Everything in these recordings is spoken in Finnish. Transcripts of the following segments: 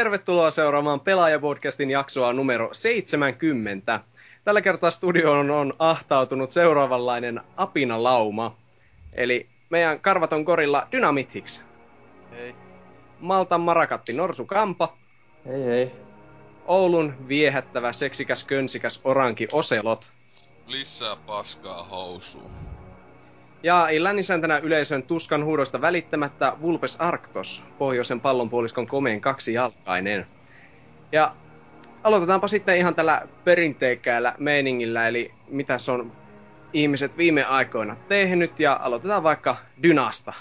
Tervetuloa seuraamaan Pelaajapodcastin jaksoa numero 70. Tällä kertaa studioon on ahtautunut seuraavanlainen apinalauma. Eli meidän karvaton korilla Dynamitix. Hei. Maltan marakatti Norsu Kampa. Hei hei. Oulun viehättävä, seksikäs, könsikäs oranki Oselot. Lisää paskaa housuun. Ja illan isäntänä yleisön tuskan huudosta välittämättä Vulpes Arctos, pohjoisen pallonpuoliskon komeen kaksijalkainen. Ja aloitetaanpa sitten ihan tällä perinteikkäällä meiningillä, eli mitä se on ihmiset viime aikoina tehnyt, ja aloitetaan vaikka Dynasta.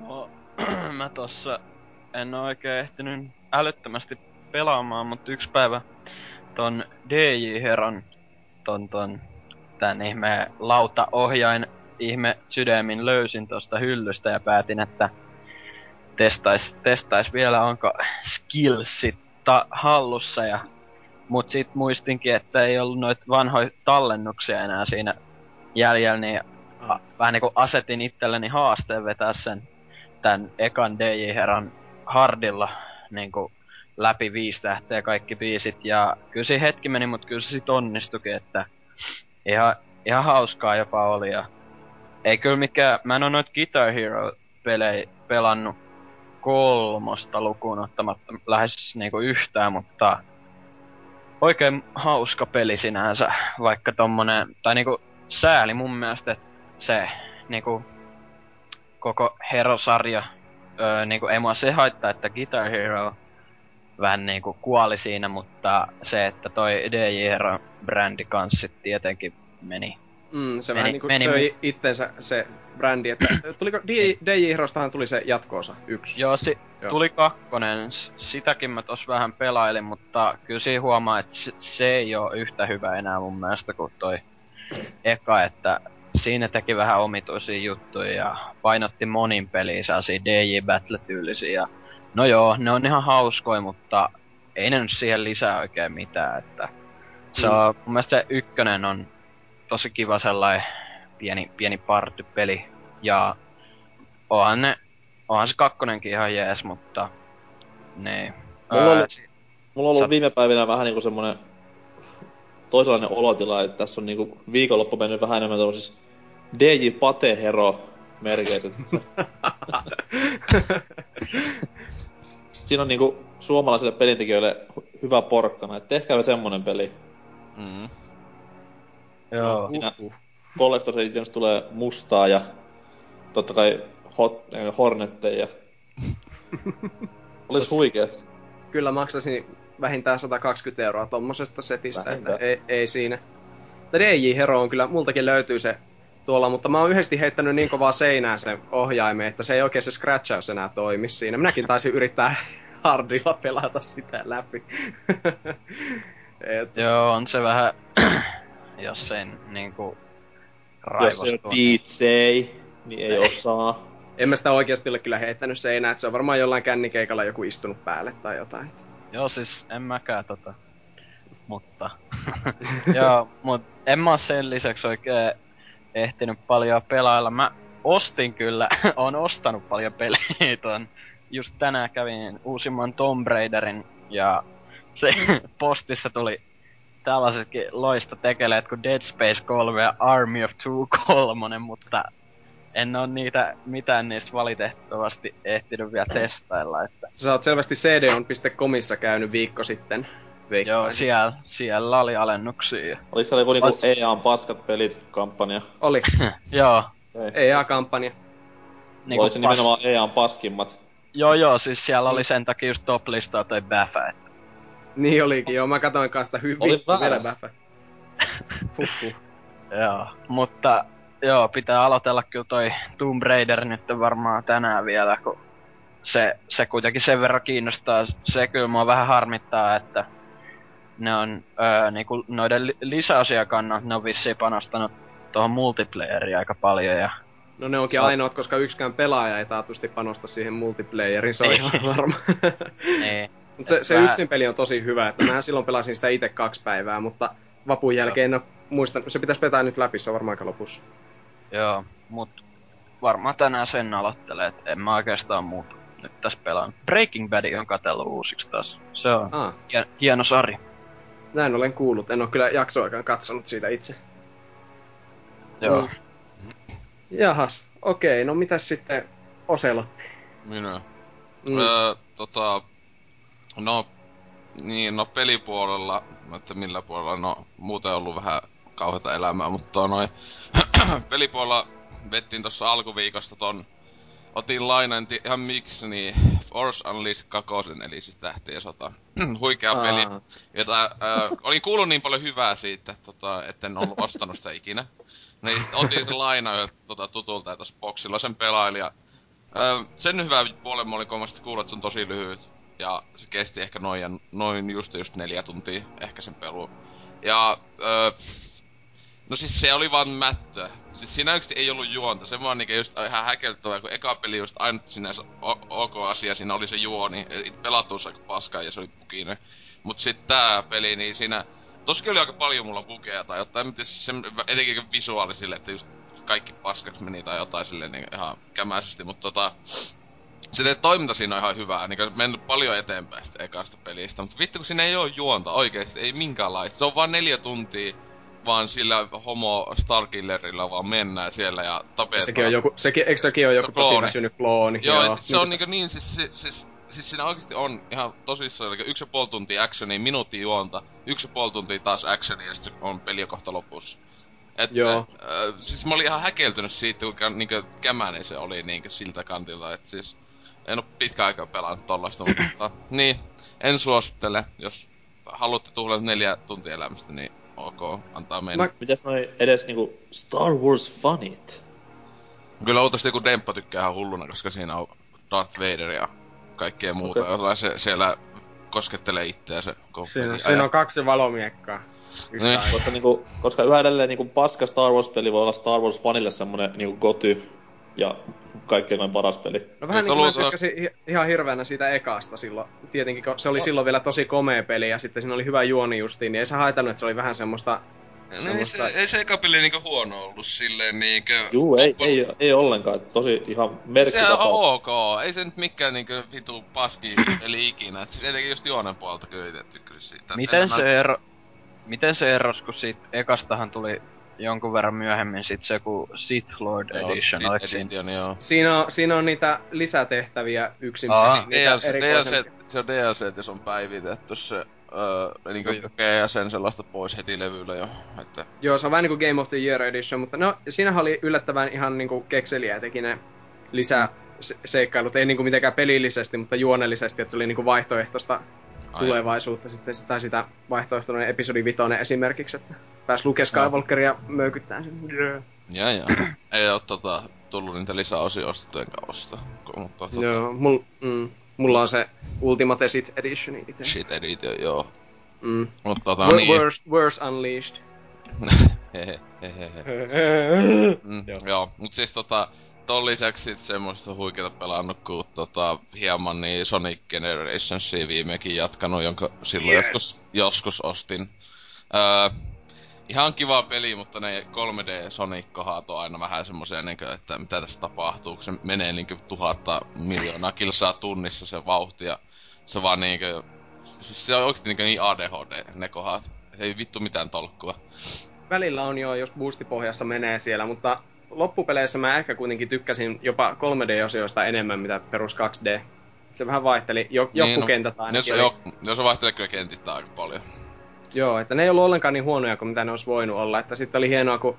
No, mä tossa en oo oikein ehtinyt älyttömästi pelaamaan, mutta yksi päivä ton DJ Heron ton, ton tän ihme lautaohjain ihme sydämin löysin tosta hyllystä ja päätin, että testais, testais vielä onko skillsit ta- hallussa ja mut sit muistinkin, että ei ollut noit vanhoja tallennuksia enää siinä jäljellä, niin a, vähän niinku asetin itselleni haasteen vetää sen tän ekan DJ Heran hardilla niinku läpi viisi tähteä kaikki biisit. Ja kyllä se hetki meni, mut kyllä se sit onnistukin, että ihan, ihan hauskaa jopa oli ja ei kyllä mikään, mä en oo noit Guitar Hero-pelejä pelannut kolmosta lukuun ottamatta lähes niinku yhtään, mutta oikein hauska peli sinänsä, vaikka tommonen, tai niinku sääli mun mielestä, että se niinku koko Hero-sarja, öö, niinku ei mua se haittaa, että Guitar Hero vähän niinku kuoli siinä, mutta se, että toi DJ Hero brändi kanssa tietenkin meni Mm, se Meni- vähän niinku meni söi itsensä se brändi, että tuliko DJ, DJ Herostahan tuli se jatkoosa, yksi. Joo, si- Joo. tuli kakkonen, sitäkin mä tos vähän pelailin, mutta kyllä siinä huomaa, että se, ei oo yhtä hyvä enää mun mielestä kuin toi eka, että siinä teki vähän omituisia juttuja ja painotti monin peliin sellaisia DJ Battle-tyylisiä. Ja no joo, ne on ihan hauskoja, mutta ei ne nyt siihen lisää oikein mitään, että se Mm. on, mun mielestä se ykkönen on tosi kiva sellainen pieni, pieni partypeli. Ja onhan ne, onhan se kakkonenkin ihan jees, mutta ne. Mulla oli- si- Mulla on ollut Sä- viime päivinä vähän niinku semmonen toisenlainen olotila, että tässä on niinku viikonloppu mennyt vähän enemmän tämmöisissä DJ Pate Hero merkeiset. Siinä on niinku suomalaisille pelintekijöille hy- hyvä porkkana, että tehkää semmonen peli. mm. Joo. Minä Collector's Editions tulee mustaa ja totta kai hot, äh, hornetteja. Olis huikea. Kyllä maksasin vähintään 120 euroa tommosesta setistä, että ei, ei siinä. Mutta DJ Hero on kyllä, multakin löytyy se tuolla, mutta mä oon yhdesti heittänyt niin kovaa seinään sen ohjaimen, että se ei oikein se scratchaus enää toimi siinä. Minäkin taisin yrittää hardilla pelata sitä läpi. Et, Joo, on se vähän, jos ei niinku Jos ei ole DJ, niin ei osaa. en mä sitä oikeasti ole kyllä heittänyt seinään, että se on varmaan jollain kännikeikalla joku istunut päälle tai jotain. Joo, siis en mäkään tota. Mutta. Joo, mut en mä sen lisäksi oikein ehtinyt paljon pelailla. Mä ostin kyllä, on ostanut paljon pelejä ton. Just tänään kävin uusimman Tomb Raiderin ja se postissa tuli tällaisetkin loista tekeleet kuin Dead Space 3 ja Army of Two 3, mutta en oo niitä mitään niistä valitettavasti ehtinyt vielä testailla, että Sä oot selvästi cdon.comissa käynyt viikko sitten. Veikkaisin. Joo, siellä, siellä oli alennuksia. Oliko siellä joku niinku Olis- EAN paskat pelit kampanja? Oli Joo, EA-kampanja. niinku Oli se nimenomaan EAN paskimmat? Joo, joo, siis siellä oli sen takia just top-listaa toi Bäfä. et- Niin olikin, joo. Mä katoin kanssa sitä Oli hyvin vielä. Huhhuh. Joo, mutta joo, pitää aloitella kyllä toi Tomb Raider nyt varmaan tänään vielä, kun se, se kuitenkin sen verran kiinnostaa. Se kyllä mua vähän harmittaa, että ne on öö, niinku noiden li- lisäosia kannalta, ne on vissiin panostanut tuohon multiplayeriin aika paljon ja No ne onkin on- ainoat, koska yksikään pelaaja ei taatusti panosta siihen multiplayeriin, se on ihan varma. niin, Mutta se, se Vähän- yksin peli on tosi hyvä, että mä silloin pelasin sitä itse kaksi päivää, mutta vapun jälkeen en oo muistanut, se pitäisi vetää nyt läpi, se on varmaan aika lopussa. joo, mut varmaan tänään sen aloittelee, et en mä oikeastaan muuta nyt tässä pelaan. Breaking Bad on katsellut uusiksi taas. Se on Ah, hien- hieno sari. näin olen kuullut. En ole kyllä jaksoakaan katsonut siitä itse. Joo. Mm. Jahas, okei. No mitäs sitten Oselotti? Minä. Mm. Öö, tota... No... Niin, no pelipuolella, että millä puolella, no muuten on ollut vähän kauheata elämää, mutta noin... pelipuolella vettiin tossa alkuviikosta ton... Otin lainan, en ihan miksi, niin Force Unleashed 2, eli siis tähtien sota. Huikea Aa. peli, jota äh, olin kuullut niin paljon hyvää siitä, tota, etten ollut ostanut sitä ikinä. Niin otin sen laina jo tota, tutulta ja tossa boksilla sen pelaili ja Öö, sen hyvä puolen mä olin kovasti kuullut, että se on tosi lyhyt. Ja se kesti ehkä noin, ja noin just just neljä tuntia, ehkä sen pelu. Ja öö, No siis se oli vaan mättö. Siis siinä yksi ei ollut juonta. Se vaan niinku just ihan häkeltävää, kun eka peli just ainut sinänsä o- ok asia siinä oli se juoni. Et Pelattuus aika paskaa ja se oli buginen. Mut sit tää peli, niin siinä... Toskin oli aika paljon mulla bugeja tai jotain, mutta siis se etenkin visuaalisille, että just kaikki paskaksi meni tai jotain silleen niin ihan kämäisesti, mutta tota... Se toiminta siinä on ihan hyvää, niin mennyt paljon eteenpäin sitä ekasta pelistä, mutta vittu kun siinä ei oo juonta oikeesti, ei minkäänlaista. Se on vaan neljä tuntia vaan sillä homo Starkillerilla vaan mennään siellä ja tapetaan. Sekin on joku, sekin, eikö sekin ole joku Se on tosi väsynyt klooni? Joo, ja siis se on niinku niin, siis, siis, siis, siis siinä oikeesti on ihan tosissaan, eli yksi ja puoli tuntia actionia, minuutti juonta, yksi ja puoli tuntia taas actionia ja sitten on peli kohta lopussa. Et Joo. Se, äh, siis mä olin ihan häkeltynyt siitä, kuinka niinku kämäinen se oli niinku siltä kantilta, et siis en oo pitkä aikaa pelannut tollaista, mutta niin, en suosittele, jos haluatte tuhlata neljä tuntia elämästä, niin ok, antaa mennä. Mä- Mitäs noi edes niinku Star Wars fanit? Kyllä luultavasti joku Demppa tykkää ihan hulluna, koska siinä on Darth Vader ja kaikkea muuta. Okay. Se, siellä koskettelee itseä se koko Siinä, siinä on kaksi valomiekkaa. Niin. Koska niinku, koska yhä edelleen niinku paska Star Wars peli voi olla Star Wars fanille semmonen niinku goty ja kaikkein noin paras peli. No vähän niin kuin mä tykkäsin ihan hirveänä siitä ekasta silloin. Tietenkin, kun se oli silloin vielä tosi komea peli ja sitten siinä oli hyvä juoni justiin, niin ei se haitannut, että se oli vähän semmoista... No, ei, se, ei se eka peli niinku huono ollut silleen niinkö... Juu, ei, ei, ei ollenkaan. Tosi ihan Se on ok, ei se nyt mikään niinku vitu paski peli ikinä. Et siis etenkin just juonen puolelta kyllä itse tykkäsin siitä. Miten En mä- se ero... Miten se eros, kun siitä ekastahan tuli jonkun verran myöhemmin sit se kun Sith Lord Joo, Edition, sit oliko siinä? edition, joo. Siinä on, siinä on niitä lisätehtäviä yksin. Aa. niitä DLC, DLC, se on DLC, ja se on päivitetty se, öö, Joo. kokee ja sen sellaista pois heti levyllä jo, että... Joo, se on vähän niinku Game of the Year Edition, mutta no, siinähän oli yllättävän ihan niinku kekseliä teki ne lisää se- seikkailut, ei niinku mitenkään pelillisesti, mutta juonellisesti, että se oli niinku vaihtoehtoista Ai, tulevaisuutta sitten sitä, sitä vaihtoehtoinen episodi vitonen esimerkiksi, että pääs Luke Skywalkeria möykyttää sen. Yeah. Ja, ja. Ei oo tota, tullut niitä lisäosia ostettu enkä osta. Mutta tota, Joo, mul, mm, mulla on se Ultimate Sit Edition itse. shit edition, joo. Mm. Mutta tota Wo- niin. Worse, worse Unleashed. Hehe, hehe. mm, Joo. joo. Mut siis tota, ton lisäksi sit semmoista huikeeta pelannut, kun tota, hieman niin Sonic Generationsia viimekin jatkanut, jonka silloin Yes! joskus, joskus ostin. Öö, ihan kiva peli, mutta ne 3D Sonic-kohat on aina vähän semmosia, niin kuin, että mitä tässä tapahtuu, kun se menee niin kuin tuhatta miljoonaa kilsaa tunnissa se vauhti, ja se vaan niin kuin, siis se on oikeesti niin, niin ADHD ne kohat. Ei vittu mitään tolkkua. Välillä on jo, jos boostipohjassa menee siellä, mutta loppupeleissä mä ehkä kuitenkin tykkäsin jopa 3D-osioista enemmän, mitä perus 2D. Se vähän vaihteli, jo, Niin, joku no, kentät Jos, ainakin. jo, oli- jos vaihtelee kyllä kentittää aika paljon. Joo, että ne ei ollut ollenkaan niin huonoja kuin mitä ne olisi voinut olla. Että sitten oli hienoa, kun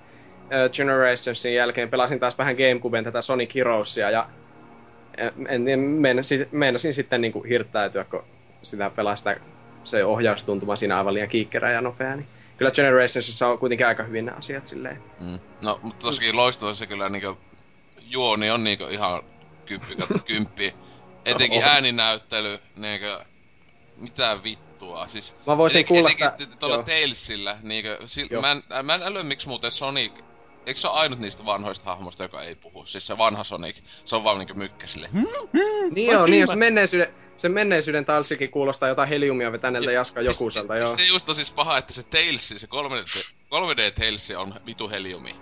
äh, Generationsin jälkeen pelasin taas vähän Gamecuben tätä Sonic Heroesia ja äh, en, tiedä, meinasin, meinasin sitten niin kuin hirttäytyä, kun sitä pelaa sitä, se ohjaustuntuma siinä aivan liian kiikkerä ja nopea. Niin kyllä Generationsissa on kuitenkin aika hyvin nämä asiat silleen. Mm. No, mutta tossakin loistava se kyllä niinku, juoni on niinku ihan kymppi kautta kymppi. Etenkin Oho. ääninäyttely, niinku, mitä vittua, siis... Mä voisin kuulla sitä- tuolla. Tailsillä, niinku, si- mä en, mä en älyä miksi muuten Sonic... Eikö se ole ainut niistä vanhoista hahmoista, joka ei puhu? Siis se vanha Sonic, se on vaan niinku mykkä sille. Niin joo, niin jos menneisyyden, sen menneisyyden talsikin kuulostaa jotain heliumia vetäneeltä Jaska Siis- Jokuselta, siis, joo. Siis se just on siis paha, että se Tails, se 3D, 3D Tails on vitu heliumi.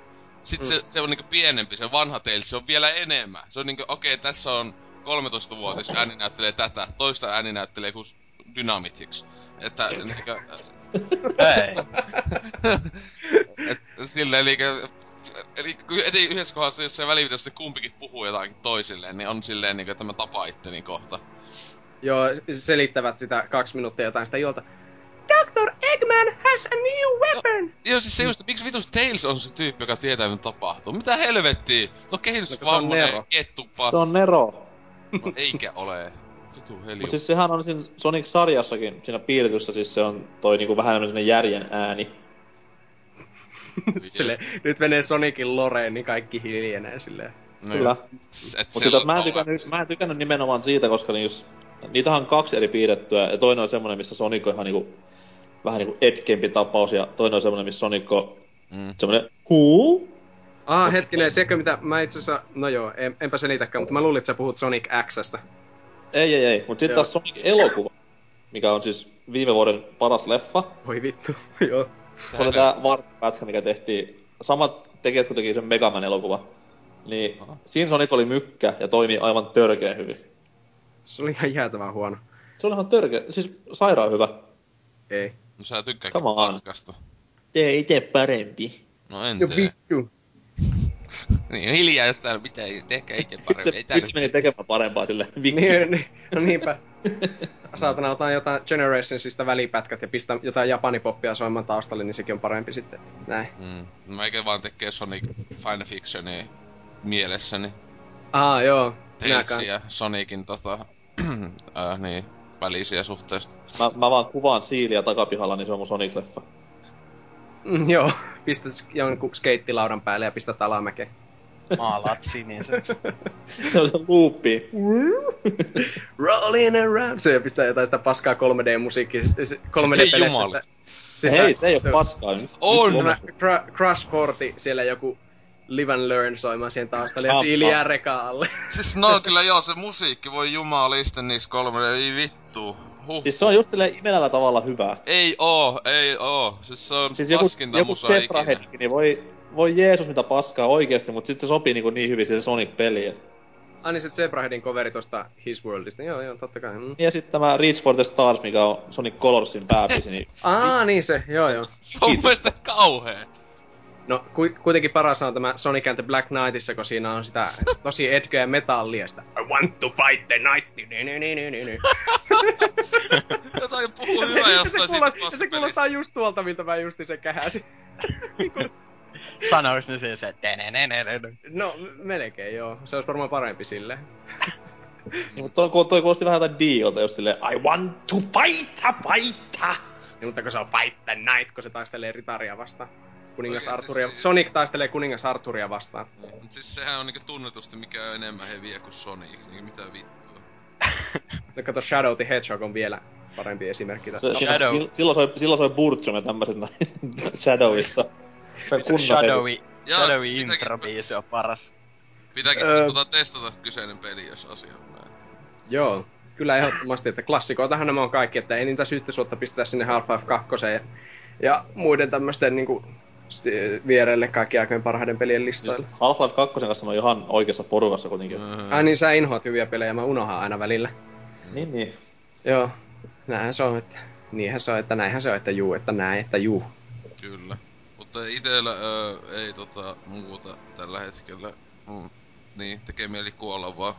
Sitten Mm. se, se on niinku pienempi, se vanha Tails, se on vielä enemmän. Se on niinku, okei, okay, tässä on 13-vuotis ääni näyttelee tätä, toista ääni näyttelee kuin Dynamitix. Että niinkö... Ei. et, silleen eli Eli eti yhdessä kohdassa, jos se välivideossa kumpikin puhuu jotakin toisilleen, niin on silleen niin että mä tapaan itteni kohta. Joo, selittävät sitä kaksi minuuttia jotain sitä juolta. Dr. Eggman has a new weapon! Joo, siis se just, miksi vitus Tails on se tyyppi, joka tietää, mitä tapahtuu? Mitä helvettiä? No No, on kehitysvammainen Nero. kettu Se on Nero. No, eikä ole. Vitu heliu. Mut siis sehän on siinä Sonic-sarjassakin, siinä piirretyssä siis se on toi niinku vähän enemmän järjen ääni. Sille, nyt menee Sonicin loreen, niin kaikki hiljenee silleen. no, Kyllä. Et Mutta mä, en tykännyt, mä en tykännyt nimenomaan siitä, koska niin jos, niitähän on kaksi eri piirrettyä, ja toinen on semmonen, missä Sonic on ihan niinku, vähän niinku etkempi tapaus, ja toinen on semmonen, missä Sonic on Mm. semmonen huu? Ah, hetkinen, tiedätkö mitä, mä itse asiassa, no joo, en, enpä selitäkään, mutta mä luulin, että sä puhut Sonic Xstä. Ei, ei, ei. Mutta sitten taas Sonic-elokuva, mikä on siis viime vuoden paras leffa. Voi vittu, joo. Se oli tää Vart-pätkä, mikä tehtiin. Samat tekijät, kun teki sen Megaman elokuva. Niin Aha. siinä Sonic oli mykkä ja toimi aivan törkeä hyvin. Se oli ihan jäätävän huono. Se oli ihan törkeä, siis sairaan hyvä. Ei. No sä tykkääkin paskasta. Tee itse parempi. No en Jo tee. vittu. Niin, hiljaa jos täällä pitää tehkää itse paremmin. Se Ei meni tekemään parempaa sille. Vikki. Niin, niin, no niinpä. Saatana otan jotain Generationsista välipätkät ja pistä jotain japanipoppia soimaan taustalle, niin sekin on parempi sitten. Että näin. Mm. No eikä vaan tekee Sonic Final Fictionia mielessäni. Ah, joo. Kans. ja Sonicin tota, äh, niin, välisiä suhteista. Mä, mä vaan kuvaan siiliä takapihalla, niin se on mun Sonic-leffa. Mm, joo, pistä jonkun skeittilaudan päälle ja pistä alamäkeen. Maalaat siniseksi. Se on se loopi. Rolling around. Se pistää jotain sitä paskaa 3D-musiikkia, 3D-peleistä. Ei jumala. sitä- Hei, se ei oo paskaa. Nyt- On! nyt Cra- Cra- Crash Forti, siellä joku Live and Learn soimaan siihen taustalle ja Appa. siili jää rekaan alle. Siis no kyllä joo, se musiikki voi jumaliste niissä kolme, ei vittu. Huh. Siis se on just silleen imelällä tavalla hyvää. Ei oo, ei oo. Siis se on Siis siis joku, paskinta joku musaa ikinä. Niin voi, voi Jeesus mitä paskaa oikeesti, mutta sit se sopii niin, niin hyvin siihen Sonic-peliin. Ah niin se Zebraheadin coveri tosta His Worldista. Joo, joo, totta kai. Mm. Ja sitten tämä Reach for the Stars, mikä on Sonic Colorsin pääbiisi, niin Aa, niin se, joo joo. Se on mun mielestä kauhea. No ku, kuitenkin paras on tämä Sonic and the Black Knightissa, kun siinä on sitä tosi etkeä metallia, sitä I want to fight the knight. Ni, ni, ni, ni, ni, ni. Jotain puhuu Ja se, hyvä se, siitä kuulostaa, ja se kuulostaa just tuolta, miltä mä justi se kähäsin. Sanois ne siis, että. No, melkein joo. Se olisi varmaan parempi silleen. Niin, mutta toi, toi kuulosti vähän jotain Diolta, jos silleen I want to fight a fight a. Niin, mutta kun se on Fight the Knight, kun se taistelee Ritaria vastaan. Kuningas Oikein, Arturia. siis- Sonic taistelee kuningas Arturia vastaan. Niin, Mut siis sehän on niinku tunnetusti mikä on enemmän heviä kuin Sonic, niin mitä vittua. No kato, Shadow the Hedgehog on vielä parempi esimerkki tästä. Se, siinä, Shadow. sil- silloin soi, silloin soi tämmöset näin Shadowissa. Se on kunnon Shadowy mitäkin- intro-biisi on paras. Pitääkin Öö. sitten tota testata kyseinen peli, jos asia on näin. Joo, kyllä ehdottomasti, että klassikoitahan nämä on kaikki, että ei niitä syyttösuotta pistää sinne Half-Life 2 ja, ja muiden tämmöisten niinku s- vierelle kaikki aikojen parhaiden pelien Siis listoille. Half-Life 2 kanssa on ihan oikeassa porukassa kuitenkin. Mm. Ai niin, sä inhoat hyviä pelejä, mä unohan aina välillä. Niin, niin. Joo, näinhän se on, että niinhän se on, että näinhän se on, että juu, että näin, että juu. Kyllä. Mutta itellä öö, ei tota muuta tällä hetkellä. Mm, niin, tekee mieli kuolla vaan.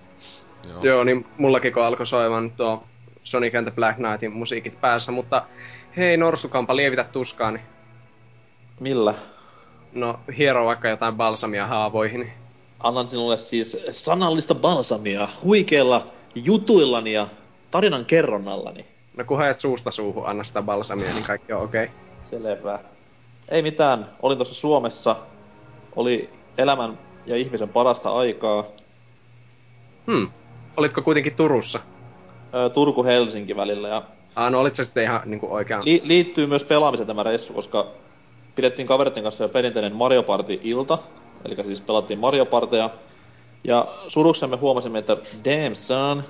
Joo. Joo, niin mullakin kun alkoi soimaan tuo Sonic and the Black Knightin musiikit päässä, mutta hei Norsukampa, lievitä tuskaani. Millä? No, hiero vaikka jotain balsamia haavoihin. niin Annan sinulle siis sanallista balsamia huikeilla jutuillani ja tarinan kerronnallani. No kun haet suusta suuhun, anna sitä balsamia, niin kaikki on okei. Okay. Selvä. Ei mitään. Olin tuossa Suomessa. Oli elämän ja ihmisen parasta aikaa. Hmm. Olitko kuitenkin Turussa? Turku-Helsinki välillä. Ja Ah, no olit sä sitten ihan niinku oikean... li- liittyy myös pelaamiseen tämä reissu, koska pidettiin kavereiden kanssa jo perinteinen Mario Party-ilta. Eli siis pelattiin Mario Parteja. Ja suruksemme huomasimme, että damn son,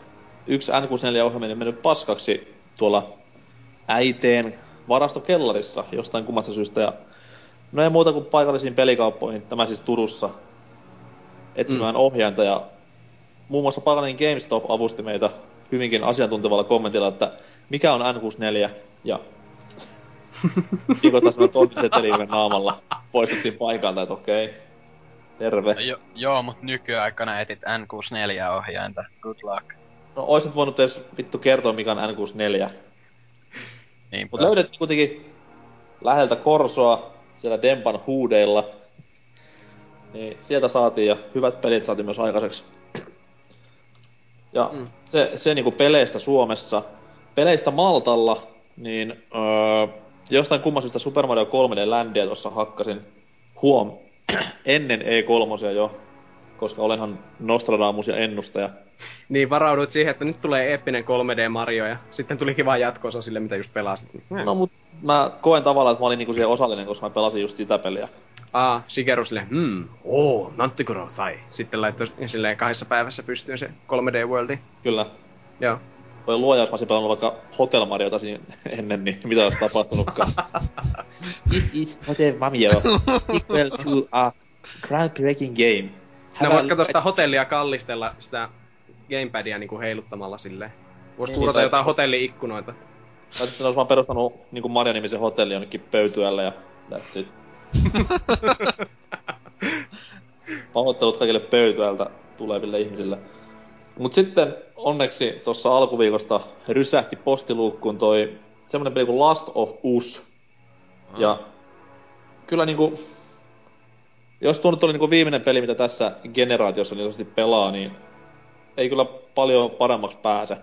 yksi N64-ohjelma on mennyt paskaksi tuolla äiteen varastokellarissa jostain kummasta syystä. Ja no ei muuta kuin paikallisiin pelikauppoihin, tämä siis Turussa, etsimään mm. ohjainta ja muun muassa Paganin GameStop avusti meitä hyvinkin asiantuntevalla kommentilla, että mikä on N64 ja Siinä semmoinen tonniseteli naamalla poistettiin paikalta, että okei. Okay. Terve. No, jo, joo, mut nykyaikana etit N64-ohjainta. Good luck. No oisit voinut edes vittu kertoa mikä on N64. Niin, Mut löydettiin kuitenkin läheltä Korsoa siellä Dempan huudeilla. Niin sieltä saatiin ja hyvät pelit saatiin myös aikaiseksi. Ja mm. se, se niinku peleistä Suomessa. Peleistä Maltalla, niin öö, jostain kummasista Super Mario 3D Landia tuossa hakkasin huom ennen E3 jo, koska olenhan Nostradamus ja ennustaja. Niin, varauduit siihen, että nyt tulee eeppinen 3D Mario ja sitten tulikin vaan jatkoosa sille, mitä just pelasit. No mut mä koen tavallaan, että mä olin niinku siihen osallinen, koska mä pelasin just sitä peliä. Aa, Shigeru silleen, hmm, oo, Nantikuro sai. Sitten laittoi silleen kahdessa päivässä pystyyn se 3D Worldi. Kyllä. Joo. Voi luoja, jos mä olisin pelannut vaikka Hotel Mariota siinä ennen, niin mitä olisi tapahtunutkaan? This is Hotel Mario, sequel to a groundbreaking game. Sinä voisi katsoa sitä hotellia kallistella sitä gamepadia niinku heiluttamalla silleen. Voisi niin, tuurata jotain hotelli-ikkunoita. Tai sitten olisi vaan perustanut niinku Mario-nimisen hotelli jonnekin pöytyälle ja that's it. Pahoittelut kaikille pöytyältä tuleville ihmisille. Mut sitten onneksi tuossa alkuviikosta rysähti postiluukkuun toi semmonen peli kuin Last of Us. Mm. Ja kyllä niinku, jos tuo nyt oli niinku viimeinen peli, mitä tässä generaatiossa niin pelaa, niin ei kyllä paljon paremmaksi pääse.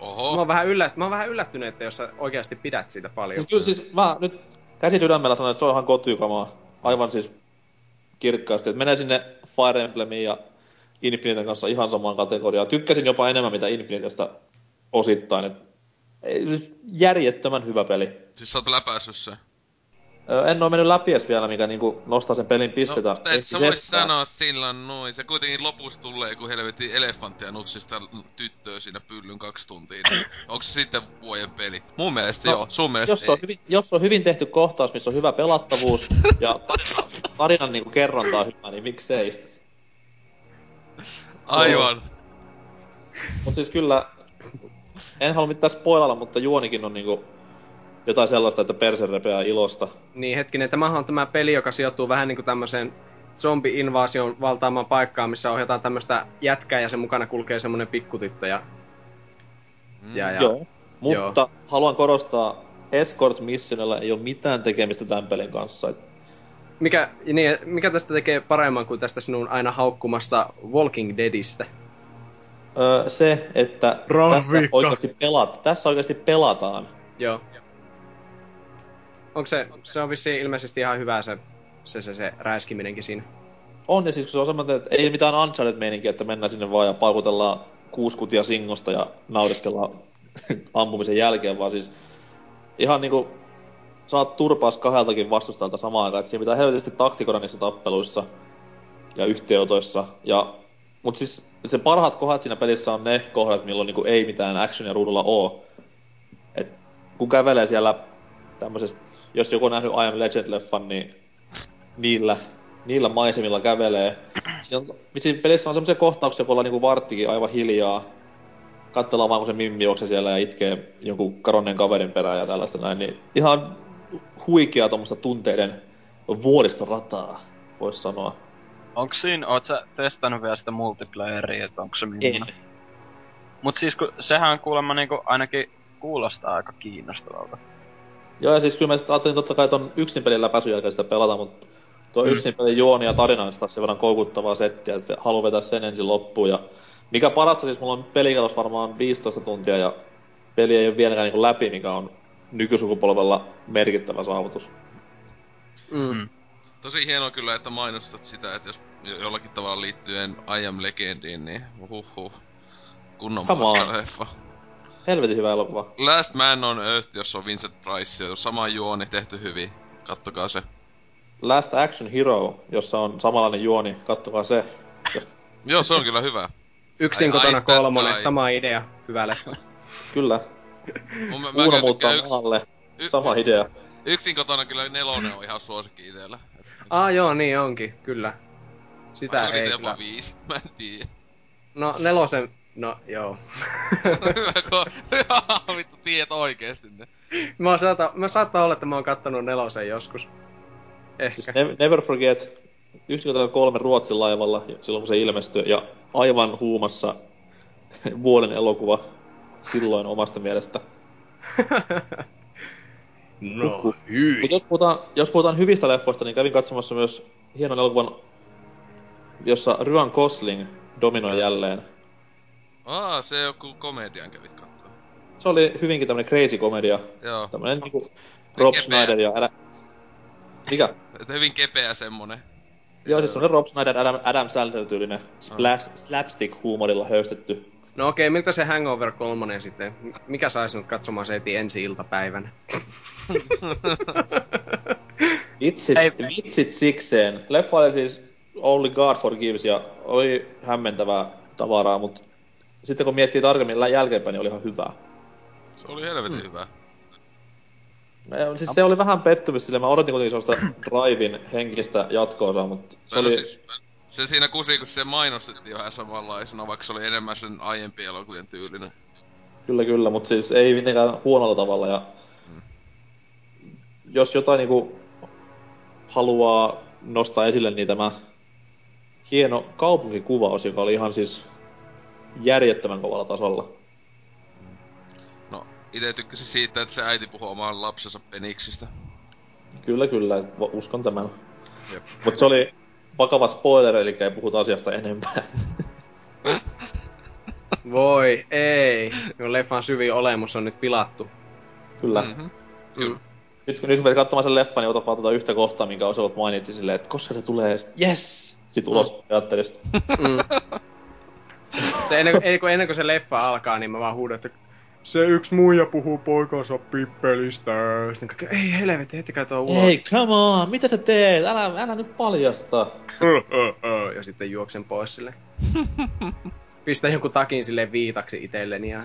Oho. Mä oon vähän, yllät, mä oon vähän yllättynyt, että jos sä oikeasti pidät siitä paljon. Siis kyllä siis mä nyt käsi sydämellä sanon, että se on ihan kotykamaa. Aivan siis kirkkaasti. Että menee sinne Fire Emblemiin ja Infiniten kanssa ihan samaan kategoriaan. Tykkäsin jopa enemmän mitä Infinitestä osittain. Et, siis järjettömän hyvä peli. Siis sä oot läpäissyt se? En oo mennyt läpi edes vielä, mikä niinku nostaa sen pelin pistetä. No, et sä vois sanoa silloin noin. Se kuitenkin lopussa tulee, kun helvetin elefanttia nutsista tyttöä siinä pyllyn kaksi tuntia. Niin onko se sitten vuoden peli? Mun mielestä no, joo, sun mielestä jos ei. On hyvin, jos on hyvin tehty kohtaus, missä on hyvä pelattavuus ja tarinan, tarinan niinku kerronta on hyvä, niin miksei? Aivan. Mut siis kyllä, en halua mitään spoilalla, mutta juonikin on niinku jotain sellaista, että perse repeää ilosta. Niin hetkinen, tämähän on tämä peli, joka sijoittuu vähän niinku tämmöiseen zombi-invaasion valtaamaan paikkaan, missä ohjataan tämmöistä jätkää ja sen mukana kulkee semmonen pikkutyttö ja... Mm. ja, ja... Joo, mutta Joo. haluan korostaa, Escort Missionilla ei ole mitään tekemistä tämän pelin kanssa. Mikä, niin, mikä tästä tekee paremman kuin tästä sinun aina haukkumasta Walking Deadistä? Öö, se, että tässä oikeasti, pelaat, tässä oikeasti pelataan. Joo. Onko se, se on vissiin ilmeisesti ihan hyvä se, se, se, se räiskiminenkin siinä. On, ja siis kun se on semmoinen, että ei mitään Uncharted-meininkiä, että mennään sinne vaan ja paukutellaan kuuskutia singosta ja naudeskellaan ampumisen jälkeen, vaan siis ihan niinku saat turpaas kahdeltakin vastustajalta samaan aikaan, että siinä pitää helvetisti taktikoida niissä tappeluissa ja yhteenotoissa. Ja, mut siis se parhaat kohdat siinä pelissä on ne kohdat, milloin niinku ei mitään actionia ruudulla oo. Et kun kävelee siellä tämmöisestä, jos joku on nähnyt I Am Legend-leffan, niin niillä, niillä maisemilla kävelee. Siinä, on, siinä pelissä on semmoisia kohtauksia, kun ollaan niinku varttikin aivan hiljaa. Katsellaan vaan, kun se mimmi siellä ja itkee jonkun karonnen kaverin perään ja tällaista näin. Niin ihan huikeaa tuommoista tunteiden vuoristorataa, voisi sanoa. Onko siinä, oot sä testannut vielä sitä multiplayeria, että onko se millainen? Mut siis kun, sehän kuulemma niinku ainakin kuulostaa aika kiinnostavalta. Joo, ja siis kyllä mä sitten ajattelin totta kai ton yksin pelin läpäisyn jälkeen sitä pelata, mutta tuo mm. yksin pelin juoni ja tarina on taas sen verran koukuttavaa settiä, että haluan vetää sen ensin loppuun. Ja mikä parasta, siis mulla on pelikalos varmaan 15 tuntia ja peli ei ole vieläkään niin läpi, mikä on nykysukupolvella merkittävä saavutus. Mm. mm. Tosi hienoa kyllä, että mainostat sitä, että jos jollakin tavalla liittyen I Am Legendiin, niin huh Kunnon leffa. Helvetin hyvä elokuva. Last Man on Earth, jossa on Vincent Price, ja sama juoni tehty hyvin. Kattokaa se. Last Action Hero, jossa on samanlainen juoni, kattokaa se. Joo, se on kyllä hyvä. Yksin kotona kolmonen, sama idea, hyvä leffa. Kyllä. Uno muuttaa yks... maalle. Y- Sama idea. Yksin kotona kyllä nelonen on ihan suosikki itellä. Ah joo, niin onkin, kyllä. Sitä Vai ei jopa viisi, mä en tiedä. No nelosen, no joo. Hyvä, kun vittu tiedät oikeesti ne. mä, saata, mä saattaa olla, että mä oon kattonut nelosen joskus. Ehkä. Siis ne, Never Forget 1-3 Ruotsin laivalla silloin kun se ilmestyi ja aivan huumassa vuoden elokuva silloin omasta mielestä. no, hyi. Mut jos puhutaan, jos puhutaan hyvistä leffoista, niin kävin katsomassa myös hienon elokuvan, jossa Ryan Gosling dominoi jälleen. Aa, se joku komedian kävit kattoo. Se oli hyvinkin tämmönen crazy komedia. Joo. Tämmönen niinku Rob kepeä. Schneider ja Adam... Mikä? Hyvin kepeä semmonen. Joo, siis semmonen Rob Schneider, Adam, Adam Sandler-tyylinen splash, slapstick-huumorilla höystetty. No okei, miltä se Hangover 3 sitten? Mikä sai sinut katsomaan se heti ensi iltapäivänä? Vitsit, vitsit sikseen. Leffa oli siis Only God Forgives ja oli hämmentävää tavaraa, mutta sitten kun miettii tarkemmin lä- jälkeenpäin, niin oli ihan hyvää. Se oli helvetin hyvä. Ja, siis se oli vähän pettymys, sillä mä odotin kuitenkin sellaista Drivein henkistä jatko-osaa, mutta se Se, oli... siis, se siinä kusi, kun se mainostettiin vähän samanlaisena, vaikka se oli enemmän sen aiempien elokuvien tyylinen. Kyllä, kyllä, mutta siis ei mitenkään huonolla tavalla. Ja jos jotain niinku haluaa nostaa esille, niin tämä hieno kaupunkikuvaus, joka oli ihan siis järjettömän kovalla tasolla. No, ite tykkäsin siitä, että se äiti puhuu oman lapsensa peniksistä. Kyllä, kyllä, uskon tämän. Mutta se oli vakava spoiler, eli ei puhuta asiasta enempää. Voi, ei. No leffan syvin olemus on nyt pilattu. kyllä. Mhm. Mm. Nyt kun nyt kun menet katsomaan sen leffan, niin ota vaan tuota yhtä kohtaa, minkä Oselot mainitsi silleen, että koska se tulee, sit, yes! Sitten ulos ajattelin, sit, Mm. Se ennen, ennen, kuin, ennen kuin se leffa alkaa, niin mä vaan huudan, että se yksi muija puhuu poikansa pippelistä. Sitten kaikki, ei helvetti, heittäkää tuo ulos. Hei, come on, mitä sä teet? Älä, älä nyt paljasta. ja sitten juoksen pois sille. Pistän jonkun takin sille viitaksi itselleni ja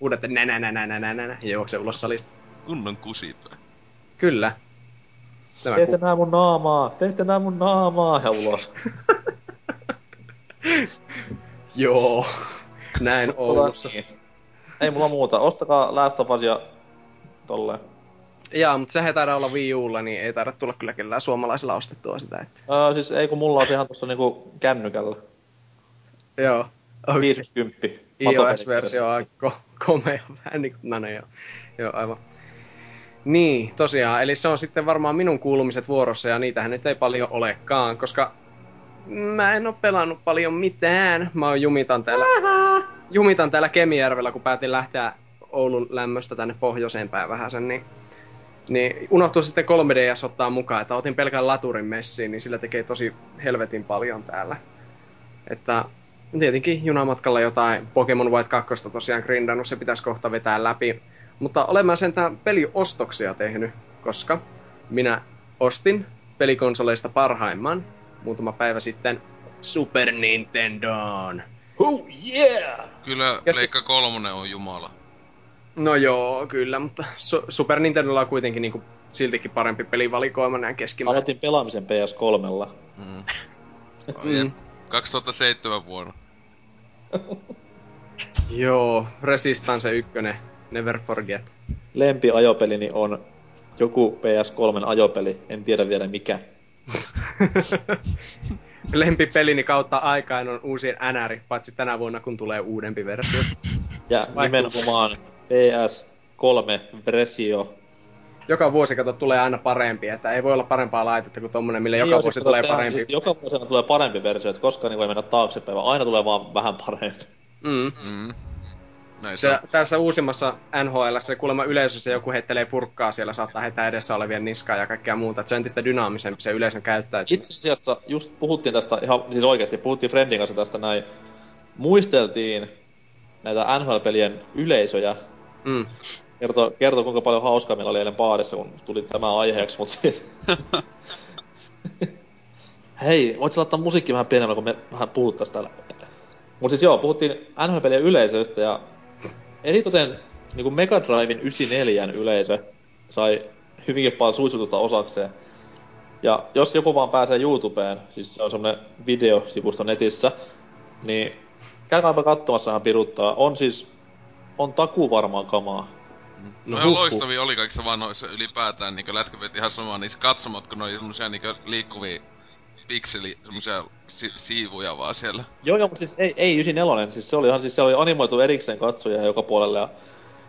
huudan, että nä nä nä nä nä nä nä ja juoksen ulos salista. Kunnon kusipää. Kyllä. Tämä Te ette ku... näe mun naamaa, te ette näe mun naamaa, ja ulos. Joo. Näin Oulussa. Ei mulla muuta, ostakaa Last of Us ja tolleen. Jaa, mutta sehän ei taida olla Wii Ulla, niin ei taida tulla kyllä kellään suomalaisella ostettua sitä. Että... Öö, siis ei kun mulla on ihan tossa niinku kännykällä. Joo. Okay. 50. iOS-versio on aika ko- komea, vähän niin kuin, no ne, joo. joo, aivan. Niin, tosiaan, eli se on sitten varmaan minun kuulumiset vuorossa, ja niitähän nyt ei paljon olekaan, koska mä en oo pelannut paljon mitään. Mä oon jumitan täällä, jumitan täällä Kemijärvellä, kun päätin lähteä Oulun lämmöstä tänne pohjoiseen päin vähän sen, niin, niin unohtui sitten 3DS ottaa mukaan, että otin pelkän laturin messiin, niin sillä tekee tosi helvetin paljon täällä. Että tietenkin junamatkalla jotain Pokemon White 2 tosiaan grindannut, se pitäisi kohta vetää läpi. Mutta olen mä sentään peliostoksia tehnyt, koska minä ostin pelikonsoleista parhaimman muutama päivä sitten Super Nintendon. Oh yeah! Kyllä Leikka kolmonen on jumala. No joo, kyllä, mutta Super Nintendolla on kuitenkin niinku siltikin parempi pelivalikoima näin keskimäärin. Aloitin pelaamisen PS3. Mm. Oh, mm. 2007 vuonna. joo, Resistance 1, Never Forget. Lempi ajopelini niin on joku PS3 ajopeli, en tiedä vielä mikä. Lempipelini kautta aikaan on uusi NR, paitsi tänä vuonna kun tulee uudempi versio. Ja nimenomaan PS3 versio. Joka vuosi kato tulee aina parempi, että ei voi olla parempaa laitetta kuin tommonen, millä niin joka vuosi siis tulee sehän, parempi. Siis joka vuosi tulee parempi versio, että koskaan niin voi mennä taaksepäin, vaan aina tulee vaan vähän parempi. Mm. Mm. Näin se, tässä uusimmassa NHL se kuulemma yleisössä joku heittelee purkkaa siellä, saattaa heittää edessä olevien niskaa ja kaikkea muuta. Et se on entistä dynaamisempi se yleisön käyttäytyminen. Itse asiassa just puhuttiin tästä, ihan siis oikeasti puhuttiin Friendin kanssa tästä näin. Muisteltiin näitä NHL-pelien yleisöjä Mm. Kertoo, kertoo kuinka paljon hauskaa meillä oli eilen baarissa, kun tuli tämä aiheeksi, mutta siis... Hei, voit laittaa musiikki vähän pienemmällä, kun me vähän puhuttais täällä. Mut siis joo, puhuttiin NHL-pelien yleisöistä ja eritoten niinku Mega Driven 94 yleisö sai hyvinkin paljon suitsutusta osakseen. Ja jos joku vaan pääsee YouTubeen, siis se on semmonen videosivusto netissä, niin käykääpä katsomassa ihan piruttaa. On siis, on takuu varmaan kamaa. No, No loistavia oli kaikissa vanhoissa ylipäätään niinku lätkävet ihan sama niissä katsomot, kun ne oli semmosia niinku liikkuvia pikseli, semmosia si- siivuja vaan siellä. Joo, joo, mutta siis ei, ei 94, siis se oli ihan, siis se oli animoitu erikseen katsoja joka puolelle ja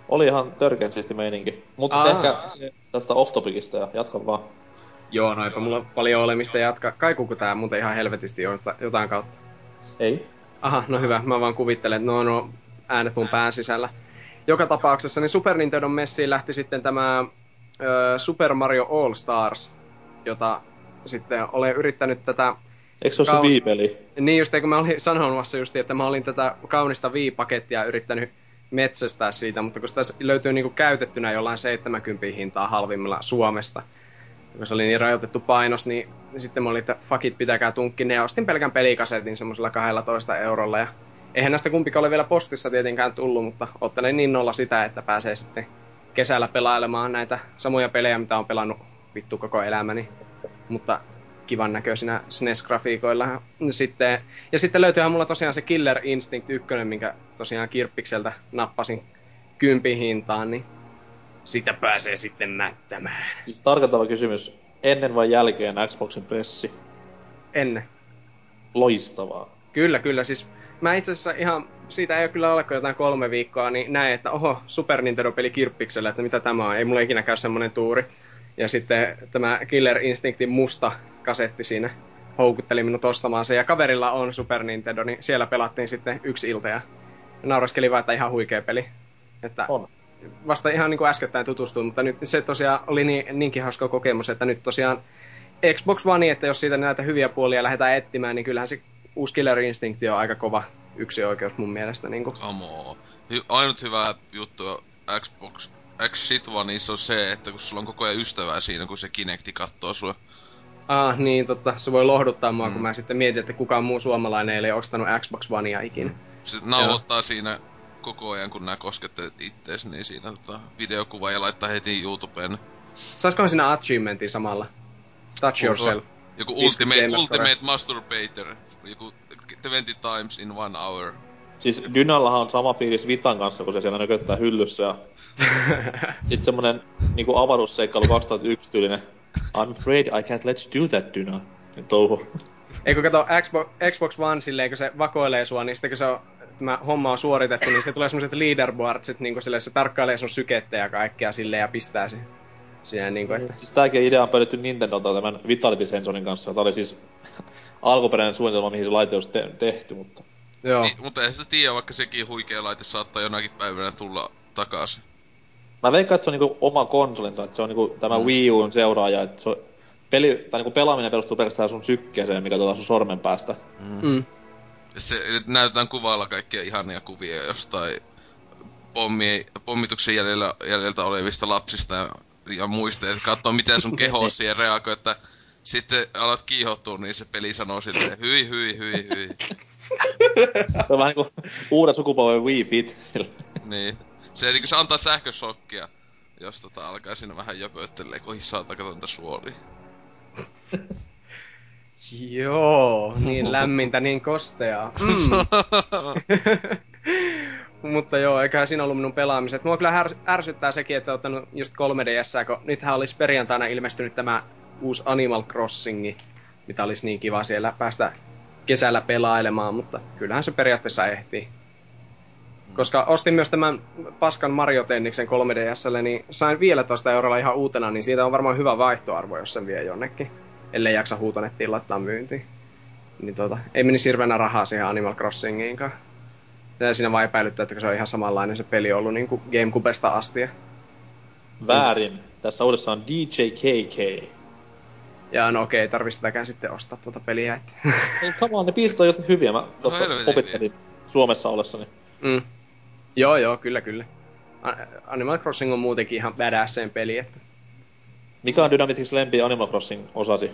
oli ihan törkeän siisti meininki. Mutta Aa. ehkä se tästä off-topicista ja jatka vaan. Joo, no eipä mulla paljon ole mistä jatkaa. Kaikuuko tää muuten ihan helvetisti jota- jotain kautta? Ei. Aha, no hyvä. Mä vaan kuvittelen, että no, no äänet mun pään sisällä. Joka tapauksessa niin Super Nintendo messiin lähti sitten tämä ö, Super Mario All Stars, jota sitten olen yrittänyt tätä... Eikö se ole se Wii-peli? Niin just, kun mä olin sanomassa just, että mä olin tätä kaunista Wii-pakettia yrittänyt metsästää siitä, mutta kun sitä löytyy niinku käytettynä jollain 70 hintaa halvimmilla Suomesta, kun se oli niin rajoitettu painos, niin sitten mä olin, että fuck it, pitäkää tunkki ne, ja ostin pelkän pelikasetin semmoisella 12 eurolla, ja eihän näistä kumpikaan ole vielä postissa tietenkään tullut, mutta ottelen niin nolla sitä, että pääsee sitten kesällä pelailemaan näitä samoja pelejä, mitä on pelannut vittu koko elämäni, mutta kivan näköisinä SNES-grafiikoilla. Sitten, ja sitten löytyyhän mulla tosiaan se Killer Instinct 1, minkä tosiaan Kirppikseltä nappasin kympin hintaan, niin sitä pääsee sitten mättämään. Siis tarkentava kysymys. Ennen vai jälkeen Xboxin pressi? Ennen. Loistavaa. Kyllä, kyllä. Siis mä itse asiassa ihan, siitä ei ole kyllä alkoi jotain kolme viikkoa, niin näin, että oho, Super Nintendo-peli Kirppiksellä, että mitä tämä on. Ei mulla ikinä käy semmonen tuuri. Ja sitten tämä Killer Instinctin musta kasetti siinä houkutteli minut ostamaan se. Ja kaverilla on Super Nintendo, niin siellä pelattiin sitten yksi ilta ja nauraskelin vaan, että ihan huikea peli. Että On. vasta ihan niin kuin äskettäin tutustuin, mutta nyt se tosiaan oli niin, niinkin hauska kokemus, että nyt tosiaan Xbox One, että jos siitä näitä hyviä puolia lähdetään etsimään, niin kyllähän se uusi Killer Instinct on aika kova yksi oikeus mun mielestä. Niin kuin. Come on. Hy- ainut hyvä juttu Xbox X shit Oneissa on se, että kun sulla on koko ajan ystävää siinä, kun se Kinecti kattoo sua. Ah, niin totta. Se voi lohduttaa mua, mm. kun mä sitten mietin, että kukaan muu suomalainen ei ole ostanut Xbox Onea ikinä. Se nauhoittaa siinä koko ajan, kun nää koskettelet ittees, niin siinä tota, videokuva ja laittaa heti YouTubeen. Saisikohan siinä achievementin samalla? Touch yourself. Joku 50 Ultimate, ultimate Masturbator. Joku 20 times in one hour. Siis Dynallahan on sama fiilis Vitan kanssa, kun se siellä nököttää hyllyssä ja sit semmonen niinku avaruusseikkailu 2001 tyylinen I'm afraid I can't let you do that, Dyna. Touhu. Ei kun kato Xbox, Xbox One silleen, kun se vakoilee sua, niin sitten kun se on, tämä homma on suoritettu, niin se tulee semmoiset leaderboardsit, niin kuin silleen, se tarkkailee sun sykettä ja kaikkea silleen ja pistää sen. Siinä niin kuin, että Siis tääkin idea on pöydetty Nintendolta tämän Vitality Sensorin kanssa. Tää oli siis alkuperäinen suunnitelma, mihin se laite olisi te- tehty, mutta... joo. Niin, mutta ei sitä tiedä, vaikka sekin huikea laite saattaa jonakin päivänä tulla takaisin. Mä veikkaan, että se on niinku oma konsolinsa, että se on niinku tämä mm. Wii Uun seuraaja, että se on peli, tai niinku pelaaminen perustuu pelkästään sun sykkeeseen, mikä tuolla sun sormen päästä. Mm. Se, näytetään kuvalla kaikkia ihania kuvia jostain pommi, pommituksen jäljellä, jäljellä olevista lapsista ja, ja muista, että katsoo miten sun keho siihen reagoi, että sitten alat kiihottua, niin se peli sanoo silleen, hyi, hyi, hyi, hyi. Se on vähän niinku uuden sukupolven Wii Fit. niin. Se, niin se antaa sähkösokkia, jos tota alkaa siinä vähän jöpöttelee, kun saata kato niitä suoria. Joo, niin lämmintä, niin kosteaa. Mm. Mutta joo, eiköhän siinä ollut minun pelaamiset. Mua kyllä här- ärsyttää sekin, että ottanut just 3DS, kun nythän olisi perjantaina ilmestynyt tämä uusi Animal Crossingi, mitä olisi niin kiva siellä päästä kesällä pelailemaan, mutta kyllähän se periaatteessa ehtii. Koska ostin myös tämän paskan Mario Tenniksen 3DSlle, niin sain vielä toista eurolla ihan uutena, niin siitä on varmaan hyvä vaihtoarvo, jos sen vie jonnekin. Ellei jaksa huutonettiin laittaa myyntiin. Niin tota, ei meni hirveänä rahaa siihen Animal Crossingiinkaan. Ja siinä vaan epäilyttää, että se on ihan samanlainen se peli ollut niin kuin Gamecubesta asti. Ja, Väärin. Tässä uudessa on DJ KK. ja no okei, tarvii sitäkään sitten ostaa tuota peliä. Että. Ei, come on, ne biisit on jo hyviä. Mä tossa helvetin opettelin Suomessa ollessani. mm. Joo, joo, kyllä, kyllä. Animal Crossing on muutenkin ihan badasseen peli, että Mikä on Dynamitix lempi Animal Crossing osasi?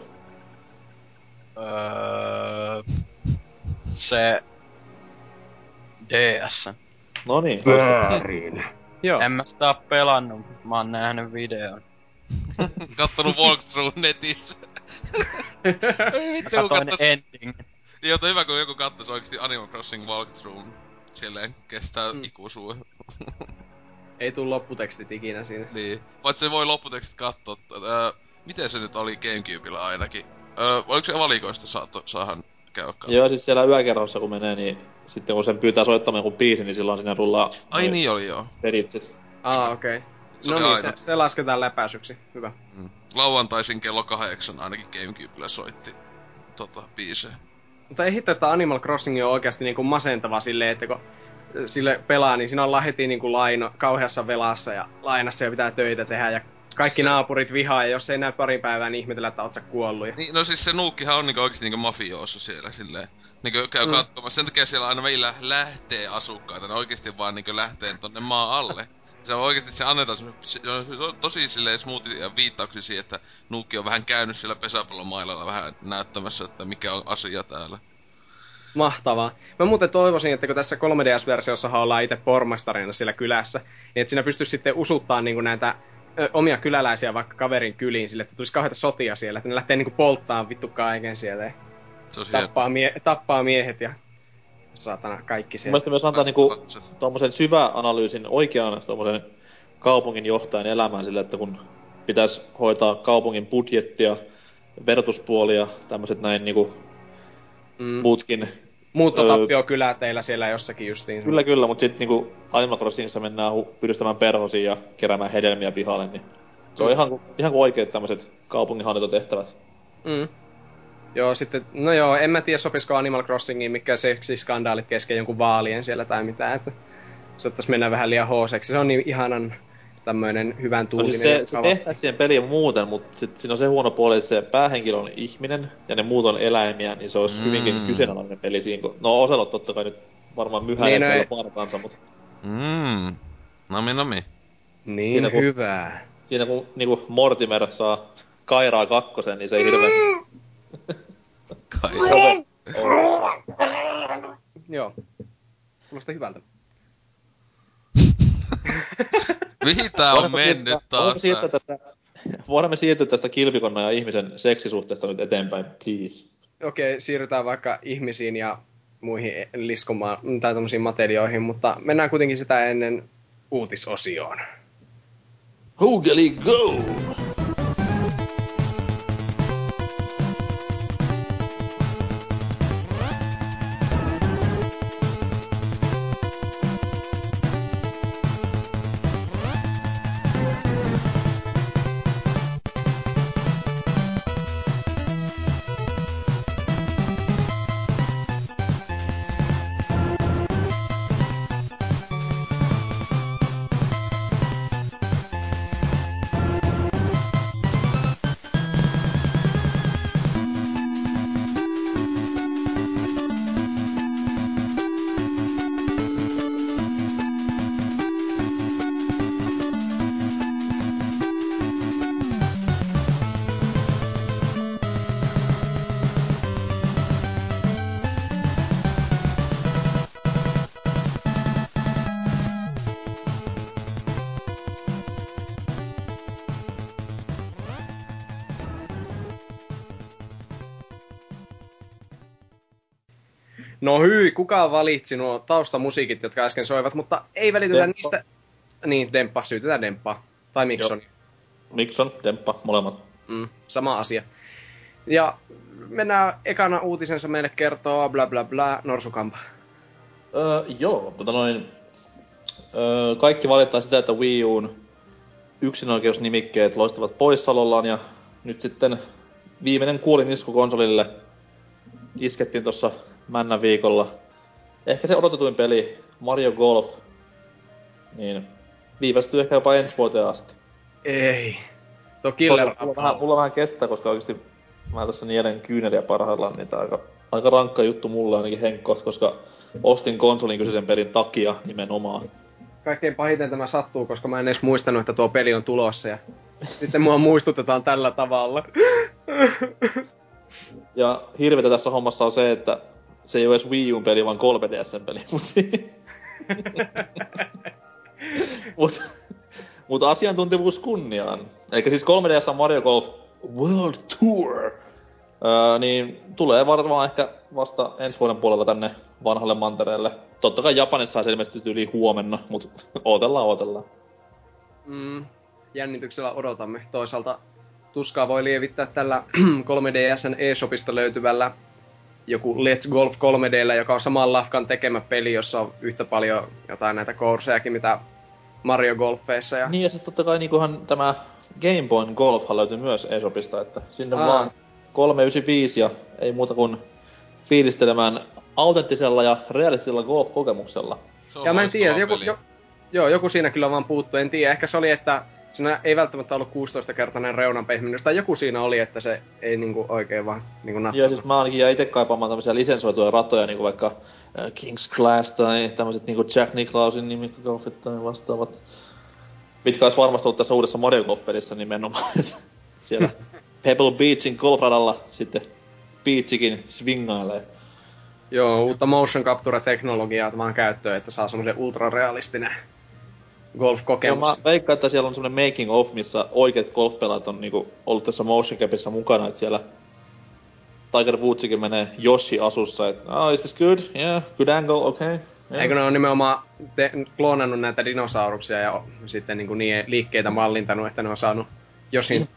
Öö, se DS. No niin, Väärin. Joo. En mä sitä oo pelannut, mä oon nähnyt videon. Kattonut walkthrough netissä. Ei vittu, kun Katoin kattos, ending. Niin, mutta hyvä, kun joku katsoisi oikeesti Animal Crossing walkthrough. Silleen kestää mm. ikuisuus. Ei tuu lopputekstit ikinä siinä. Niin. Paitsi se voi lopputekstit katsoa. Öö, miten se nyt oli Gamecubella ainakin? Öö, oliko se valikoista saatu, saahan katsoa? Joo, siis siellä yökerrossa kun menee, niin sitten kun sen pyytää soittamaan joku biisi, niin silloin sinne rullaa... Ai niin oli joo. Peritsit. Aa, okei. Okay. No niin, se, se, lasketaan läpäisyksi. Hyvä. Mm. Lauantaisin kello kahdeksan ainakin Gamecubella soitti tota, biisejä. Mutta ei hitto, että Animal Crossing on oikeasti niinku masentava silleen, että kun sille pelaa, niin siinä ollaan heti niinku laino, kauheassa velassa ja lainassa ja pitää töitä tehdä ja kaikki se... naapurit vihaa, ja jos ei näy pari päivää, niin ihmetellä, että oot sä kuollut. Ja... Niin, no siis se nuukkihan on niinku oikeesti niinku mafioossa siellä silleen. Niinku käy mm. katsomassa. Sen takia siellä aina meillä lähtee asukkaita. Ne oikeesti vaan niinku lähtee tonne maa alle. Se on oikeesti se annetaan se, se on tosi silleen smoothia viittauksia siihen, että Nuukki on vähän käynyt siellä pesäpallomailalla vähän näyttämässä, että mikä on asia täällä. Mahtavaa. Mä muuten toivoisin, että kun tässä 3DS-versiossa ollaan itse pormastarina siellä kylässä, niin että siinä pystyisi sitten usuttaa niin näitä ö, omia kyläläisiä vaikka kaverin kyliin sille, että tulisi kauheita sotia siellä, että ne lähtee niin polttaa vittu kaiken siellä ja tappaa, mie- tappaa miehet ja saatana kaikki siellä. Mielestäni myös antaa niinku tuommoisen syvä analyysin oikean tuommoisen kaupungin johtajan elämään sille, että kun pitäisi hoitaa kaupungin budjettia, verotuspuolia, tämmöiset näin niinku mm. muutkin Muuttotappio öö, kyllä teillä siellä jossakin justiin. Kyllä, kyllä, mutta sitten niinku Animal Crossingissa mennään hu- pydystämään perhosia ja keräämään hedelmiä pihalle, niin se on mm. ihan, ihan kuin oikeet tämmöiset kaupunginhallintotehtävät. Mm. Joo, sitten, no joo, en mä tiedä sopisiko Animal Crossingiin mikä seksiskandaalit kesken jonkun vaalien siellä tai mitään, että saattaisi mennä vähän liian hooseksi. Se on niin ihanan tämmöinen hyvän tuulinen. No siis se, se tehtäisiin siihen peliin muuten, mutta sit siinä on se huono puoli, että se päähenkilö on ihminen ja ne muut on eläimiä, niin se olisi mm. hyvinkin kyseenalainen peli siinä. No Oselot totta kai nyt varmaan myhäilee niin, siellä partaansa, mutta... Mm. Nami nami. Niin siinä, kun, hyvä. Siinä kun niinku Mortimer saa Kairaa kakkosen, niin se ei hirveän... Kairaa. Joo. Kuulostaa hyvältä. Mihin tää on mennyt taas? Siirtyä tästä, voidaan siirtyä tästä kilpikonna ja ihmisen seksisuhteesta nyt eteenpäin, please. Okei, okay, siirrytään vaikka ihmisiin ja muihin liskomaan tai tämmöisiin materioihin, mutta mennään kuitenkin sitä ennen uutisosioon. Hoogly go! Kuka valitsi nuo taustamusiikit, jotka äsken soivat, mutta ei välitetä Demppa. niistä... Niin, Demppa, syytetään Demppa. Tai Mikson. Mikson, Demppa, molemmat. Mm, sama asia. Ja mennään ekana uutisensa meille kertoo bla bla bla Norsukampa. Öö, joo, mutta noin... Öö, kaikki valittaa sitä, että Wii Uun yksinoikeusnimikkeet loistavat poissaolollaan ja nyt sitten viimeinen kuulin isku konsolille iskettiin tuossa männä viikolla. Ehkä se odotetuin peli, Mario Golf, niin viivästyy ehkä jopa ensi vuoteen asti. Ei. Tuo killer mulla, vähän, mulla vähän kestää, koska oikeasti mä tässä nielen kyyneliä parhaillaan, niin aika, aika rankka juttu mulle ainakin Henkko, koska ostin konsolin kyseisen pelin takia nimenomaan. Kaikkein pahiten tämä sattuu, koska mä en edes muistanut, että tuo peli on tulossa ja sitten mua muistutetaan tällä tavalla. Ja hirvetä tässä hommassa on se, että se ei ole edes Wii U peli, vaan 3DSn peli. Mutta mut asiantuntevuus kunniaan. Eli siis 3DS on Mario Golf World Tour. Öö, niin tulee varmaan ehkä vasta ensi vuoden puolella tänne vanhalle mantereelle. Totta kai Japanissa se ilmestyy yli huomenna, mutta odotellaan, odotellaan. Mm, jännityksellä odotamme. Toisaalta tuskaa voi lievittää tällä 3DSn eShopista löytyvällä joku Let's Golf 3Dllä, joka on saman lafkan tekemä peli, jossa on yhtä paljon jotain näitä coursejakin, mitä Mario Golfeissa. Ja... Niin ja siis totta kai niinkuhan tämä Game Boy Golf löytyy myös eShopista, että sinne Aa. vaan 395 ja ei muuta kuin fiilistelemään autenttisella ja realistisella golf-kokemuksella. Ja mä en tiedä, joku, jo, joo, joku siinä kyllä vaan puuttuu, en tiedä. Ehkä se oli, että siinä ei välttämättä ollut 16-kertainen reunan pehmennys, tai joku siinä oli, että se ei niinku oikein vaan niinku natsata. Joo, siis mä ainakin jäin itse kaipaamaan tämmöisiä lisensoituja ratoja, niinku vaikka äh, King's Class tai tämmöiset niinku Jack Nicklausin nimikogolfit tai vastaavat. Mitkä olisi varmasti ollut tässä uudessa Mario Golf-pelissä nimenomaan. Siellä Pebble Beachin golfradalla sitten Beachikin swingailee. Joo, uutta motion capture-teknologiaa vaan käyttöön, että saa semmoisen ultrarealistinen golf-kokemus. Joo, mä veikkaan, että siellä on semmoinen making of, missä oikeat golfpelat on niinku ollut tässä motion capissa mukana, että siellä Tiger Woodsikin menee Yoshi asussa, että oh, is this good? Yeah, good angle, okay. Yeah. Eikö ne ole nimenomaan te- kloonannut näitä dinosauruksia ja sitten niinku niin liikkeitä mallintanut, että ne on saanut Joshin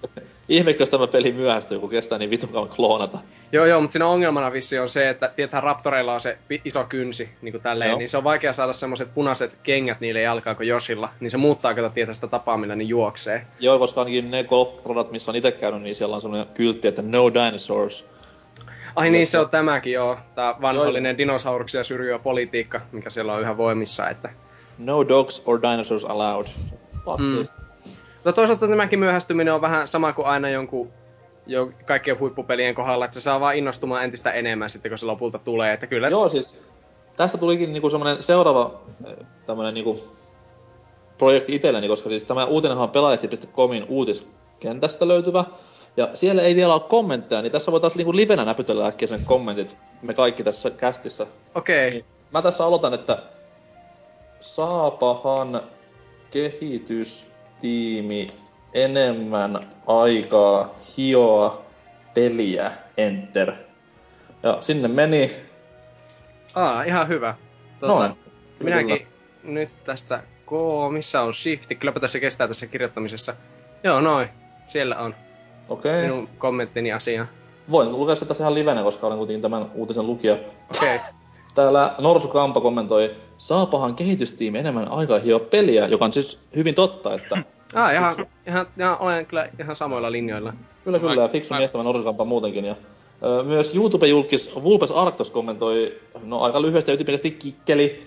Ihmekö, jos tämä peli myöhästyy, kun kestää niin vitun kauan kloonata. Joo, joo, mutta siinä ongelmana vissi on se, että tietää Raptoreilla on se iso kynsi, niin kuin tälleen, joo. niin se on vaikea saada semmoiset punaiset kengät niille jalkaan kuin Joshilla, niin se muuttaa kato tietää sitä tapaa, millä ne juoksee. Joo, koska ainakin ne golf missä on itse käynyt, niin siellä on semmoinen kyltti, että no dinosaurs. Ai niin, se on tämäkin, joo. Tää vanhollinen dinosauruksia syrjyä politiikka, mikä siellä on yhä voimissa, että... No dogs or dinosaurs allowed. Fuck mm. this. No toisaalta tämäkin myöhästyminen on vähän sama kuin aina jonkun jo kaikkien huippupelien kohdalla, että se saa vaan innostumaan entistä enemmän sitten, kun se lopulta tulee. Että kyllä... Joo, siis tästä tulikin niinku semmoinen seuraava tämmönen niinku projekti itselleni, koska siis tämä uutinenhan on pelaajat.comin uutiskentästä löytyvä. Ja siellä ei vielä ole kommentteja, niin tässä voitaisiin niinku livenä näpytellä äkkiä sen kommentit, me kaikki tässä kästissä. Okei. Okay. Niin mä tässä aloitan, että saapahan kehitys tiimi enemmän aikaa hioa peliä, enter. Ja sinne meni... Aa, ihan hyvä. Tuota, no, minäkin kyllä. nyt tästä K, missä on shifti, kylläpä tässä kestää tässä kirjoittamisessa. Joo, noin. Siellä on. Okei. Okay. Minun kommenttini asiaan. Voin lukea sitä ihan livenä, koska olen kuitenkin tämän uutisen lukija. Okei. Okay. Täällä Norsu Kampa kommentoi, saapahan kehitystiimi enemmän aikaa hioa peliä, joka on siis hyvin totta, että Ah, ihan, ihan, ihan, olen kyllä ihan samoilla linjoilla. Kyllä, kyllä. Mä, fiksu mä... mies tämä Norsukampa muutenkin. Ja, ö, myös YouTube-julkis Vulpes Arctos kommentoi, no aika lyhyesti ja ytimekästi kikkeli.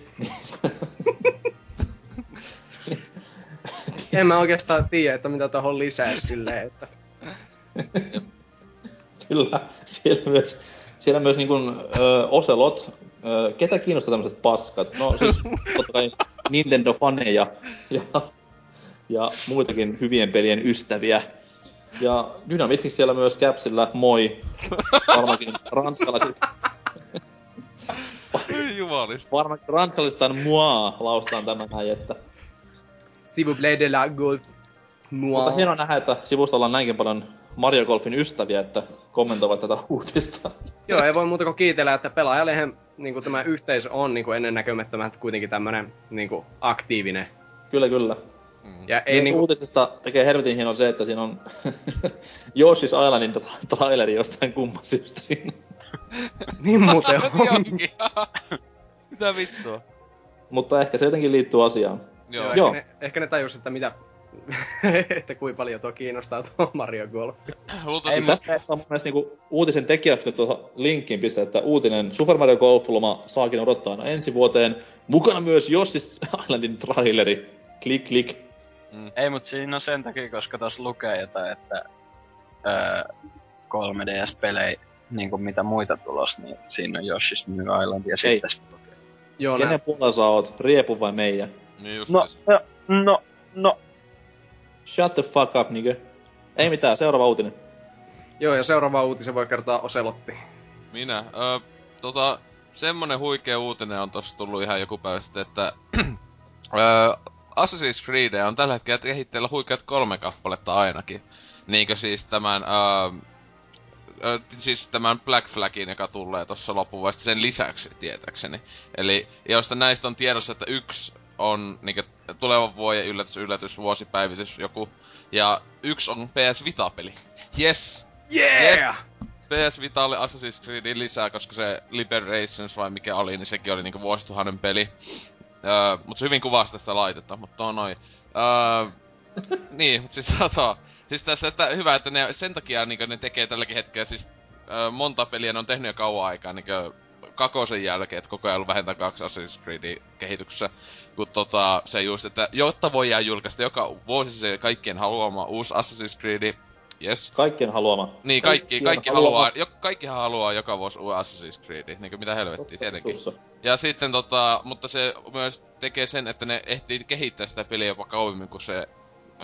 en mä oikeastaan tiedä, että mitä tuohon lisää silleen, että... kyllä, siellä myös, siellä myös niin kuin, ö, Ocelot, ö, ketä kiinnostaa tämmöiset paskat? No siis totta kai Nintendo-faneja ja ja muitakin hyvien pelien ystäviä. Ja Dynamitics siellä myös Capsillä, moi. Varmaankin ranskalaiset... Jumalista. Varmaankin ranskalaisistaan moi laustaan tämä näin, että... Plaît de la golf. Moi. Mutta hienoa nähdä, että sivustolla on näinkin paljon Mario Golfin ystäviä, että kommentoivat tätä uutista. Joo, ei voi muuta kuin kiitellä, että pelaajalehen niin tämä yhteisö on niin kuin ennennäkemättömät kuitenkin tämmöinen niin aktiivinen. Kyllä, kyllä. Mm. Ja ei niinku... uutisesta tekee helvetin hieno se, että siinä on Yoshi's Islandin traileri jostain kumman syystä siinä. niin muuten on. Mitä vittua? Mutta ehkä se jotenkin liittyy asiaan. Joo. Joo, Joo. Ehkä, ne, ehkä ne tajus, että mitä että kuinka paljon tuo kiinnostaa tuo Mario Golf. Ei, tässä on mun niinku uutisen tekijästä tuohon linkkiin pistä, että uutinen Super Mario Golf-loma saakin odottaa aina ensi vuoteen. Mukana myös Yoshi's Islandin traileri. Klik, klik. Mm. Ei, mut siinä on sen takia, koska tuossa lukee jotain, että öö, 3DS-pelejä, niin kuin mitä muita tulos, niin siinä on Yoshi's New Island ja sitten sit lukee. Joo, Kenen puolella sä oot? Riepu vai meidän? Niin just no, no, no, no. Shut the fuck up, nigga. Ei mitään, seuraava uutinen. Joo, ja seuraava uutisen voi kertoa Oselotti. Minä? Öö, tota, semmonen huikea uutinen on tossa tullut ihan joku päivä sitten, että öö, Assassin's Creed on tällä hetkellä kehitteillä huikeat kolme kappaletta ainakin. Niinkö siis tämän, uh, ö, siis tämän Black Flagin, joka tulee tuossa loppuvasti sen lisäksi, tietääkseni. Eli josta näistä on tiedossa, että yksi on niinku tulevan vuoden yllätys, yllätys, vuosipäivitys joku. Ja yksi on PS Vita-peli. Yes! Yeah! Yes! PS Vitalle Assassin's Creedin lisää, koska se Liberations vai mikä oli, niin sekin oli niinku vuosituhannen peli. Öö, mut se hyvin kuvastaa sitä laitetta, mutta on noin. Öö, niin, mut siis tota, siis tässä, että hyvä, että ne sen takia niin ne tekee tälläkin hetkellä siis öö, monta peliä ne on tehnyt jo kauan aikaa niin kakosen jälkeen, että koko ajan ollut vähintään kaksi Assassin's Creedin kehityksessä. Kun tota, se just, että jotta voidaan julkaista joka vuosi se kaikkien haluama uusi Assassin's Creed, Yes. Kaikkien haluama. Niin, kaikki, kaikki haluaa, jo, kaikkihan haluaa joka vuosi uuden Assassin's Creed, niin kuin mitä helvettiä, tietenkin. Tussa. Ja sitten tota, mutta se myös tekee sen, että ne ehtii kehittää sitä peliä jopa kauemmin kuin se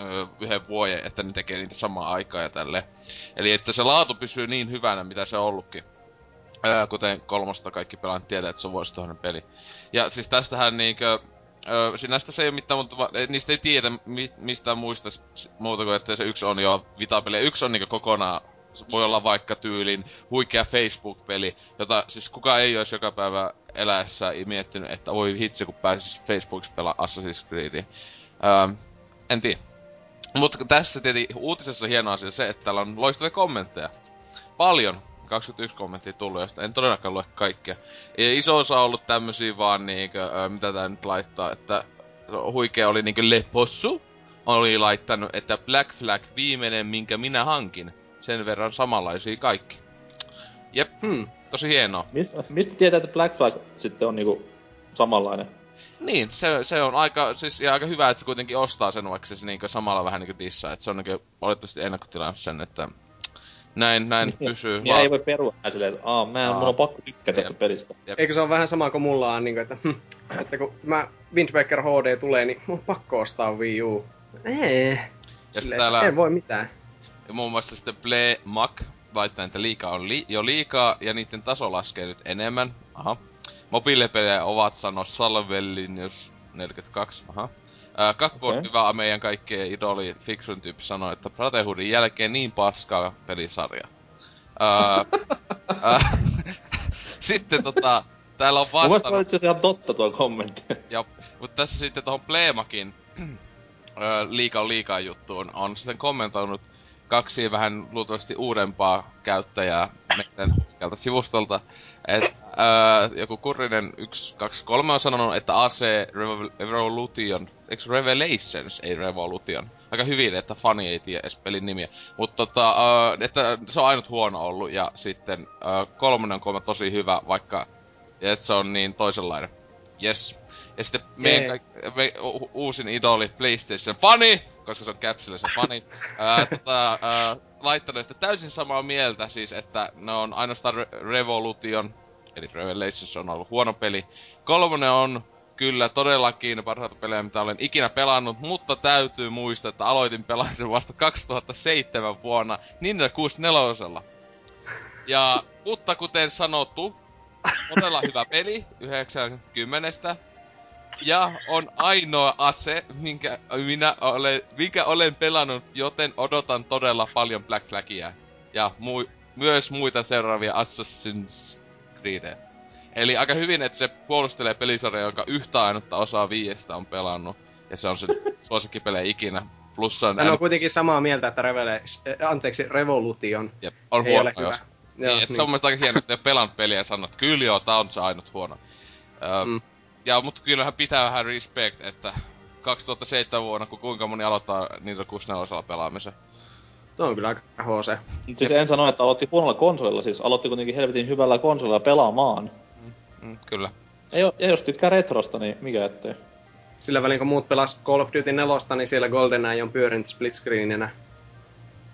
öö, yhden vuoden, että ne tekee niitä samaa aikaa ja tälle. Eli että se laatu pysyy niin hyvänä, mitä se on ollutkin. Öö, kuten kolmosta kaikki pelaajat tietää, että se on vuosituhannen peli. Ja siis tästähän niinkö, sinästä se ei ole mitään, mutta niistä ei tiedä mi, mistään muista muuta kuin, että se yksi on jo vitapeli. Yksi on niinku kokonaan, voi olla vaikka tyylin huikea Facebook-peli, jota siis kuka ei olisi joka päivä eläessä miettinyt, että voi hitsi, kun pääsis Facebookissa pelaa Assassin's Creedia. Öö, en tiedä. Mutta tässä tietenkin uutisessa hieno asia se, että täällä on loistavia kommentteja. Paljon 21 kommenttia tullut, josta en todellakaan lue kaikkea. Ja iso osa on ollut tämmösiä vaan niinkö, mitä tää nyt laittaa, että huikea oli niinkö Lepossu oli laittanut, että Black Flag viimeinen, minkä minä hankin. Sen verran samanlaisia kaikki. Jep, hmm. tosi hienoa. Mistä, mistä tietää, että Black Flag sitten on niinku samanlainen? Niin, se, se on aika, siis ja aika hyvä, että se kuitenkin ostaa sen, vaikka se niinku samalla vähän niinku dissaa. Että se on niinku olettavasti ennakkotilannut sen, että näin, näin niin, pysyy. Niin ei voi perua näin silleen, että aah, mä, mulla on pakko tykkää tästä pelistä. Jep. Eikö se ole vähän sama kuin mulla on, niin kuin, että, hm, että kun tämä Wind Waker HD tulee, niin mun on pakko ostaa Wii U. Ei. Silleen, täällä... ei voi mitään. Ja muun muassa sitten Play Mac laittaa, että liikaa on li- jo liikaa ja niiden taso laskee nyt enemmän. Aha. Mobiilipelejä ovat sano Salvellinius 42. Aha. Äh, Kakku okay. hyvä meidän kaikkien idoli fiksun tyyppi sanoi, että Brotherhoodin jälkeen niin paskaa pelisarja. Äh, äh, sitten tota, täällä on vastannut... Mun itse ihan totta tuo kommentti. Ja, mutta tässä sitten tuohon Playmakin äh, liikaa liikaa juttuun on sitten kommentoinut kaksi vähän luultavasti uudempaa käyttäjää meidän sivustolta. Et, ää, joku kurrinen 1, 2, 3 on sanonut, että AC Revolution, eikö Revelations, ei Revolution. Aika hyvin, että fani ei tiedä edes pelin nimiä. Mutta tota, ää, että se on ainut huono ollut, ja sitten ää, kolmonen on kolme tosi hyvä, vaikka että se on niin toisenlainen. Yes. Ja sitten meidän ka- me, u- uusin idoli PlayStation Funny, koska se on capsule se Funny, ää, tota, ää, laittanut, että täysin samaa mieltä siis, että ne on ainoastaan Re- Revolution, eli Revelations on ollut huono peli. Kolmonen on kyllä todellakin parhaita pelejä, mitä olen ikinä pelannut, mutta täytyy muistaa, että aloitin pelaamisen vasta 2007 vuonna Nintendo 64. Ja, mutta kuten sanottu, todella hyvä peli, 90. Ja on ainoa ase, minkä minä olen, minkä olen pelannut, joten odotan todella paljon Black Flagia. Ja mu- myös muita seuraavia Assassin's Creed. Eli aika hyvin, että se puolustelee pelisarja, jonka yhtä ainutta osaa viiestä on pelannut. Ja se on se suosikkipelejä ikinä. Plus on... Hän on kuitenkin samaa mieltä, että Revele... anteeksi, Revolution Jep, on ei huono, ole hyvä. Niin, niin, että se on mielestäni aika hienoa, että pelannut peliä ja sanoo, että kyllä joo, tää on se ainut huono. Öö, mm. Ja mutta kyllähän pitää vähän respect, että 2007 vuonna, kun kuinka moni aloittaa niitä 64 pelaamisen. Tuo on kyllä aika HC. Siis en sano, että aloitti huonolla konsolilla, siis aloitti kuitenkin helvetin hyvällä konsolilla pelaamaan. Mm, mm, kyllä. Ja, ja jos tykkää retrosta, niin mikä ettei. Sillä välin kun muut pelas Call of Duty 4, niin siellä GoldenEye on pyörinyt split screeninä.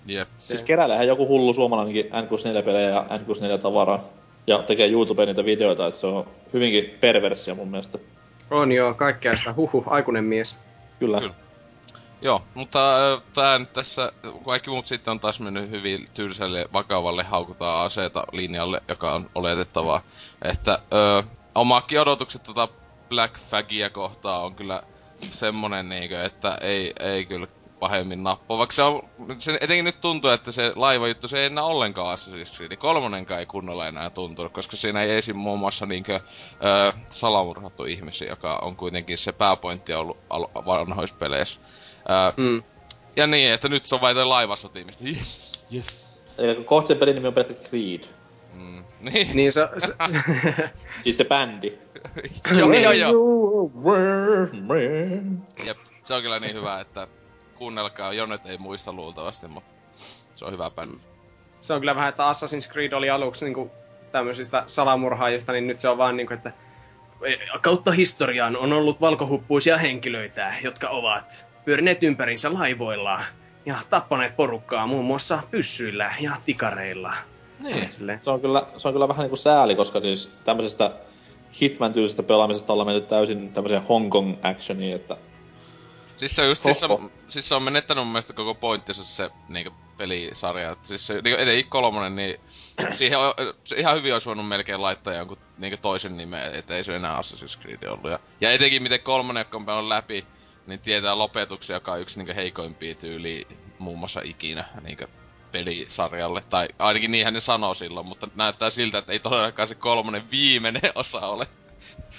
Jep. Se... Siis keräilehän joku hullu suomalainenkin N64-pelejä ja N64-tavaraa. Ja tekee YouTubeen niitä videoita, että se on hyvinkin perversia mun mielestä. On joo, kaikkea sitä huhu, aikuinen mies. Kyllä. Kyllä. Joo, mutta tää nyt tässä, kaikki muut sitten on taas mennyt hyvin tylsälle, vakavalle haukutaan aseita linjalle, joka on oletettavaa. Että ö, omakin odotukset tota Black Fagia kohtaa on kyllä semmonen niinkö, että ei, ei kyllä pahemmin nappaa. Vaikka se on, se etenkin nyt tuntuu, että se laiva juttu, se ei enää ollenkaan Assassin's Creed. Kolmonenkaan ei kunnolla enää tuntunut, koska siinä ei esim. muun muassa niinkö, ö, salamurhattu ihmisiä, joka on kuitenkin se pääpointti ollut al- vanhoissa peleissä. Ö, Mm. ja niin, että nyt se on vain laivasotimista. Yes, yes. Eli kohta sen pelin nimi on pelkkä Creed. Mm. Niin, Niin se, se Siis se bändi. joo, joo, joo. joo. Jep, se on kyllä niin hyvä, että kuunnelkaa. Jonet ei muista luultavasti, mutta se on hyvä bändi. se on kyllä vähän, että Assassin's Creed oli aluksi niinku tämmöisistä salamurhaajista, niin nyt se on vaan niinku, että kautta historiaan on ollut valkohuppuisia henkilöitä, jotka ovat pyörineet ympärinsä laivoilla ja tappaneet porukkaa muun muassa pyssyillä ja tikareilla. Niin. Se on kyllä, se on kyllä vähän niinku sääli, koska siis tämmöisestä Hitman-tyylisestä pelaamisesta ollaan mennyt täysin tämmöiseen Hong Kong actioniin, että Siis se, on just, siis, se, on, siis se on menettänyt mun mielestä koko pointtinsa se niinku, pelisarja. Et siis se, niinku, etenkin kolmonen, niin siihen on, se ihan hyvin olisi voinut melkein laittaa jonkun niinku, toisen nimen, et ei se enää Assassin's Creed ollut. Ja, ja etenkin miten kolmonen, joka on pelannut läpi, niin tietää lopetuksia, joka on yksi niinku, heikoimpia tyyliä muun muassa ikinä niinku, pelisarjalle. Tai ainakin niinhän ne sanoo silloin, mutta näyttää siltä, että ei todellakaan se kolmonen viimeinen osa ole.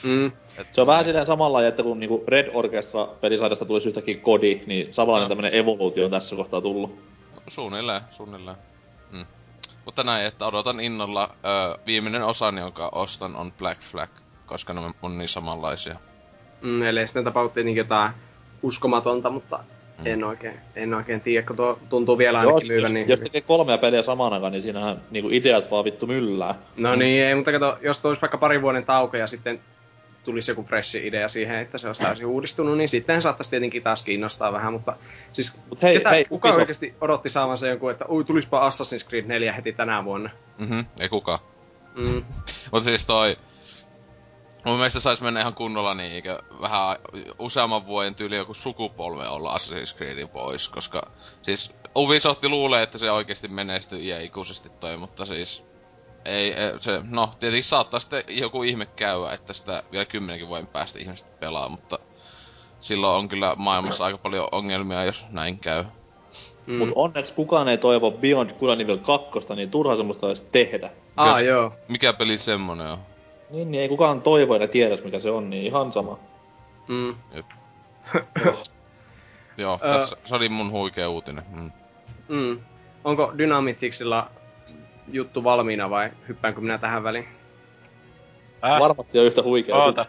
Mm. se on vähän silleen samalla, että kun niinku Red Orchestra pelisarjasta tulisi yhtäkkiä kodi, niin samanlainen No. tämmönen evoluutio on tässä kohtaa tullut. Suunnilleen, suunnilleen. Mm. Mutta näin, että odotan innolla. Öö, viimeinen osa, jonka ostan, on Black Flag, koska ne on niin samanlaisia. Mm, eli sitten tapauttiin tietenkin jotain uskomatonta, mutta Mm. en oikein, en oikein tiedä, kun tuo tuntuu vielä Joo, ainakin siis myyvän jos, niin jos tekee kolmea peliä samaan aikaan, niin siinähän niinku ideat vaan vittu myllää. No niin, ei, mutta kato, jos tulisi vaikka pari vuoden tauko ja sitten tulisi joku freshi idea siihen, että se olisi täysin uudistunut, niin sitten saattaisi tietenkin taas kiinnostaa vähän, mutta siis Mut hei, ketä, hei, kuka Ubisoft. oikeasti odotti saavansa joku, että ui, tulispa Assassin's Creed 4 heti tänä vuonna. Mhm, ei kukaan. Mm. Mutta siis toi... Mun mielestä sais mennä ihan kunnolla niin, eikä vähän useamman vuoden tyyli joku sukupolve olla Assassin's Creedin pois, koska siis Ubisoft luulee, että se oikeasti menestyy ja ikuisesti toi, mutta siis ei, se, no tietenkin saattaa sitten joku ihme käydä, että sitä vielä kymmenenkin vuoden päästä ihmiset pelaa, mutta silloin on kyllä maailmassa aika paljon ongelmia, jos näin käy. Mm. Mut onneksi kukaan ei toivo Beyond Good and Evil 2, niin turha semmoista edes tehdä. Ah, joo. Mikä peli semmonen on? Niin, niin ei kukaan toivo eikä tiedä mikä se on, niin ihan sama. Mm. Joo, Ö. tässä, se oli mun huikea uutinen. Mm. Mm. Onko Dynamitixilla juttu valmiina vai hyppäänkö minä tähän väliin? Äh, Varmasti on yhtä huikea. oota.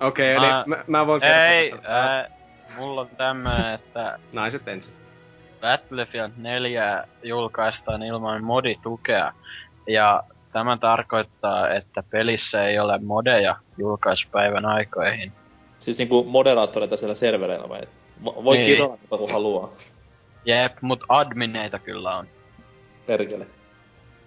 Okei, okay, eli mä, mä voin kertoa Ei, tässä. ää, mulla on tämmönen, että Naiset ensin. Battlefield 4 julkaistaan ilman moditukea. Ja tämä tarkoittaa, että pelissä ei ole modeja julkaispäivän aikoihin. Siis niinku moderaattoreita siellä servereillä vai? Vo- Voi Niin. kirjoittaa mitä kun haluaa. Jep, mut admineita kyllä on. Perkele.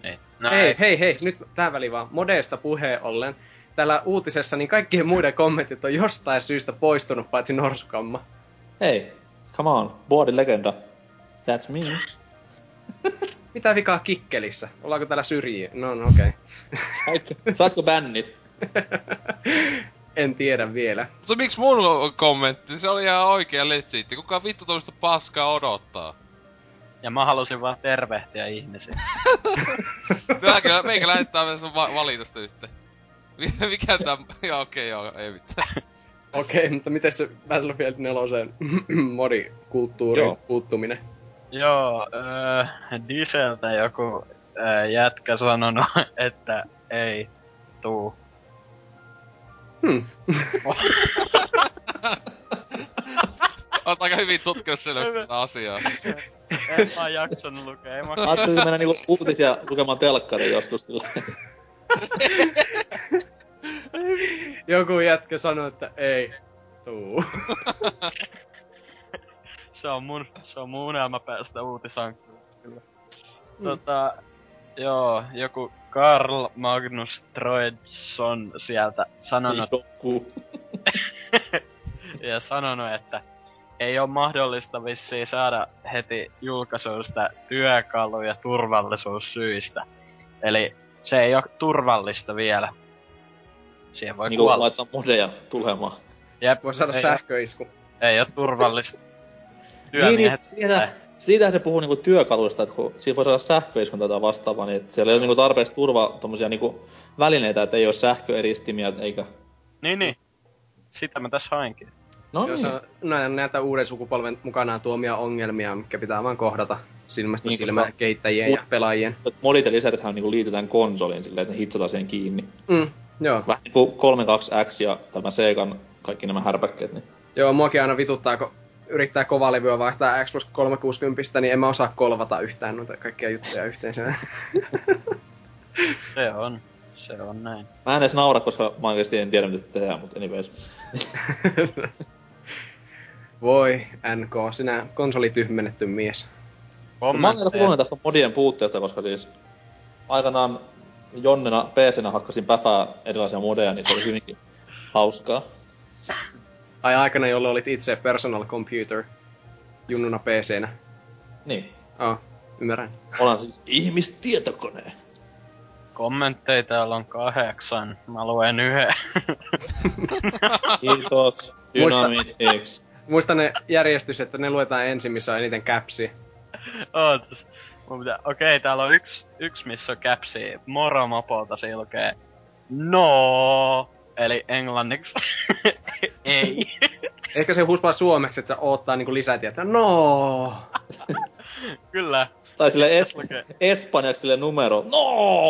Niin. No Hei, hei, hei, nyt tähän väliin vaan. Modeesta puheen ollen. Täällä uutisessa niin kaikkien muiden kommentit on jostain syystä poistunut, paitsi Norsukamma. Hei, come on, boardin legenda. That's me. Mitä vikaa kikkelissä? Ollaanko täällä syrjiä? No, no okei. Saitko, saatko bännit? en tiedä vielä. Mutta miksi mun kommentti? Se oli ihan oikea legitti. Kuka vittu tuollaista paskaa odottaa? Ja mä halusin vaan tervehtiä ihmisiä. Meikä, meikä lähettää sun va- valitusta yhteen. Mikä tää... Joo, okei, okay, joo, ei mitään. Okei, mutta miten se Battlefield 4 modikulttuurin Joo. puuttuminen? Joo, öö, joku öö, jätkä sanonut, että ei tuu. Hmm. Oot aika hyvin tutkinut selvästi tätä asiaa. En mä jaksanut lukea, ei mä Ajattelin mennä niinku uutisia lukemaan telkkariin joskus sillä. Joku jätkä sanoi, että ei tuu. se on mun, se on mun unelma päästä uutisankkuun. Kyllä. Tota, joo, joku Karl Magnus Troedsson sieltä sanonut, ja sanonut, että ei ole mahdollista vissiin saada heti julkaisuista työkaluja turvallisuussyistä. Eli se ei ole turvallista vielä. Siihen voi Niinku kuolla. laittaa modeja tulemaan. Jep, Voi saada ei, sähköisku. ei ole turvallista. Työmiehet. siitä, siitähän se puhuu niinku työkaluista, että kun siinä voi saada sähköiskun tätä vastaavaa, niin että siellä ei ole niinku tarpeeksi turva tommosia niinku välineitä, että ei ole sähköeristimiä eikä... Niin, niin. Sitä mä tässä hainkin. No Joo, se on nä- näitä uuden sukupolven mukanaan tuomia ongelmia, mikä pitää vaan kohdata silmästä Niin, niin, silmään kehittäjien ja pelaajien. Modit ja lisärithän niinku liitetään konsoliin silleen, että ne hitsataan siihen kiinni. Mm, joo. Vähän niinku 32X ja tämä Segan kaikki nämä härpäkkeet, niin... joo, muakin aina vituttaa, kun yrittää kovalevyä vaihtaa Xbox 360, niin en mä osaa kolvata yhtään noita kaikkia juttuja yhteensä. Se on. Se on näin. Mä en edes naura, koska mä oikeesti en tiedä mitä tehdään, mutta anyways. Voi, NK, sinä konsolityhmennetty mies. Mä oon aika Kommentteja. surullinen tästä modien puutteesta, koska siis aikanaan Jonnena PC-nä hakkasin päfää erilaisia modeja, niin se oli hyvinkin hauskaa. Ai aikana, jolloin olit itse personal computer junnuna PC-nä. Niin. Oh, ymmärrän. Olen siis ihmistietokone. Kommentteja täällä on kahdeksan. Mä luen yhden. Kiitos. Muista- X. Muista ne järjestys, että ne luetaan ensin, missä on eniten käpsi. Ootas. Mun pitää... Okei, täällä on yksi, yksi missä on käpsi. Moro mopolta se lukee. No. Eli englanniksi. Ei. Ehkä se huspaa suomeksi, että odottaa niinku lisätietoa. No! Kyllä. Tai sille es- espanjaksi sille numero. No!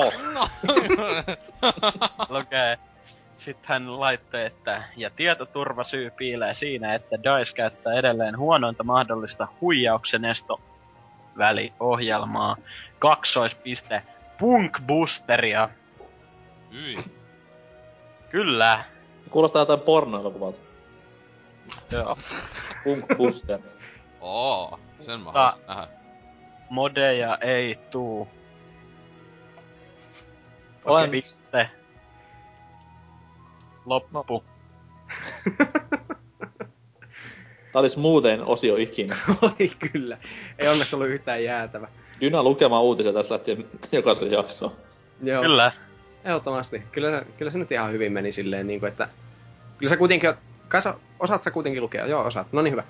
Lukee. Sitten hän laittoi, että ja tietoturvasyy piilee siinä, että DICE käyttää edelleen huonointa mahdollista huijauksen esto väliohjelmaa. Kaksoispiste Punk Boosteria. Kyllä. Kuulostaa jotain pornoelokuvalta. Joo. Punk Booster. Oo, sen mä haluaisin nähdä. Modeja ei tuu. Olen- Piste. Loppu. Tää olisi muuten osio ikinä. Oi kyllä. Ei onneksi ollut yhtään jäätävä. Dyna lukemaan uutisia tässä lähtien jokaisen jaksoon. Joo. Kyllä. Ehdottomasti. Kyllä, kyllä se nyt ihan hyvin meni silleen, niin kuin, että... Kyllä sä kuitenkin... Kai sä, osaat sä kuitenkin lukea? Joo, osaat. No niin, hyvä.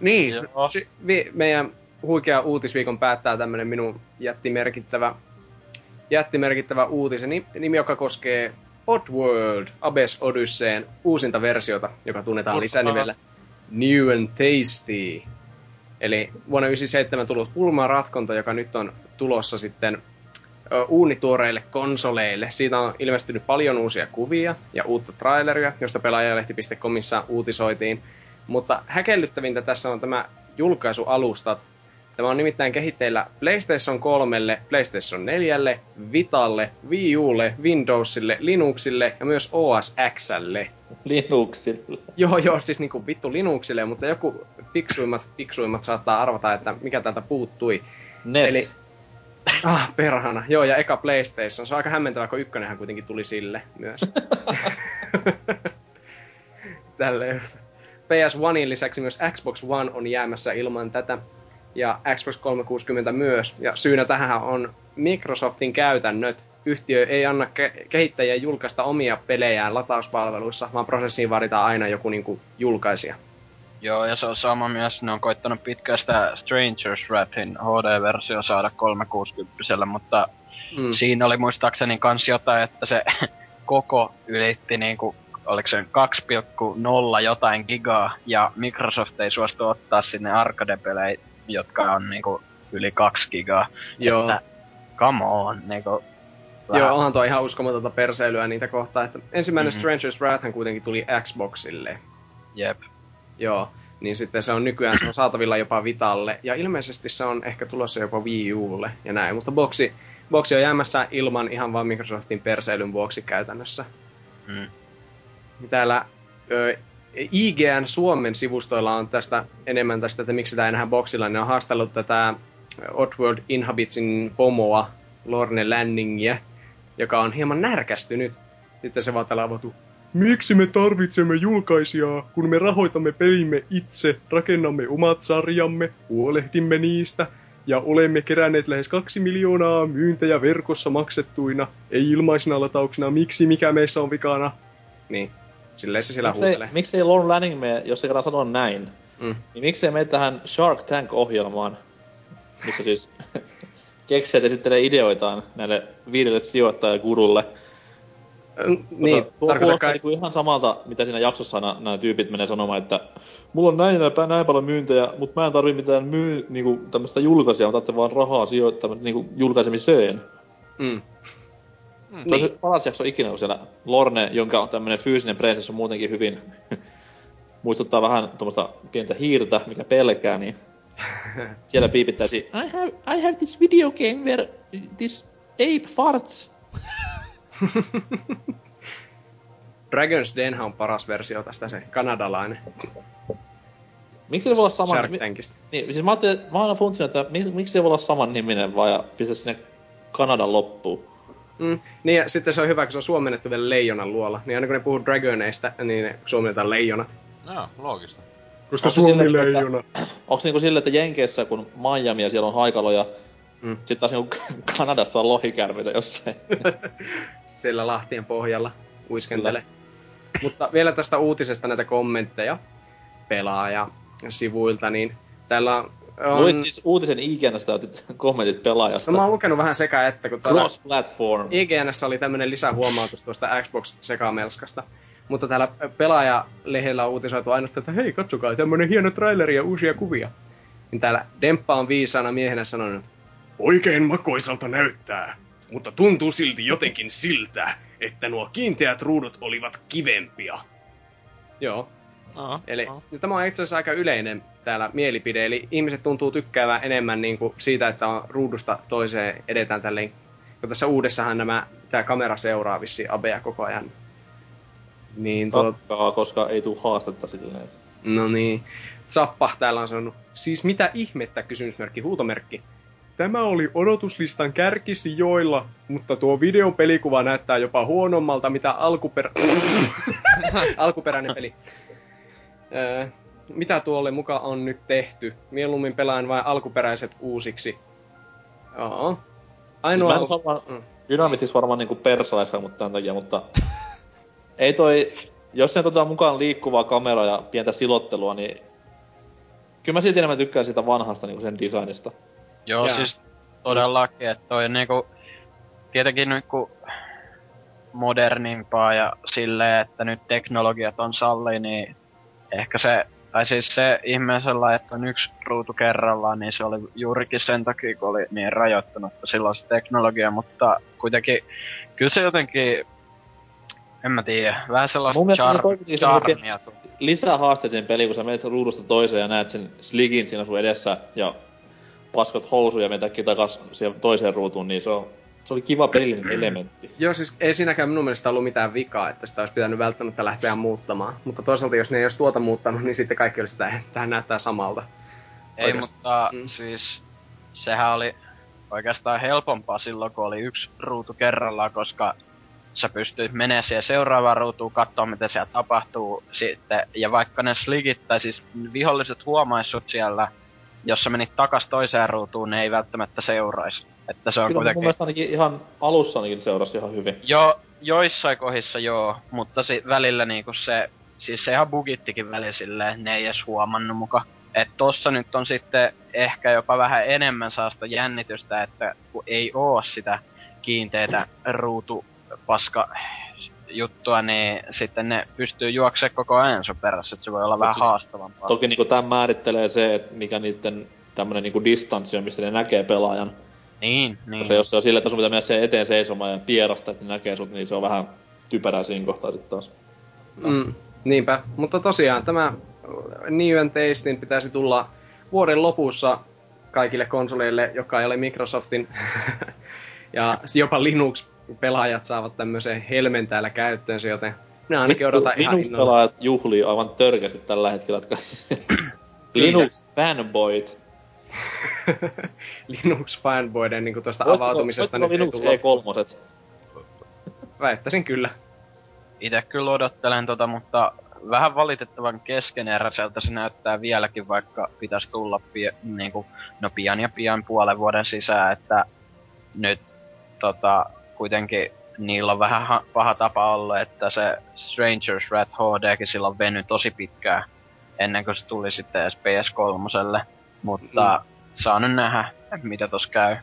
Niin, si, vi, meidän huikea uutisviikon päättää tämmönen minun jättimerkittävä, jättimerkittävä uutiseni, nimi, joka koskee Oddworld Abyss Odysseen uusinta versiota, joka tunnetaan Uskokaa. lisänimellä New and Tasty. Eli vuonna 1997 tullut pulmaratkonta, joka nyt on tulossa sitten uunituoreille konsoleille. Siitä on ilmestynyt paljon uusia kuvia ja uutta traileria, josta pelaajalehti.comissa uutisoitiin. Mutta häkellyttävintä tässä on tämä julkaisualustat. Tämä on nimittäin kehitteillä PlayStation 3, PlayStation 4, Vitalle, Wii Ulle, Windowsille, Linuxille ja myös OS Xlle. Linuxille. Joo, joo, siis niinku vittu Linuxille, mutta joku fiksuimmat, fiksuimmat saattaa arvata, että mikä täältä puuttui. NES. Eli- Ah, perhana. Joo, ja eka PlayStation. Se on aika hämmentävää, kun ykkönenhän kuitenkin tuli sille myös. Tälleen. PS1in lisäksi myös Xbox One on jäämässä ilman tätä. Ja Xbox 360 myös. Ja syynä tähän on Microsoftin käytännöt. Yhtiö ei anna ke- kehittäjien julkaista omia pelejään latauspalveluissa, vaan prosessiin vaaditaan aina joku niinku julkaisija. Joo, ja se on sama myös, ne on koittanut pitkään sitä Stranger's Wrathin HD-versio saada 360 mutta Mm. siinä oli muistaakseni kans jotain, että se koko ylitti niinku, oliko se 2,0 jotain gigaa, ja Microsoft ei suostu ottaa sinne arcade-pelejä, jotka on niinku yli 2 gigaa. Joo. Että, come on, niinku... Joo, onhan tuo ihan uskomatonta perseilyä niitä kohtaa. Että ensimmäinen Mhm. mm-hmm. Stranger's Wrath kuitenkin tuli Xboxille. Jep. Joo, niin sitten se on nykyään se on saatavilla jopa Vitalle, ja ilmeisesti se on ehkä tulossa jopa Wii Ulle ja näin, mutta boksi, boksi on jäämässä ilman ihan vaan Microsoftin perseilyn vuoksi käytännössä. Mm. Täällä ö, IGN Suomen sivustoilla on tästä enemmän tästä, että miksi tämä ei nähdä boksilla, ne on haastellut tätä Oddworld Inhabitsin pomoa, Lorne Lanningia, joka on hieman närkästynyt. Sitten se vaan täällä avautuu. Miksi me tarvitsemme julkaisijaa, kun me rahoitamme pelimme itse, rakennamme omat sarjamme, huolehdimme niistä, ja olemme keränneet lähes kaksi miljoonaa myyntejä verkossa maksettuina, ei ilmaisina latauksina, miksi mikä meissä on vikana. Niin, silleen se siellä Miksei, huutelee. miksei Lorne Lanning mene, jos se kerran sanoo näin, Mm. Niin miksei mene tähän Shark Tank-ohjelmaan, missä siis keksijät esittelee ideoitaan näille viidelle sijoittajagurulle. Niin, tuo kuulostaa kai... ihan samalta, mitä siinä jaksossa nämä, nämä tyypit menee sanomaan, että mulla on näin, näin, näin paljon myyntejä, mutta mä en tarvi mitään myy, niinku, tämmöistä julkaisijaa, mutta vaan rahaa sijoittaa niinku, julkaisemiseen. Mm. Mm. On se paras jakso ikinä, kun siellä Lorne, jonka tämmönen fyysinen presence on muutenkin hyvin... muistuttaa vähän tuommoista pientä hiirtä, mikä pelkää, niin... siellä piipittäisi I have, I have this video game where this ape farts. Dragon's Den on paras versio tästä, se kanadalainen Miksi se voi olla saman... Shark Tankista. Niin, siis mä ajattelin, mä aina funtsinut, että mi, miksi se voi olla saman niminen vaan ja pistä sinne Kanadan loppuun. Mm. Niin ja sitten se on hyvä, kun se on suomennettu vielä leijonan luola. Niin aina kun ne puhuu dragoneista, niin ne suomennetaan leijonat. Joo, loogista. Koska Onko Suomi silleen, leijona. Onks niinku silleen, että Jenkeissä, kun Miami ja siellä on haikaloja, Mm. sit taas niinku Kanadassa on lohikärmeitä jossain. Siellä Lahtien pohjalla uiskentele. Mutta vielä tästä uutisesta näitä kommentteja pelaaja sivuilta, niin täällä on... Luit siis uutisen IGNstä otit kommentit pelaajasta. No mä oon lukenut vähän sekä että, kun täällä Cross-platform. IGNS oli tämmönen lisähuomautus tuosta Xbox-sekamelskasta. Mutta täällä pelaajalehdellä on uutisoitu aina, että hei, katsokaa, tämmönen hieno traileri ja uusia kuvia. Niin täällä Demppa on viisaana miehenä sanonut, Oikein makoisalta näyttää, mutta tuntuu silti jotenkin siltä, että nuo kiinteät ruudut olivat kivempia. Joo, Aa, Eli aa. tämä on itse asiassa aika yleinen täällä mielipide, eli ihmiset tuntuu tykkäävän enemmän niin kuin siitä, että on ruudusta toiseen edetään tälleen. Kun tässä uudessahan nämä, tämä kamera seuraa vissiin Abea koko ajan. Niin tuo, Takkaa, koska ei tuu haastetta silleen. no niin. Zappa täällä on sanonut, siis mitä ihmettä, kysymysmerkki, huutomerkki. Tämä oli odotuslistan kärkisijoilla, mutta tuo videon pelikuva näyttää jopa huonommalta, mitä alkuperä... alkuperäinen peli. Öö, mitä tuolle mukaan on nyt tehty? Mieluummin pelaan vain alkuperäiset uusiksi. Joo. Ainoa... Siis mä en varmaan, Mm. Dynamitissa varmaan niinku persalaiska, mutta tämän takia, mutta... Ei toi... Jos ne otetaan mukaan liikkuvaa kameraa ja pientä silottelua, niin... Kyllä mä silti enemmän tykkään siitä vanhasta niinku sen designista. Joo, Jaa. siis todellakin, että toi niinku, tietenkin nyt kun modernimpaa ja silleen, että nyt teknologiat on salli, niin ehkä se, tai siis se ihmeisellä, että on yksi ruutu kerrallaan, niin se oli juurikin sen takia, kun oli niin rajoittunut silloin se teknologia, mutta kuitenkin, kyllä se jotenkin, en mä tiedä, vähän sellaista Mun char- charmia. Lisää haasteeseen peliin, kun sä menet ruudusta toiseen ja näet sen sligin siinä sun edessä ja paskot housuja ja äkkiä takas siihen toiseen ruutuun, niin se, on, se oli kiva pelin elementti. Joo, siis ei siinäkään minun mielestä ollut mitään vikaa, että sitä olisi pitänyt välttämättä lähteä muuttamaan. Mutta toisaalta, jos ne ei olisi tuota muuttanut, niin sitten kaikki olisi sitä, tähän näyttää samalta. Ei, mutta Mm. mm. siis sehän oli oikeastaan helpompaa silloin, kun oli yksi ruutu kerrallaan, koska sä pystyit menemään siihen seuraavaan ruutuun, katsoa mitä siellä tapahtuu sitten. Ja vaikka ne sligit, tai siis viholliset huomaissut siellä, jos sä menit takas toiseen ruutuun, ne ei välttämättä seuraisi. Että se on Kyllä mun kuitenkin... mielestä ainakin ihan alussa ainakin seurasi ihan hyvin. Jo, joissain kohdissa joo, mutta si- välillä niinku se, siis se ihan bugittikin välillä silleen, ne ei edes huomannut muka. Et tossa nyt on sitten ehkä jopa vähän enemmän saasta jännitystä, että kun ei oo sitä kiinteitä ruutupaska juttua, niin sitten ne pystyy juoksemaan koko ajan sun perässä, että se voi olla Mut vähän siis haastavampaa. Toki niinku tämän määrittelee se, että mikä niiden tämmönen niinku distanssi on, mistä ne näkee pelaajan. Niin, niin. Koska jos se on sillä, että sun pitää mennä eteen seisomaan ja pierasta, että ne näkee sut, niin se on vähän typerää siinä kohtaa sitten taas. Mm, niinpä. Mutta tosiaan tämä New and Tastin pitäisi tulla vuoden lopussa kaikille konsoleille, joka ei ole Microsoftin. ja jopa Linux-pelaajat saavat tämmöisen helmen täällä käyttöönsä, joten minä ainakin odotan ihan innolla. Linux-pelaajat juhlii aivan törkeästi tällä hetkellä, jotka... Linux fanboyt. Linux-fanboiden niin tuosta avautumisesta Voitko nyt ei Linux tulla. E3. Väittäisin kyllä. Itse kyllä odottelen tota, mutta vähän valitettavan keskeneräiseltä se näyttää vieläkin, vaikka pitäisi tulla pie, niinku, no pian ja pian puolen vuoden sisään, että nyt tota, kuitenkin niillä on vähän ha- paha tapa ollut, että se Stranger's Rat HDkin silloin veny tosi pitkään ennen kuin se tuli sitten edes PS3. Mutta mm. saa nyt nähdä, mitä tos käy.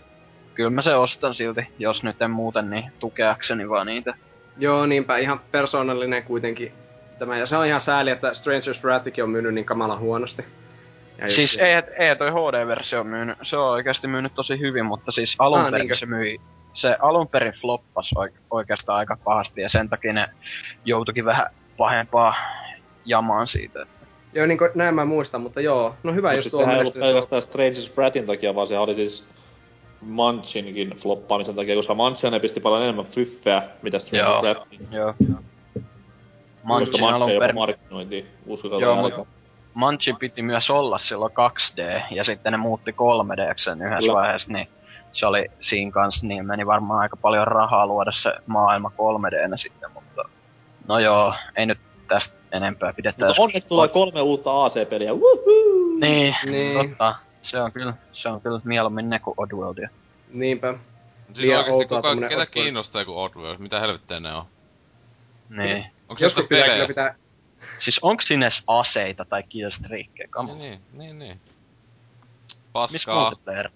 Kyllä mä se ostan silti, jos nyt en muuten, niin tukeakseni vaan niitä. Joo, niinpä ihan persoonallinen kuitenkin tämä. Ja se on ihan sääli, että Stranger's Wrathikin on myynyt niin kamala huonosti. Ja siis ei, ei toi HD-versio myynyt, se on oikeasti myynyt tosi hyvin, mutta siis alun ah, perin se myi, se alun perin floppas oikeastaan aika pahasti ja sen takia ne joutuikin vähän pahempaa jamaan siitä. Että. Joo, niin kuin näin mä muistan, mutta joo, no hyvä, no, jos tuo sehän ei ollut pelkästään Stranger's Wrathin takia, vaan se oli siis Munchinkin floppaamisen takia, koska Munchin pisti paljon enemmän fyffeä, mitä Stranger's Wrathin. Joo, joo. Munchin alun perin... markkinointiin, uskokaa Joo, Munchin piti myös olla silloin 2D, ja sitten ne muutti 3D sen yhdessä Kyllä. vaiheessa, niin se oli siinä kanssa, niin meni varmaan aika paljon rahaa luoda se maailma 3 d sitten, mutta no joo, ei nyt tästä enempää pidetä. Mutta onneksi tulee kolme uutta AC-peliä, Woohoo! Niin, niin, totta. Se on kyllä, se on kyllä mieluummin ne kuin Oddworldia. Niinpä. Siis Liian oikeesti kuka, ketä Oddworld. kiinnostaa joku Oddworld? Mitä helvettiä ne on? Niin. Onko Joskus pitää kyllä pitää... Siis onks sinne aseita tai killstreakkejä? Niin, niin, niin, niin. Paskaa. Miss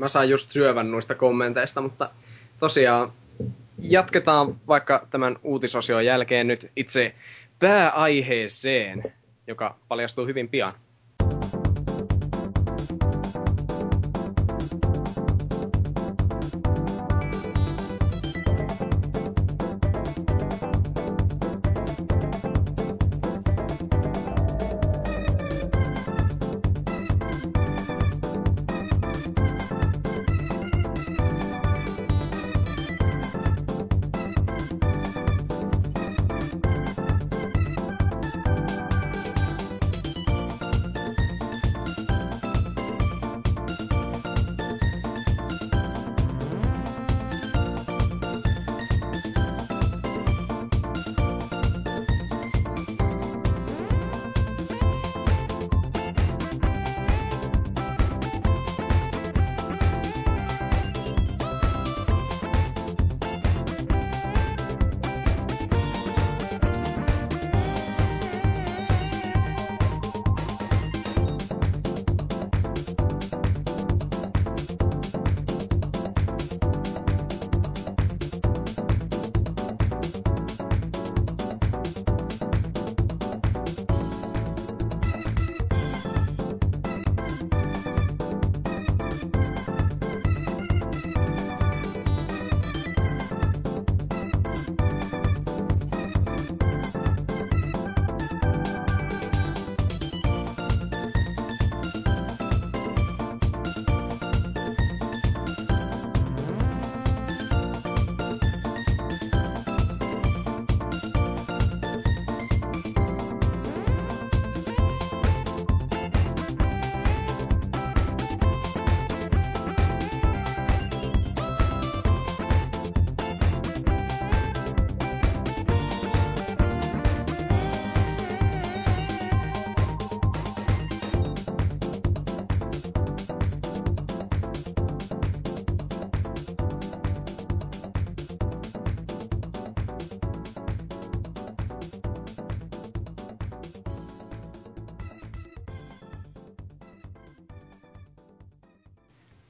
Mä saan just syövän noista kommenteista, mutta tosiaan jatketaan vaikka tämän uutisosion jälkeen nyt itse pääaiheeseen, joka paljastuu hyvin pian.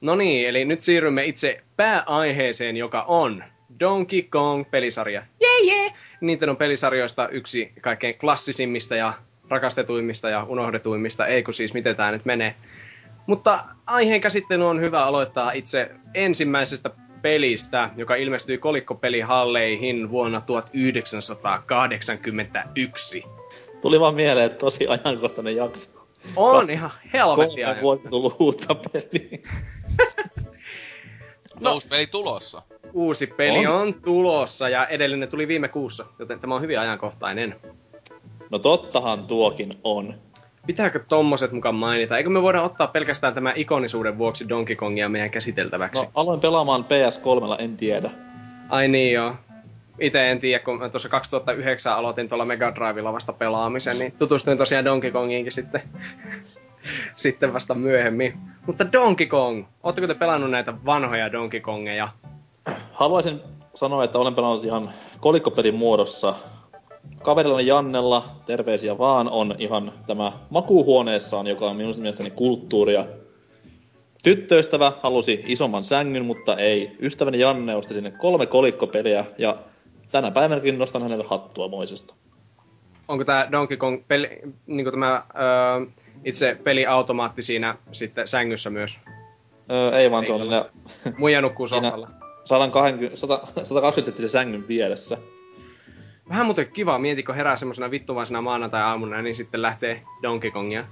No niin, eli nyt siirrymme itse pääaiheeseen, joka on Donkey Kong-pelisarja. Jee, yeah, jee! On pelisarjoista yksi kaikkein klassisimmista ja rakastetuimmista ja unohdetuimmista, ei kun siis miten tämä nyt menee. Mutta aiheen käsittely on hyvä aloittaa itse ensimmäisestä pelistä, joka ilmestyi kolikkopelihalleihin vuonna 1981. Tuli vaan mieleen, että tosi ajankohtainen jakso. On ihan helvetin Kolme vuotta tullut uutta peliä. No, uusi peli tulossa. Uusi peli on. on tulossa ja edellinen tuli viime kuussa, joten tämä on hyvin ajankohtainen. No tottahan tuokin on. Pitääkö tommoset mukaan mainita? Eikö me voida ottaa pelkästään tämä ikonisuuden vuoksi Donkey Kongia meidän käsiteltäväksi? No, aloin pelaamaan PS3, en tiedä. Ai niin joo. Itse en tiedä, kun mä tuossa 2009 aloitin tuolla Mega Drivella vasta pelaamisen, niin tutustuin tosiaan Donkey Kongiinkin sitten sitten vasta myöhemmin. Mutta Donkey Kong, ootteko te pelannut näitä vanhoja Donkey Kongeja? Haluaisin sanoa, että olen pelannut ihan kolikkopelin muodossa kaverillani Jannella, terveisiä vaan, on ihan tämä makuuhuoneessaan, joka on minun mielestäni kulttuuria. Tyttöystävä halusi isomman sängyn, mutta ei. Ystäväni Janne osti sinne kolme kolikkopeliä ja tänä päivänäkin nostan hänelle hattua moisesta. Onko tämä Donkey Kong peli, niin tämä öö, itse peliautomaatti siinä sitten sängyssä myös? Öö, ei vaan, siinä... Muija nukkuu sohvalla. 120, 100, 120 senttisen sängyn vieressä. Vähän muuten kiva, kun herää semmosena vittuvaisena maanantai-aamuna, niin sitten lähtee Donkey Kongia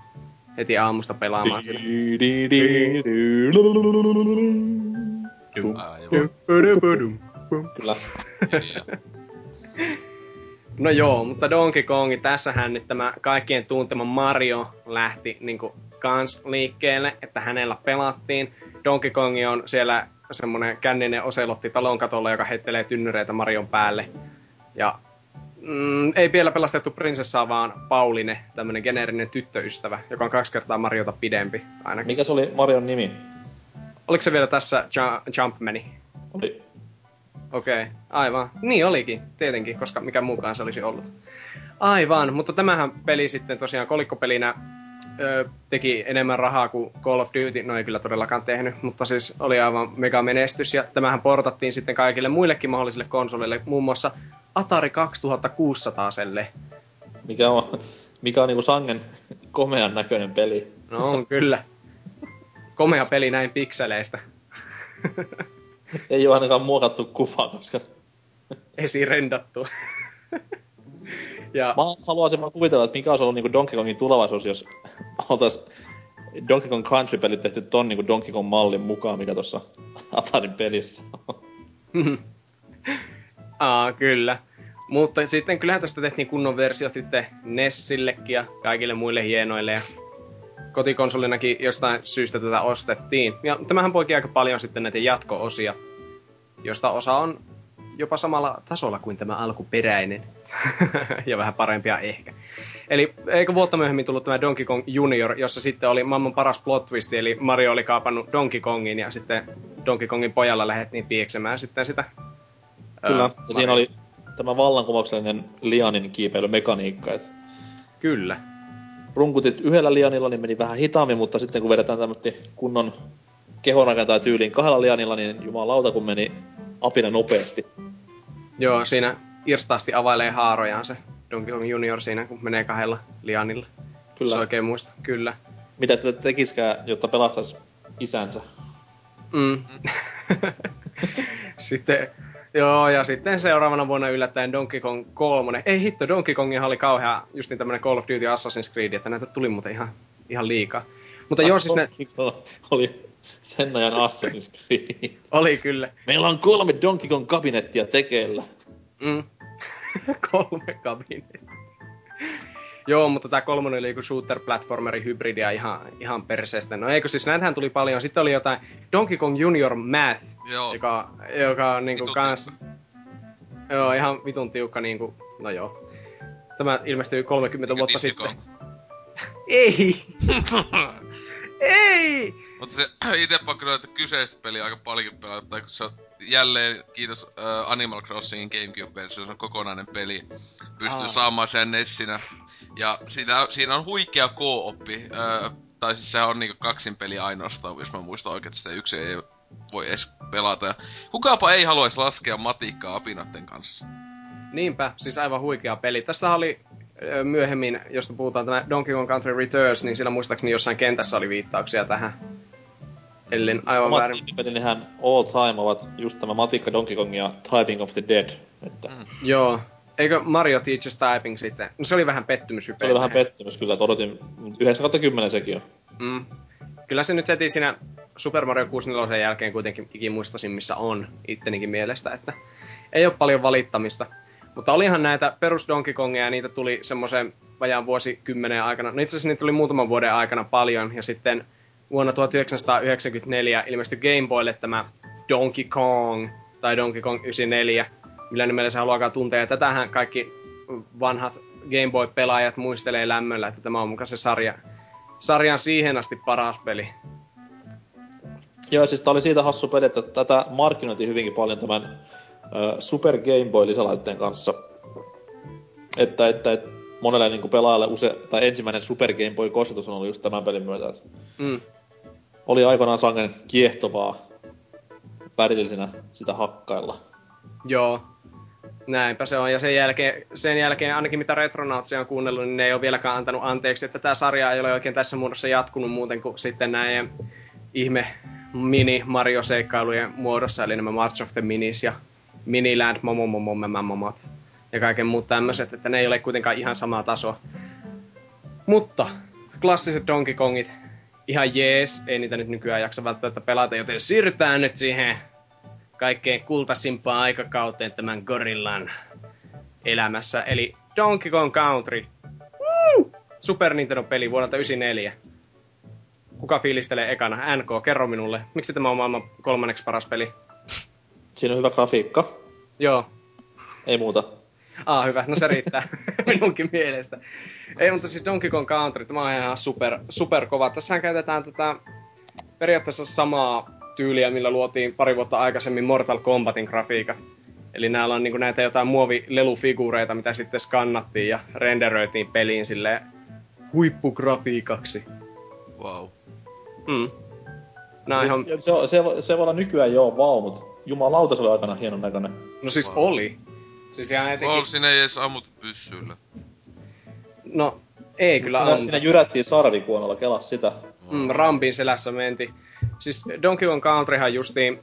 heti aamusta pelaamaan sitä. Kyllä. No joo, mutta Donkey Kongi, tässähän nyt tämä kaikkien tuntema Mario lähti niinku kans liikkeelle, että hänellä pelattiin. Donkey Kongi on siellä semmonen känninen oselotti talon katolla, joka heittelee tynnyreitä Marion päälle. Ja mm, ei vielä pelastettu prinsessaa, vaan Pauline, tämmönen geneerinen tyttöystävä, joka on kaksi kertaa Mariota pidempi ainakin. Mikä se oli Marion nimi? Oliko se vielä tässä Ju- Jumpmani? Oli. Okei, okay, aivan. Niin olikin, tietenkin, koska mikä muukaan se olisi ollut. Aivan, mutta tämähän peli sitten tosiaan kolikkopelinä ö, teki enemmän rahaa kuin Call of Duty, no ei kyllä todellakaan tehnyt, mutta siis oli aivan mega menestys, ja tämähän portattiin sitten kaikille muillekin mahdollisille konsoleille, muun muassa Atari 2600 selle. Mikä on, mikä on niinku sangen komean näköinen peli. No on kyllä. Komea peli näin pikseleistä. Ei ole ainakaan muokattu kuva, koska... Esirendattu. ja... Mä haluaisin vaan kuvitella, että mikä olisi ollut niinku Donkey Kongin tulevaisuus, jos oltais Donkey Kong Country-pelit tehty ton niinku Donkey Kong-mallin mukaan, mikä tuossa Atarin pelissä on. Aa, kyllä. Mutta sitten kyllähän tästä tehtiin kunnon versio sitten Nessillekin ja kaikille muille hienoille ja kotikonsolinakin jostain syystä tätä ostettiin. Ja tämähän poikii aika paljon sitten näitä jatko-osia, josta osa on jopa samalla tasolla kuin tämä alkuperäinen. ja vähän parempia ehkä. Eli eikö vuotta myöhemmin tullut tämä Donkey Kong Junior, jossa sitten oli maailman paras plot twist, eli Mario oli kaapannut Donkey Kongin ja sitten Donkey Kongin pojalla lähdettiin pieksemään sitten sitä. Kyllä, ja siinä oli tämä vallankumouksellinen lianin kiipeilymekaniikka. Että Kyllä. Runkutit yhdellä lianilla, niin meni vähän hitaammin, mutta sitten kun vedetään tämmöinen kunnon kehonrakentaa tyyliin kahdella lianilla, niin jumalauta kun meni apina nopeasti. Joo, siinä irstaasti availee haarojaan se Donkey Kong Junior siinä, kun menee kahdella lianilla. Kyllä. Se oikein muista, kyllä. Mitä sitä tekiskään, jotta pelastaisi isänsä? Mm. sitten, joo, ja sitten seuraavana vuonna yllättäen Donkey Kong 3. Ei hitto, Donkey Kong oli kauhea just niin tämmönen Call of Duty Assassin's Creed, että näitä tuli muuten ihan, ihan liikaa. Mutta joo, siis ne... Oli sen ajan Assassin's Creed. Oli kyllä. Meillä on kolme Donkey Kong kabinettia tekeillä. Mm. kolme kabinettia. Joo, mutta tämä kolmonen oli joku shooter-platformeri hybridia ihan, ihan perseestä. No eikö siis näitähän tuli paljon. Sitten oli jotain Donkey Kong Junior Math, joo. joka, joka on niinku kans... Joo, ihan vitun tiukka niinku, no joo. Tämä ilmestyi 30 Eikä vuotta sitten. Ei! Ei! Mutta se ite pakko että kyseistä peliä aika paljon pelata, kun se on jälleen, kiitos uh, Animal Crossingin Gamecube-versio, se on kokonainen peli. Pystyy ah. saamaan sen Nessinä. Ja siinä, siinä on huikea co-oppi. Uh, tai siis se on niinku kaksin peli ainoastaan, jos mä muistan oikein, että sitä yksi ei voi edes pelata. Ja kukaapa ei haluaisi laskea matikkaa apinatten kanssa. Niinpä, siis aivan huikea peli. Tästä oli myöhemmin, josta puhutaan tämä Donkey Kong Country Returns, niin siellä muistaakseni jossain kentässä oli viittauksia tähän. Ellin aivan Omat väärin. Omat all time ovat just tämä Matikka Donkey Kong ja Typing of the Dead. Että... Mm. Joo. Eikö Mario Teaches Typing sitten? No se oli vähän pettymys Se oli vähän pettymys kyllä, että odotin 9 10 sekin on. Mm. Kyllä se nyt heti siinä Super Mario 64 jälkeen kuitenkin ikimuistasin, missä on ittenikin mielestä, että ei ole paljon valittamista. Mutta olihan näitä perus Donkey Kongeja, niitä tuli semmoisen vajaan vuosikymmenen aikana. No itse asiassa niitä tuli muutaman vuoden aikana paljon, ja sitten vuonna 1994 ilmestyi Game Boylle tämä Donkey Kong, tai Donkey Kong 94, millä nimellä se haluaa tuntea. Ja tätähän kaikki vanhat Game Boy-pelaajat muistelee lämmöllä, että tämä on mukaan se sarja, sarjan siihen asti paras peli. Joo, siis tää oli siitä hassu peli, että tätä markkinoitiin hyvinkin paljon tämän Super Game Boy lisälaitteen kanssa. että, että, että monelle niin pelaajalle use, tai ensimmäinen Super Game Boy kosketus on ollut just tämän pelin myötä. Että Mm. Oli aikoinaan sangen kiehtovaa värillisenä sitä hakkailla. Joo. Näinpä se on. Ja sen jälkeen, sen jälkeen ainakin mitä Retronautsia on kuunnellut, niin ne ei ole vieläkään antanut anteeksi, että tämä sarja ei ole oikein tässä muodossa jatkunut muuten kuin sitten näin ihme mini Mario-seikkailujen muodossa, eli nämä March of the Minis ja Miniland Momomomomomomot ja kaiken muut tämmöiset, että ne ei ole kuitenkaan ihan samaa tasoa. Mutta klassiset Donkey Kongit, ihan jees, ei niitä nyt nykyään jaksa välttämättä pelata, joten siirrytään nyt siihen kaikkein kultaisimpaan aikakauteen tämän gorillan elämässä, eli Donkey Kong Country. Woo! Super Nintendo-peli vuodelta 94. Kuka fiilistelee ekana? NK, kerro minulle. Miksi tämä on maailman kolmanneksi paras peli? Siinä on hyvä grafiikka. Joo. Ei muuta. Ah, hyvä. No se riittää minunkin mielestä. Ei, mutta siis Donkey Kong Country, tämä on ihan super, super kova. Tässähän käytetään tätä periaatteessa samaa tyyliä, millä luotiin pari vuotta aikaisemmin Mortal Kombatin grafiikat. Eli näillä on niinku näitä jotain muovilelufigureita, mitä sitten skannattiin ja renderöitiin peliin silleen huippugrafiikaksi. Wow. Mm. Nää ihan, Se, se, se, voi olla nykyään joo vau, mutta jumalauta se oli aikana hienon näköinen. no siis Wow. oli. Siis ihan etenkin, Ol, siinä ei edes ammuta pyssyllä. no ei kyllä Siinä, ammu. siinä jyrättiin sarvikuonolla, kelas sitä. Mm, rampin selässä menti. Siis Donkey Kong Countryhan justiin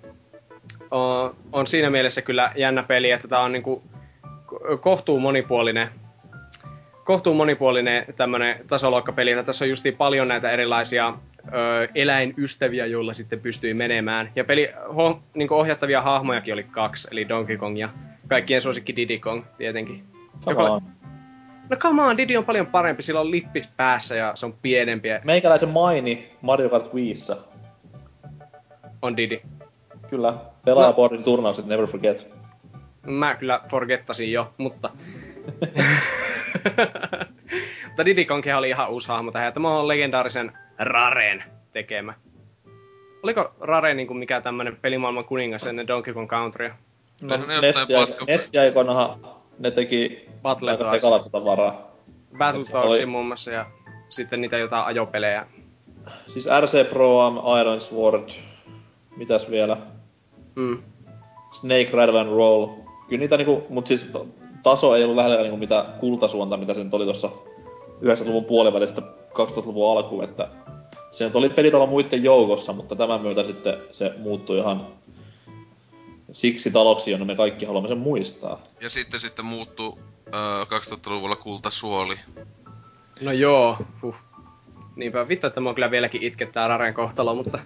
on, on siinä mielessä kyllä jännä peli, että tää on niinku ko- kohtuu monipuolinen kohtuu monipuolinen tämmönen tasoloikkapeli, että tässä on justiin paljon näitä erilaisia ö, eläinystäviä, joilla sitten pystyy menemään. Ja peli ho, niinku ohjattavia hahmojakin oli kaksi, eli Donkey Kong ja kaikkien suosikki Diddy Kong tietenkin. Come on. No come on, Diddy on paljon parempi, sillä on lippis päässä ja se on pienempi Meikäläisen maini Mario Kart Wiissä. on Diddy. Kyllä. Pelaajaboardin turnaukset Never Forget. Mä kyllä forgettasin jo, mutta... mutta Diddy Konghan oli ihan uusi hahmo tähän, ja tämä on legendaarisen Raren tekemä. Oliko Rare niin kuin mikä tämmönen pelimaailman kuningas ennen Donkey Kong Countrya? No, ne paska- Nessia aikoinahan ne teki Battle aika Toys. sekalaista tavaraa. Battletoadsia Oli- muun muassa, ja sitten niitä jotain ajopelejä. Siis RC Pro Am, Iron Sword, mitäs vielä? Mm. Snake Rattle and Roll. Kyllä niitä niinku, mut siis taso ei ollut lähellä niinku mitä kultasuonta, mitä se nyt oli tuossa 90-luvun puolivälistä 2000-luvun alkuun, että se nyt oli pelit olla muiden joukossa, mutta tämän myötä sitten se muuttui ihan siksi taloksi, jonne me kaikki haluamme sen muistaa. Ja sitten sitten muuttuu öö, 2000-luvulla kultasuoli. No joo, huh. Niinpä, vittu, että mua kyllä vieläkin itkettää Raren kohtalo, mutta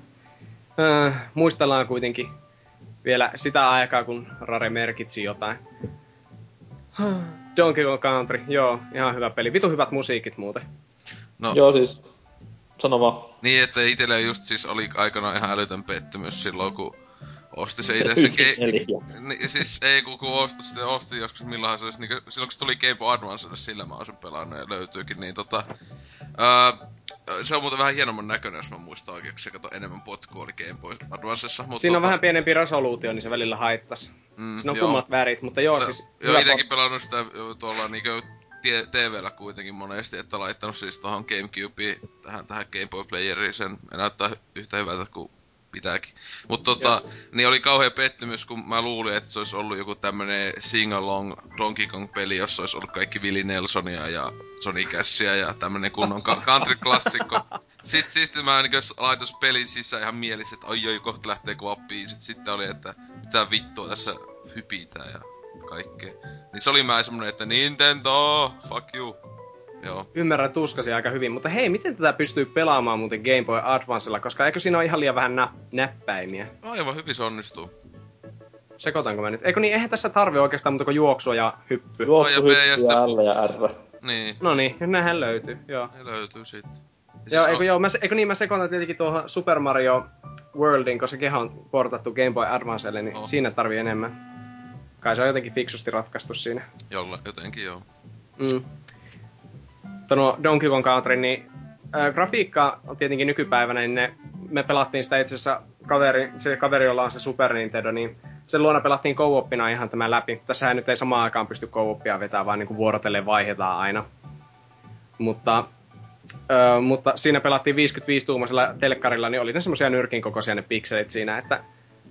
äh, muistellaan kuitenkin vielä sitä aikaa, kun Rare merkitsi jotain. Donkey Kong Country, joo, ihan hyvä peli. Vitu hyvät musiikit muuten. No, Joo siis, sano vaan. niin että itelle just siis oli aikana ihan älytön pettymys silloin, kun osti se itse se ge- 94. Niin, siis ei kun, kun osti, sitten osti joskus milloinhan se olisi, niin silloin kun se tuli Game Boy Advancelle, sillä mä olisin pelannut ja löytyykin, niin tota... Ää, se on muuten vähän hienomman näköinen, jos mä muistan oikein, kun se kato enemmän potkua oli Game Boy Advancessa. Mutta Siinä on vähän pienempi resoluutio, niin se välillä haittas. mm, Siinä on joo. kummat värit, mutta joo, siis Joo, hyvä itekin po- pelannut sitä tuolla niinkö tie- TVllä kuitenkin monesti, että laittanut siis tohon Gamecubeen tähän, tähän Game Boy Playeriin sen. Ja näyttää yhtä hyvältä kuin pitääkin. Mutta tota, niin oli kauhea pettymys, kun mä luulin, että se olisi ollut joku tämmönen sing-along Donkey Kong-peli, jossa olisi ollut kaikki Willie Nelsonia ja Johnny Cashia ja tämmönen kunnon country-klassikko. Sitten, sitten mä niin laitoin pelin sisään ihan mielessä, että oi oi, kohta lähtee kova biisit. Sitten oli, että mitä vittua tässä hypitään ja kaikkea. Niin se oli mä semmonen, että Nintendo, fuck you. Joo. ymmärrän tuskasi aika hyvin, mutta hei, miten tätä pystyy pelaamaan muuten Game Boy Advancella, koska eikö siinä ole ihan liian vähän nä- näppäimiä? Aivan hyvin se onnistuu. Sekoitanko mä nyt? Eikö niin, eihän tässä tarvi oikeastaan muuta kuin juoksua ja hyppy. Juoksu, ja B ja hyppy sitten ja L ja R. Niin, No niin, nämähän löytyy, joo. ne löytyy sitten. Joo, eikö, joo, mä, eikö niin, mä sekoitan tietenkin tuohon Super Mario Worldin, koska sekin on portattu Game Boy Advancelle, niin Oh. siinä tarvii enemmän. Kai se on jotenkin fiksusti ratkaistu siinä. Jolla, jotenkin joo. Mm. Mutta nuo Donkey Kong Country, niin ää, grafiikka on tietenkin nykypäivänä, niin ne, me pelattiin sitä itse asiassa kaveri, se kaveri, jolla on se Super Nintendo, niin sen luona pelattiin co ihan tämä läpi. Tässähän nyt ei samaan aikaan pysty co vetämään, vaan niin vuorotellen vaihdetaan aina. Mutta, ö, mutta siinä pelattiin 55-tuumaisella telkkarilla, niin oli ne semmoisia nyrkin kokoisia ne pikselit siinä, että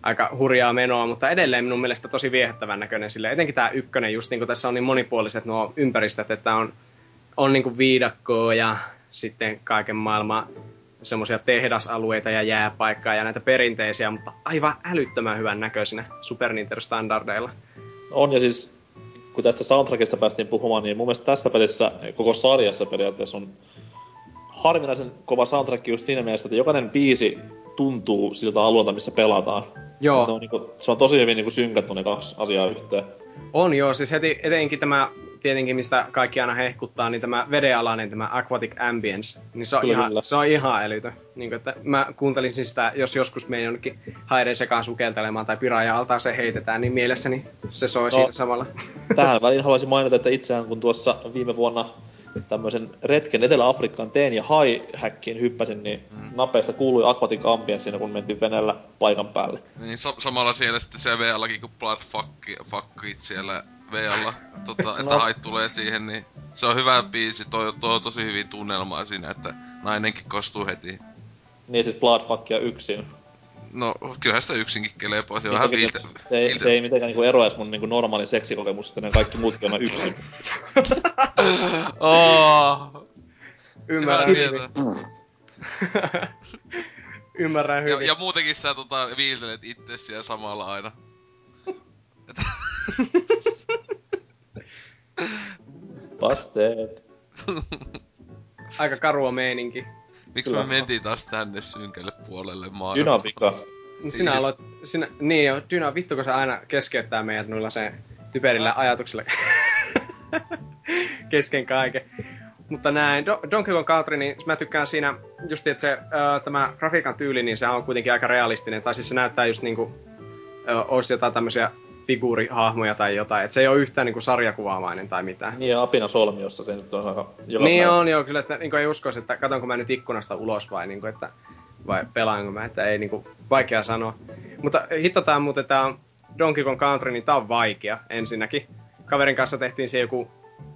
aika hurjaa menoa, mutta edelleen minun mielestä tosi viehättävän näköinen sille. Etenkin tämä ykkönen, just niin kuin tässä on niin monipuoliset nuo ympäristöt, että on, on niin kuin viidakkoa ja sitten kaiken maailman semmoisia tehdasalueita ja jääpaikkaa ja näitä perinteisiä, mutta aivan älyttömän hyvän näköisinä Super Nintendo-standardeilla. On, ja siis kun tästä soundtrackista päästiin puhumaan, niin mun mielestä tässä pelissä, koko sarjassa periaatteessa on harvinaisen kova soundtrack just siinä mielessä, että jokainen biisi tuntuu siltä alueelta, missä pelataan. Joo. Ne on, niin kuin, se on tosi hyvin niin kuin synkattu ne kaksi asiaa yhteen. On joo, siis heti etenkin tämä, tietenkin mistä kaikki aina hehkuttaa, niin tämä vedenalainen, tämä Aquatic Ambience, niin se on, kyllä, ihan, kyllä. se on ihan älytö. Niin kuin, että mä kuuntelisin sitä, jos joskus meidän jonnekin haiden sekaan sukeltelemaan tai piraaja altaa se heitetään, niin mielessäni se soi no, siitä samalla. Tähän väliin haluaisin mainita, että itseään kun tuossa viime vuonna tämmöisen retken Etelä-Afrikkaan teen ja hai-häkkiin hyppäsin, niin mm. napeista kuului Aquatic Ambient siinä, kun mentiin veneellä paikan päälle. Niin, sa- samalla siellä sitten se VLkin, kun Blood fuckit siellä VLlla, tota, että no. hait tulee siihen, niin se on hyvä biisi, toi, toi on tosi hyvin tunnelmaa siinä, että nainenkin kostuu heti. Niin siis Bloodfuckia yksin. No, kyllähän sitä yksinkin kelepaa. Se, on vähän viilte... se, ei, se ei mitenkään niinku eroaisi mun niinku normaali seksikokemusta, ne kaikki muutkin on yksin. oh. Ymmärrän hyvin. Ymmärrän hyvin. Ja, ja muutenkin sä tota, viiltelet itse siellä samalla aina. Busted. Aika karua meininki. Miksi me mentiin taas tänne synkälle puolelle maailmaa? Dynamika. Sinä aloit, sinä, niin jo, Dyna, vittu kun se aina keskeyttää meidät noilla se typerillä ajatuksilla kesken kaiken. Mutta näin, Do- Donkey Kong Country, niin mä tykkään siinä just, että se, ö, tämä grafiikan tyyli, niin se on kuitenkin aika realistinen. Tai siis se näyttää just niinku, ö, olisi jotain tämmöisiä figuurihahmoja tai jotain. Että se ei ole yhtään niinku sarjakuvaamainen tai mitään. Niin ja Apina Solmiossa se nyt on joka Niin on joo, kyllä, että niinku ei uskoisi, että katsonko mä nyt ikkunasta ulos vai niinku, että vai pelaanko mä, että ei niinku, vaikea sanoa. Mutta hitto tää muuten tää on Donkey Kong Country, niin tää on vaikea ensinnäkin. Kaverin kanssa tehtiin se joku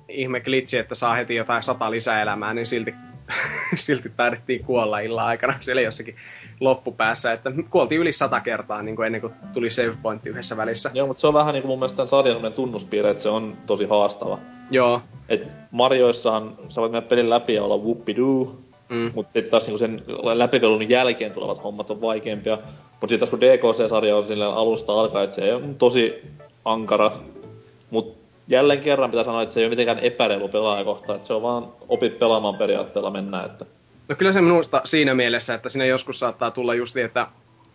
ihme glitchi, että saa heti jotain sata lisäelämää, niin silti, silti taidettiin kuolla illan aikana siellä jossakin loppupäässä, että kuoltiin yli sata kertaa niin kuin ennen kuin tuli save pointti yhdessä välissä. Joo, mutta se on vähän niin kuin mun mielestä tämän sarjan tunnuspiirre, että se on tosi haastava. Joo. Et Marioissahan sä voit mennä pelin läpi ja olla whoopidoo, mm. mutta sitten taas niin sen läpipelun jälkeen tulevat hommat on vaikeampia. Mutta sitten taas kun DKC-sarja on alusta alkaen, että se on tosi ankara, mutta jälleen kerran pitää sanoa, että se ei ole mitenkään epäreilu pelaajakohta, että se on vaan opit pelaamaan periaatteella mennä, että No kyllä se minusta siinä mielessä, että sinne joskus saattaa tulla just niin, että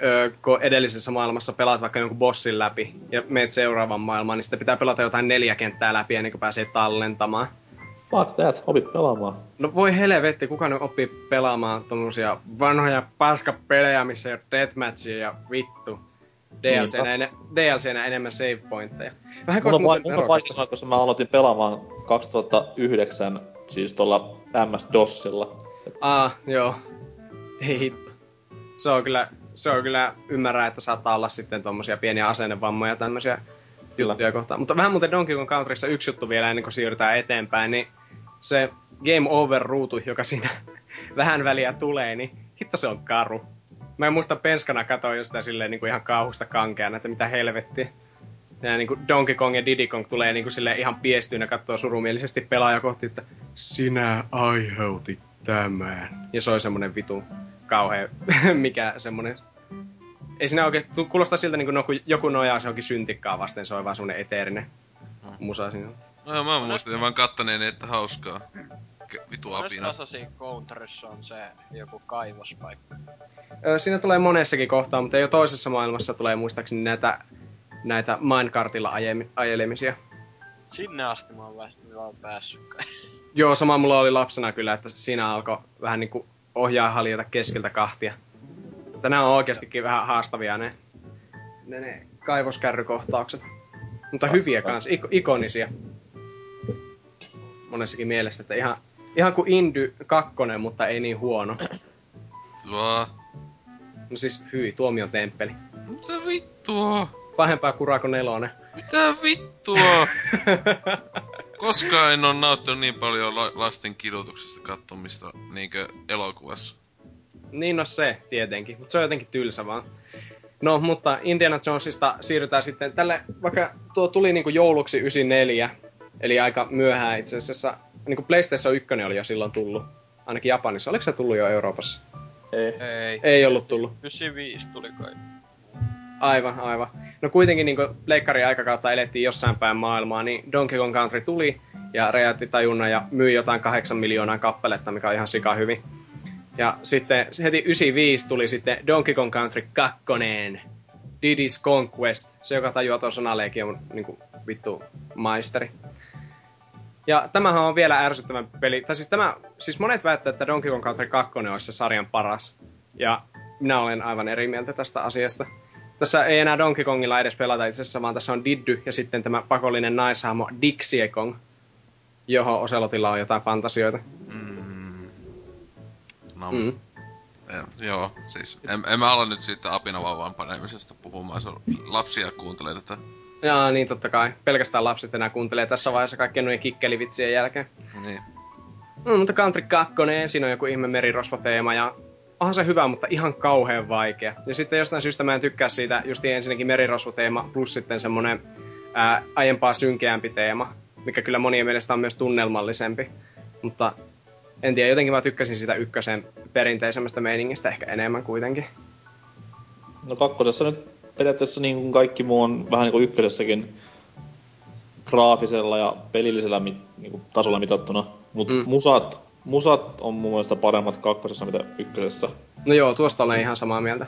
ö, kun edellisessä maailmassa pelaat vaikka jonkun bossin läpi ja meet seuraavan maailmaan, niin sitten pitää pelata jotain neljä kenttää läpi ennen kuin pääsee tallentamaan. Fuck that, opit pelaamaan. No voi helvetti, kuka nyt oppii pelaamaan tommosia vanhoja paskapelejä, missä ei ole deathmatchia ja vittu. DLCnä, en, DLCnä enemmän save pointteja. Vähän koska muuten sanoa, koska mä aloitin pelaamaan 2009, siis tuolla MS-DOSilla. Ah, joo. Ei hitto. Se on kyllä, se on kyllä ymmärrä, että saattaa olla sitten tommosia pieniä asennevammoja tämmöisiä juttuja kohtaan. Mutta vähän muuten Donkey Kong Countryssa yksi juttu vielä ennen kuin siirrytään eteenpäin, niin se Game Over-ruutu, joka siinä vähän väliä tulee, niin hitto se on karu. Mä en muista penskana katoa jostain silleen niin kuin ihan kauhusta kankeana, että mitä helvettiä. Ja niin kuin Donkey Kong ja Diddy Kong tulee niin kuin sille ihan piestyynä katsoa surumielisesti pelaaja kohti, että sinä aiheutit tämän. Ja se oli semmonen vitu kauhea, mikä semmonen... Ei siinä oikeesti, kuulostaa siltä niin kuin joku nojaa se onkin syntikkaa vasten, se on vaan semmonen eteerinen mm. musa siinä. No mä muistin vaan kattoneen, että hauskaa. Vitu apina. Countryssa on se joku kaivospaikka? Siinä tulee monessakin kohtaa, mutta jo toisessa maailmassa tulee muistaakseni näitä, näitä minecartilla ajelemisia. Sinne asti mä oon vaan päässyt. Joo, sama mulla oli lapsena kyllä, että siinä alkoi vähän niinku ohjaa haljeta keskeltä kahtia. Mutta nämä on oikeastikin vähän haastavia ne, ne, ne kaivoskärrykohtaukset. Mutta Vasta. hyviä kans, ik- ikonisia. Monessakin mielessä, että ihan, ihan kuin Indy 2, mutta ei niin huono. Tuo. No siis hyi, tuomion temppeli. Se vittua. pahempaa kuraa kuin nelonen. Mitä vittua? Koskaan en oo nauttinut niin paljon la- lasten kidutuksesta kattomista niinkö elokuvassa. Niin no se, tietenkin. Mutta se on jotenkin tylsä vaan. No, mutta Indiana Jonesista siirrytään sitten tälle, vaikka tuo tuli niinku jouluksi 94, eli aika myöhään itse asiassa. Niinku PlayStation 1 oli jo silloin tullut, ainakin Japanissa. Oliko se tullut jo Euroopassa? Ei. Ei. Ei ollut tullut. 95 tuli kai. Aivan, aivan. No kuitenkin niin pleikkarin aikakautta elettiin jossain päin maailmaa, niin Donkey Kong Country tuli ja räjäytti tajunnan ja myi jotain kahdeksan miljoonaa kappaletta, mikä on ihan sika hyvin. Ja sitten heti 95 tuli sitten Donkey Kong Country 2, Diddy's Conquest, se joka tajuaa tuon sanaleekin on niinku vittu maisteri. Ja tämähän on vielä ärsyttävän peli. Tai siis, tämä, siis monet väittävät, että Donkey Kong Country 2 olisi se sarjan paras. Ja minä olen aivan eri mieltä tästä asiasta. Tässä ei enää Donkey Kongilla edes pelata itse asiassa, vaan tässä on Diddy ja sitten tämä pakollinen naishahmo Dixie Kong, johon Oselotilla on jotain fantasioita. Mm. No, Mm. mm. joo, siis en, en mä ala nyt siitä apinavauvan panemisesta puhumaan, se on, lapsia kuuntelee tätä. Jaa, niin totta kai. Pelkästään lapset enää kuuntelee tässä vaiheessa kaikkien noiden kikkelivitsien jälkeen. Niin. No, mutta Country 2, siinä on joku ihme merirosvoteema ja onhan se hyvä, mutta ihan kauhean vaikea. Ja sitten jostain syystä mä en tykkää siitä just ensinnäkin merirosvoteema plus sitten semmonen ää, aiempaa synkeämpi teema, mikä kyllä monien mielestä on myös tunnelmallisempi. Mutta en tiedä, jotenkin mä tykkäsin sitä ykkösen perinteisemmästä meiningistä ehkä enemmän kuitenkin. No kakkosessa nyt periaatteessa niin kuin kaikki muu on vähän niin kuin ykkösessäkin graafisella ja pelillisellä mit, niin kuin tasolla mitattuna. Mutta Mm. musat, musat on mun mielestä paremmat kakkosessa mitä ykkösessä. No joo, tuosta olen ihan samaa mieltä.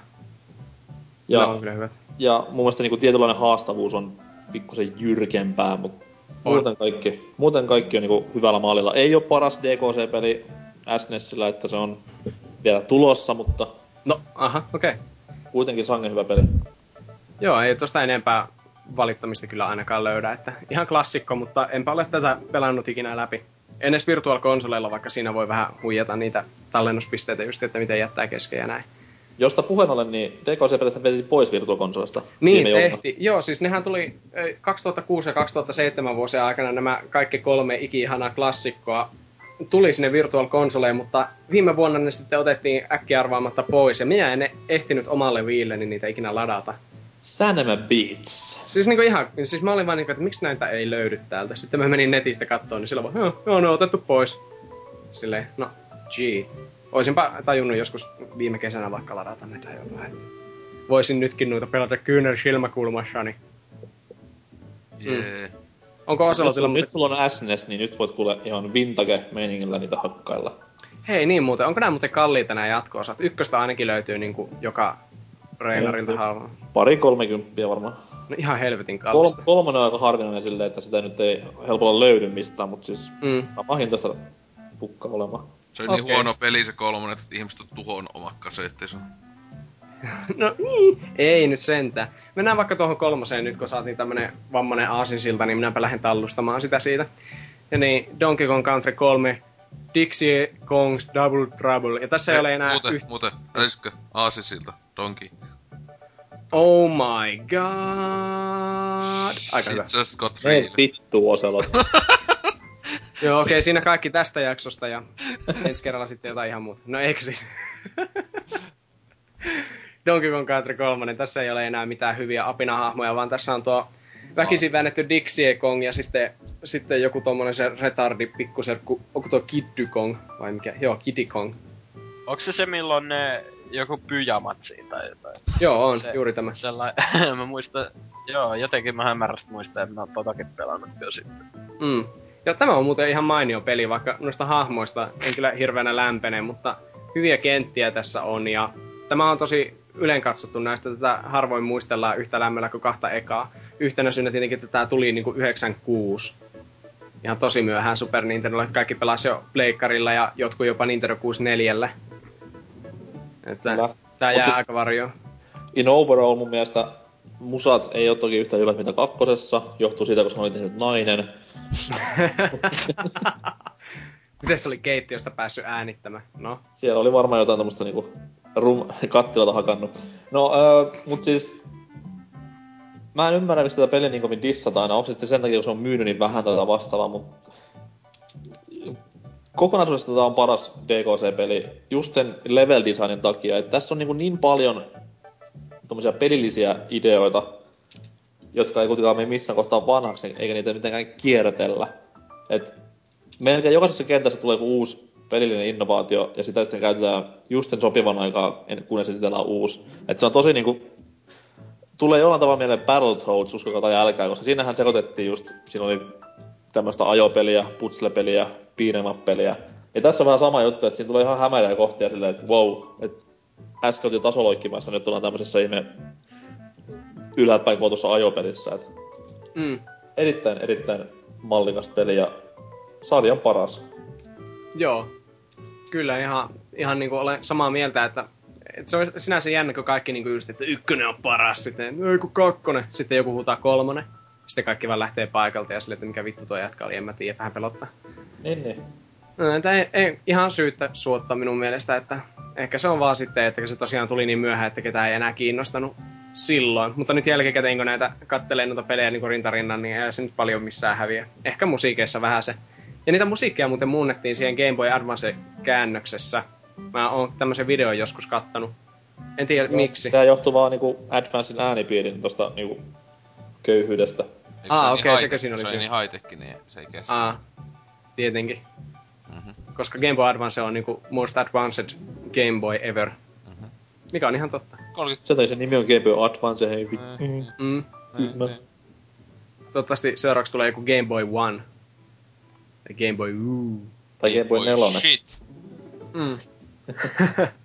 Ja, Ja, ne on kyllä hyvät. ja mun mielestä niin kuin tietynlainen haastavuus on pikkusen jyrkempää, mutta On. muuten kaikki, muuten kaikki on niin kuin hyvällä maalilla. Ei ole paras DKC-peli SNESillä, että se on vielä tulossa, mutta No, aha, okei. Okay. kuitenkin sangen hyvä peli. Joo, ei tosta enempää valittamista kyllä ainakaan löydä. Että ihan klassikko, mutta enpä ole tätä pelannut ikinä läpi. En edes Virtual Consolella, vaikka siinä voi vähän huijata niitä tallennuspisteitä just, että miten jättää kesken ja näin. Josta puheen ollen, niin DKC-pelit vetit pois Virtual-konsolista. Niin, tehti. Joo, siis nehän tuli ö, 2006 ja 2007 vuosien aikana nämä kaikki kolme iki-ihanaa klassikkoa tuli sinne Virtual Consoleen, mutta viime vuonna ne sitten otettiin äkkiä arvaamatta pois, ja minä en ehtinyt omalle viilleni niitä ikinä ladata. Sanema Beats. Siis niinku ihan, siis mä olin vaan niinku, että miksi näitä ei löydy täältä. Sitten mä menin netistä kattoon, niin silloin vaan, joo, ne on otettu pois. Silleen, no, gee. Oisinpa tajunnut joskus viime kesänä vaikka ladata näitä jotain, että voisin nytkin noita pelata kyynär silmäkulmassani. Jee. Onko Nyt, Oselotilla mutta... nyt sulla on SNES, niin nyt voit kuule ihan vintage-meiningillä niitä hakkailla. Hei, niin muuten, onko nämä muuten kalliita nämä jatko-osat? Ykköstä ainakin löytyy niinku joka Reinarilta Löytyy. halvaa. Pari kolmekymppiä varmaan. No ihan helvetin Kol- kallista. kolmonen on aika harvinainen silleen, että sitä nyt ei helpolla löydy mistään, mutta siis Mm. sama hintaista pukka olemaan. Se on niin Okei. huono peli se kolmonen, että ihmiset on tuhon oma kasettinsa. No niin, ei nyt sentään. Mennään vaikka tuohon kolmoseen nyt, kun saatiin tämmönen vammanen aasinsilta, niin minäpä lähden tallustamaan sitä siitä. Ja niin, Donkey Kong Country 3, Dixie Kong's Double Trouble. Ja tässä ei ole enää Muuten, yhtä... muuten, älyskö Aasisilta, Donki. Oh my god! Aika hyvä. Shit just got Ei real. vittu Oselot. Joo, okei, okay, siinä kaikki tästä jaksosta ja ensi kerralla sitten jotain ihan muuta. No eikö siis? Donkey Kong Country 3, tässä ei ole enää mitään hyviä apinahahmoja, vaan tässä on tuo väkisin väännetty Dixie Kong ja sitten, sitten joku tommonen se retardi pikkuserkku, onko tuo Kiddy Kong vai mikä? Joo, Kitty Kong. Onko se se milloin ne joku pyjamat siitä tai jotain? Joo, on, Se- juuri tämä. Sellainen, mä muistan, joo, jotenkin mä hämärästi muistan, että mä oon totakin pelannut jo sitten. Mm. Ja tämä on muuten ihan mainio peli, vaikka noista hahmoista en kyllä hirveänä lämpene, mutta hyviä kenttiä tässä on ja tämä on tosi ylen katsottu näistä, tätä harvoin muistellaan yhtä lämmöllä kuin kahta ekaa. Yhtenä syynä tietenkin, että tämä tuli niinku 96. Ihan tosi myöhään Super Nintendolla, että kaikki pelasi jo Pleikkarilla ja jotkut jopa Nintendo 64. Että Kyllä. tää jää siis- aika varjoon. In overall mun mielestä musat ei ole toki yhtä hyvät mitä kakkosessa. Johtuu siitä, koska ne oli tehnyt nainen. Miten se oli keittiöstä päässyt äänittämään? No, Siellä oli varmaan jotain tämmöstä niinku rum, kattilata hakannut. No, öö, mut siis... mä en ymmärrä, miksi tätä peliä niin kovin dissataan aina. Onko sitten sen takia, kun se on myynyt niin vähän tätä vastaavaa, mutta... Kokonaisuudesta tämä on paras DKC-peli just sen level designin takia, että tässä on niin, niin paljon tommosia pelillisiä ideoita, jotka ei kuitenkaan mene missään kohtaa vanhaksi, eikä niitä mitenkään kierretellä. Et melkein jokaisessa kentässä tulee joku uusi pelillinen innovaatio, ja sitä sitten käytetään just sen sopivan aikaa, kunnes esitellään uusi. Et se on tosi niinku... Tulee jollain tavalla mieleen Battletoads, uskokaa tai älkää, koska siinähän sekoitettiin just, siinä oli tämmöistä ajopeliä, putslepeliä, beat'em Ja tässä on vähän sama juttu, että siinä tulee ihan hämärää kohtia silleen, että wow, että äsken oltiin tasoloikkimassa, nyt ollaan tämmöisessä ihme ylhäältäpäin kootussa ajopelissä. Et Mm. Erittäin, erittäin mallikas peli ja sarjan paras. Joo. Kyllä ihan, ihan niinku olen samaa mieltä, että, että se on sinänsä jännä, kun kaikki niinku just, että ykkönen on paras, sitten ei kun kakkonen, sitten joku huutaa kolmonen. Sitten kaikki vaan lähtee paikalta ja sille, että mikä vittu tuo jatka oli, en mä tiedä, vähän pelottaa. Niin, niin. No, että ei, ei, ihan syyttä suottaa minun mielestä, että ehkä se on vaan sitten, että se tosiaan tuli niin myöhään, että ketään ei enää kiinnostanut silloin. Mutta nyt jälkikäteen, kun näitä kattelee noita pelejä niin rintarinnan, niin ei se nyt paljon missään häviä. Ehkä musiikeissa vähän se. Ja niitä musiikkeja muuten muunnettiin siihen Game Boy Advance-käännöksessä. Mä oon tämmöisen videon joskus kattanut. En tiedä Joo, miksi. Tää johtuu vaan niinku Advancein äänipiirin tosta niinku köyhyydestä. Eikö Aa, se okei, niin sekö high- siinä oli Se syy? oli niin high niin se ei kestä. Aa, tietenkin. Mhm. Koska Game Boy Advance on niinku most advanced Game Boy ever. Mhm. Mikä on ihan totta. 30... Se tai se nimi on Game Boy Advance, hei vittu. Mm. Mm. Kyllä. Niin. Toivottavasti seuraavaksi tulee joku Game Boy One. Tai Game Boy Woo. Tai Game Boy 4. Shit. Mm.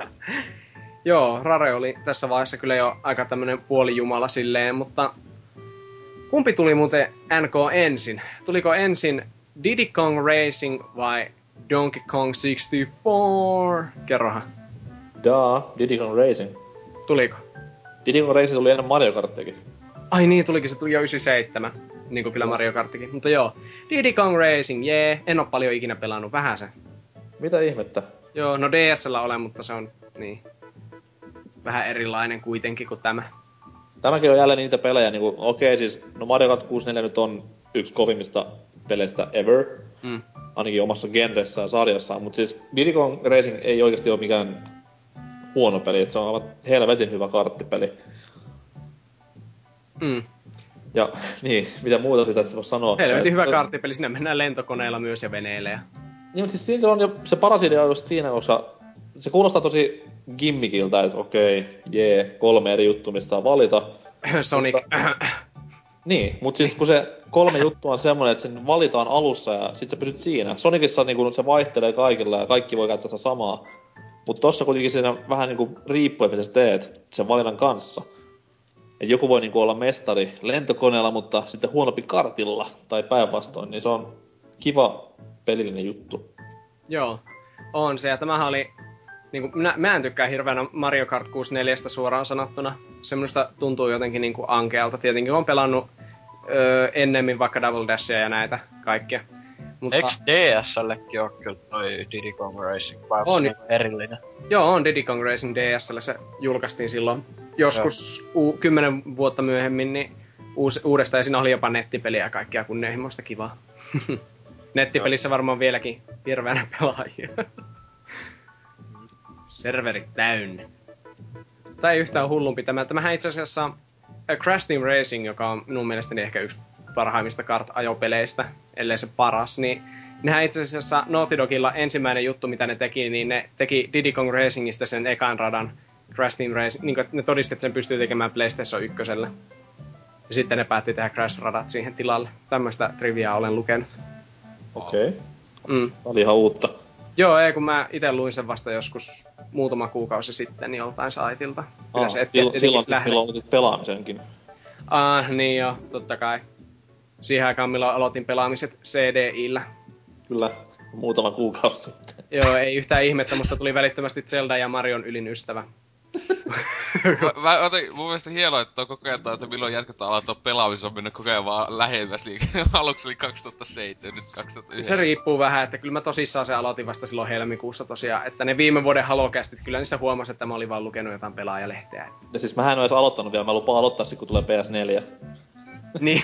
Joo, Rare oli tässä vaiheessa kyllä jo aika tämmönen puolijumala silleen, mutta kumpi tuli muuten NK ensin? Tuliko ensin Diddy Kong Racing vai Donkey Kong 64? Kerrohan, Daa, Diddy Kong Racing. tuliko? Diddy Kong Racing tuli ennen Mario Karttiakin. Ai niin, tulikin, se tuli jo 97, niin kuin kyllä Mario Karttikin. Mutta joo, Diddy Kong Racing, jee, en oo paljon ikinä pelannut, vähän se. Mitä ihmettä? Joo, no DSllä olen, mutta se on, niin, vähän erilainen kuitenkin kuin tämä. Tämäkin on jälleen niitä pelejä, niinku, okei siis, no Mario Kart 64 nyt on yksi kovimmista peleistä ever, Mm. ainakin omassa genressään ja sarjassaan, mutta siis Diddy Kong Racing ei oikeasti ole mikään huono peli, että se on aivan helvetin hyvä karttipeli. Mm. Ja niin, mitä muuta sitä että voi sanoa. Helvetin hyvä karttipeli, sinne mennään lentokoneella myös ja veneillä. Ja... Niin, mutta siis siinä se on jo, se paras idea just siinä, koska se kuulostaa tosi gimmikiltä, että okei, jee, kolme eri juttua, mistä saa valita. Sonic. Niin, mutta siis kun se kolme juttua on semmoinen, että sen valitaan alussa ja sit sä pysyt siinä. Sonicissa niin se vaihtelee kaikilla ja kaikki voi käyttää sitä samaa. Mutta tossa kuitenkin siinä vähän niinku riippuu, mitä sä teet sen valinnan kanssa. Et joku voi niinku olla mestari lentokoneella, mutta sitten huonompi kartilla tai päinvastoin, niin se on kiva pelillinen juttu. Joo, on se. Ja tämähän oli... Niin kuin, minä, mä en tykkää hirveänä Mario Kart 64 suoraan sanottuna. Se minusta tuntuu jotenkin niin kuin ankealta. Tietenkin on pelannut öö, ennemmin vaikka Double Dashia ja näitä kaikkea. Mutta, Eiks DSLlekin oo kyllä toi Diddy Kong Racing? Vai On. niinku erillinen? joo, on Diddy Kong Racing DSL. Se julkaistiin silloin joskus u- kymmenen vuotta myöhemmin niin uus, uudestaan. Ja siinä oli jopa nettipeliä ja kaikkea kunnianhimoista kivaa. Nettipelissä varmaan vieläkin hirveänä pelaajia. Serverit täynnä. Tai yhtään hullumpi tämä. Tämähän itse asiassa Crash Team Racing, joka on minun mielestäni ehkä yksi parhaimmista kart-ajopeleistä, ellei se paras, niin nehän itse asiassa Naughty Dogilla ensimmäinen juttu, mitä ne teki, niin ne teki Diddy Kong Racingista sen ekan radan Crash Team Racing, niin ne todisti, että sen pystyy tekemään PlayStation 1. Ja sitten ne päätti tehdä Crash-radat siihen tilalle. Tämmöistä triviaa olen lukenut. Okei. Okay. Mm. Oli ihan uutta. Joo, ei kun mä itse luin sen vasta joskus muutama kuukausi sitten joltain saitilta. Aa, se et, silloin, et, silloin siis milloin aloitit pelaamisenkin. Ah, niin joo, totta kai. Siihen aikaan, milloin aloitin pelaamiset CDIllä. Kyllä, muutama kuukausi sitten. Joo, ei yhtään ihmettä, musta tuli välittömästi Zelda ja Marion ylin ystävä. Mä, mä otin, mun mielestä hienoa, että on koko ajan, että milloin jätkät aloittaa pelaamisen, on mennyt koko ajan vaan lähemmäs liikaa. Aluksi oli 2007, nyt 2009. Se riippuu vähän, että kyllä mä tosissaan se aloitin vasta silloin helmikuussa tosiaan, että ne viime vuoden halokästit, kyllä niissä huomasi, että mä olin vaan lukenut jotain pelaajalehteä. Ja siis mä en ole edes aloittanut vielä, mä lupaan aloittaa sit, kun tulee PS4. niin.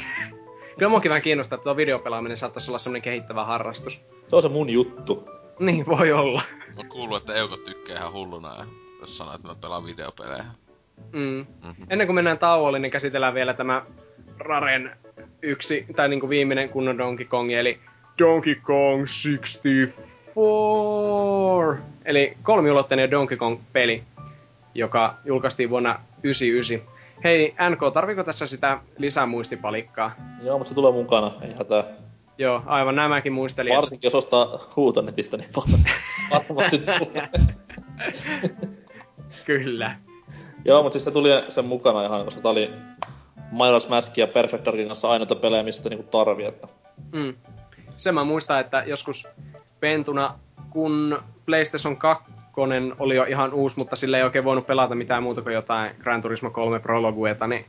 kyllä muakin vähän kiinnostaa, että tuo videopelaaminen saattaisi olla semmonen kehittävä harrastus. Se on se mun juttu. Niin, voi olla. Mä kuullut, että Euko tykkää ihan hulluna ja jos sanoo, että mä pelaan videopelejä. Mm. Mm-hmm. Ennen kuin mennään tauolle, niin käsitellään vielä tämä Raren yksi, tai niinku viimeinen kunnon Donkey Kong, eli Donkey Kong 64. Eli kolmiulotteinen Donkey Kong-peli, joka julkaistiin vuonna 1999. Hei, NK, tarviko tässä sitä lisämuistipalikkaa? Joo, mutta se tulee mukana, ei hätää. Joo, aivan nämäkin muistelin. Varsinkin jos ostaa huutonetistä, niin varmasti tulee. Kyllä. Joo, mutta siis se tuli sen mukana ihan, koska tää oli Majora's Mask ja Perfect Darkin kanssa ainoita pelejä, mistä niinku tarvii, että... Mm. Sen mä muistan, että joskus pentuna, kun PlayStation 2 oli jo ihan uusi, mutta sillä ei oikein voinut pelata mitään muuta kuin jotain Gran Turismo 3 Prologueta, niin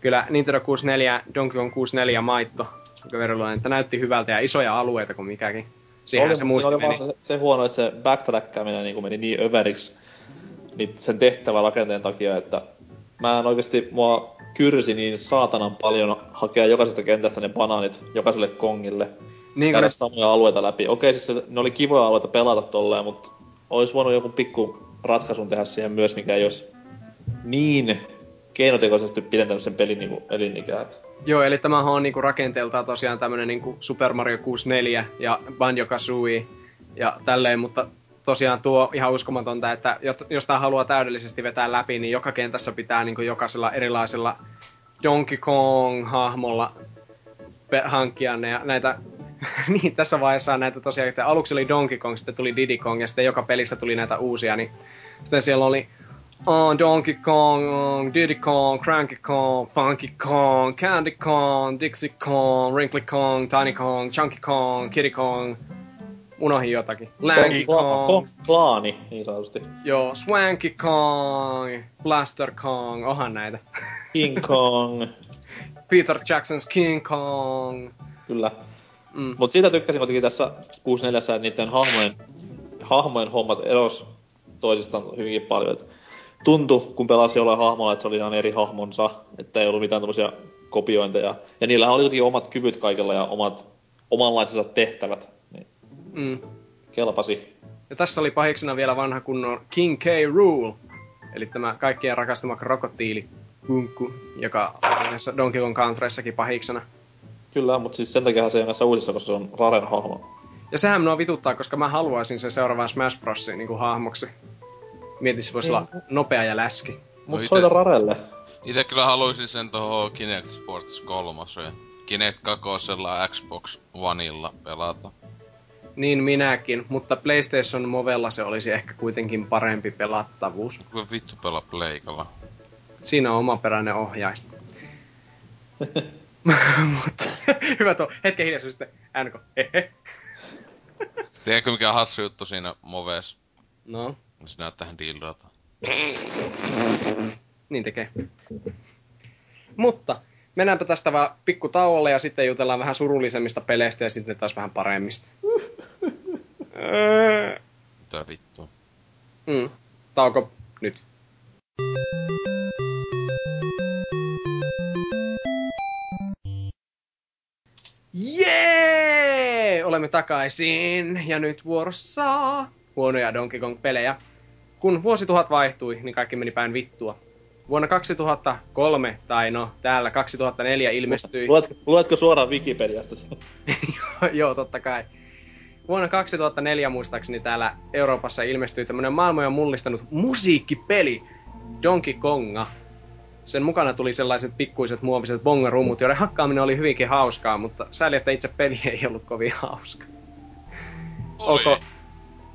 kyllä Nintendo 64, Donkey Kong 64 maitto verran, että näytti hyvältä ja isoja alueita kuin mikäkin. Siihen oli, se muisti oli meni. Se, se, huono, että se backtrackaminen niin meni niin överiksi sen tehtävän rakenteen takia, että mä en oikeasti, mua kyrsi niin saatanan paljon hakea jokaisesta kentästä ne banaanit jokaiselle kongille. Niin käydä ne... samoja alueita läpi. Okei, siis ne oli kivoja alueita pelata tolleen, mutta olisi voinut joku pikku ratkaisun tehdä siihen myös, mikä ei olisi niin keinotekoisesti pidentänyt sen pelin niinku elinikää. Joo, eli tämähän on niinku rakenteeltaan tosiaan tämmönen niinku Super Mario 64 ja Banjo-Kazooie ja tälleen, mutta tosiaan tuo ihan uskomatonta, että jos tämä haluaa täydellisesti vetää läpi, niin joka kentässä pitää niin jokaisella erilaisella Donkey Kong-hahmolla hankkia ne. Ja näitä, niin, tässä vaiheessa näitä tosiaan, että aluksi oli Donkey Kong, sitten tuli Diddy Kong ja sitten joka pelissä tuli näitä uusia, niin sitten siellä oli oh, Donkey Kong, Diddy Kong, Cranky Kong, Funky Kong, Candy Kong, Dixie Kong, Wrinkly Kong, Tiny Kong, Chunky Kong, Kitty Kong, unohin jotakin. Lanky Kong. Klaani, niin sanotusti. Joo, Swanky Kong, Blaster Kong, ohan näitä. King Kong. Peter Jackson's King Kong. Kyllä. Mm. Mut siitä tykkäsin kuitenkin tässä 64 että niiden hahmojen, hahmojen hommat eros toisistaan hyvinkin paljon. Et tuntui, kun pelasi jollain hahmolla, että se oli ihan eri hahmonsa, että ei ollut mitään tämmöisiä kopiointeja. Ja niillä oli kuitenkin omat kyvyt kaikilla ja omat omanlaisensa tehtävät. Mm. Kelpasi. Ja tässä oli pahiksena vielä vanha kunnon King K. Rule. Eli tämä kaikkien rakastama krokotiili Kunkku, joka on näissä Donkey Kong Countryissakin pahiksena. Kyllä, mutta siis sen takia se on näissä uusissa, koska se on Raren hahmo. Ja sehän minua vituttaa, koska mä haluaisin sen seuraavan Smash Brosin niin kuin hahmoksi. Mietin, se voisi olla nopea ja läski. Mutta no soita Rarelle. Itse kyllä haluaisin sen toho Kinect Sports 3 Kinect 2 Xbox Oneilla pelata. Niin minäkin, mutta PlayStation Movella se olisi ehkä kuitenkin parempi pelattavuus. Kuinka vittu pelaa Pleikalla? Siinä on omaperäinen ohjais. mutta hyvä tuo. Hetken hiljaisuus sitten. NK. Tiedätkö mikä hassu juttu siinä Moves? No. Se näyttää tähän dilrata. niin tekee. Mutta mennäänpä tästä vaan pikku tauolle ja sitten jutellaan vähän surullisemmista peleistä ja sitten taas vähän paremmista. Mitä vittua? Mm. Tauko nyt. Jee! Olemme takaisin ja nyt vuorossa huonoja Donkey Kong-pelejä. Kun vuosituhat vaihtui, niin kaikki meni päin vittua. Vuonna 2003, tai no täällä 2004 ilmestyi... Luetko, luetko suoraan Wikipediasta Joo, totta kai. Vuonna 2004 muistaakseni täällä Euroopassa ilmestyi tämmönen maailmoja mullistanut musiikkipeli Donkey Konga. Sen mukana tuli sellaiset pikkuiset muoviset bongarummut, joiden hakkaaminen oli hyvinkin hauskaa, mutta sääli, että itse peli ei ollut kovin hauska. Onko,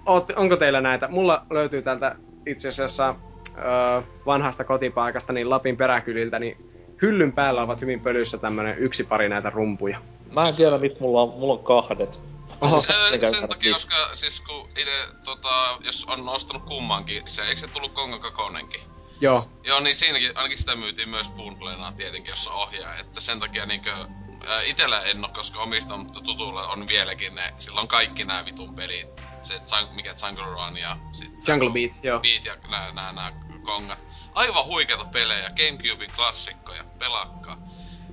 oot, onko teillä näitä? Mulla löytyy täältä itse asiassa ö, vanhasta kotipaikasta, niin Lapin peräkyliltä, niin hyllyn päällä ovat hyvin pölyssä tämmönen yksi pari näitä rumpuja. Mä en tiedä, mistä mulla on, mulla on kahdet. Oho, se, sen takia, koska siis kun ite, tota, jos on ostanut kummankin, se, eikö se tullut Konga kakonenkin? Joo. Joo, niin siinäkin, ainakin sitä myytiin myös bundlena tietenkin, jossa ohjaa, että sen takia niinkö... Ää, itellä en oo koska omista, mutta tutulla on vieläkin ne, sillä on kaikki nämä vitun pelit. Se, mikä Jungle Run ja sit Jungle Beat, joo. Beat ja nää, nää, nää kongat. Aivan huikeita pelejä, Gamecubein klassikkoja, pelakkaa.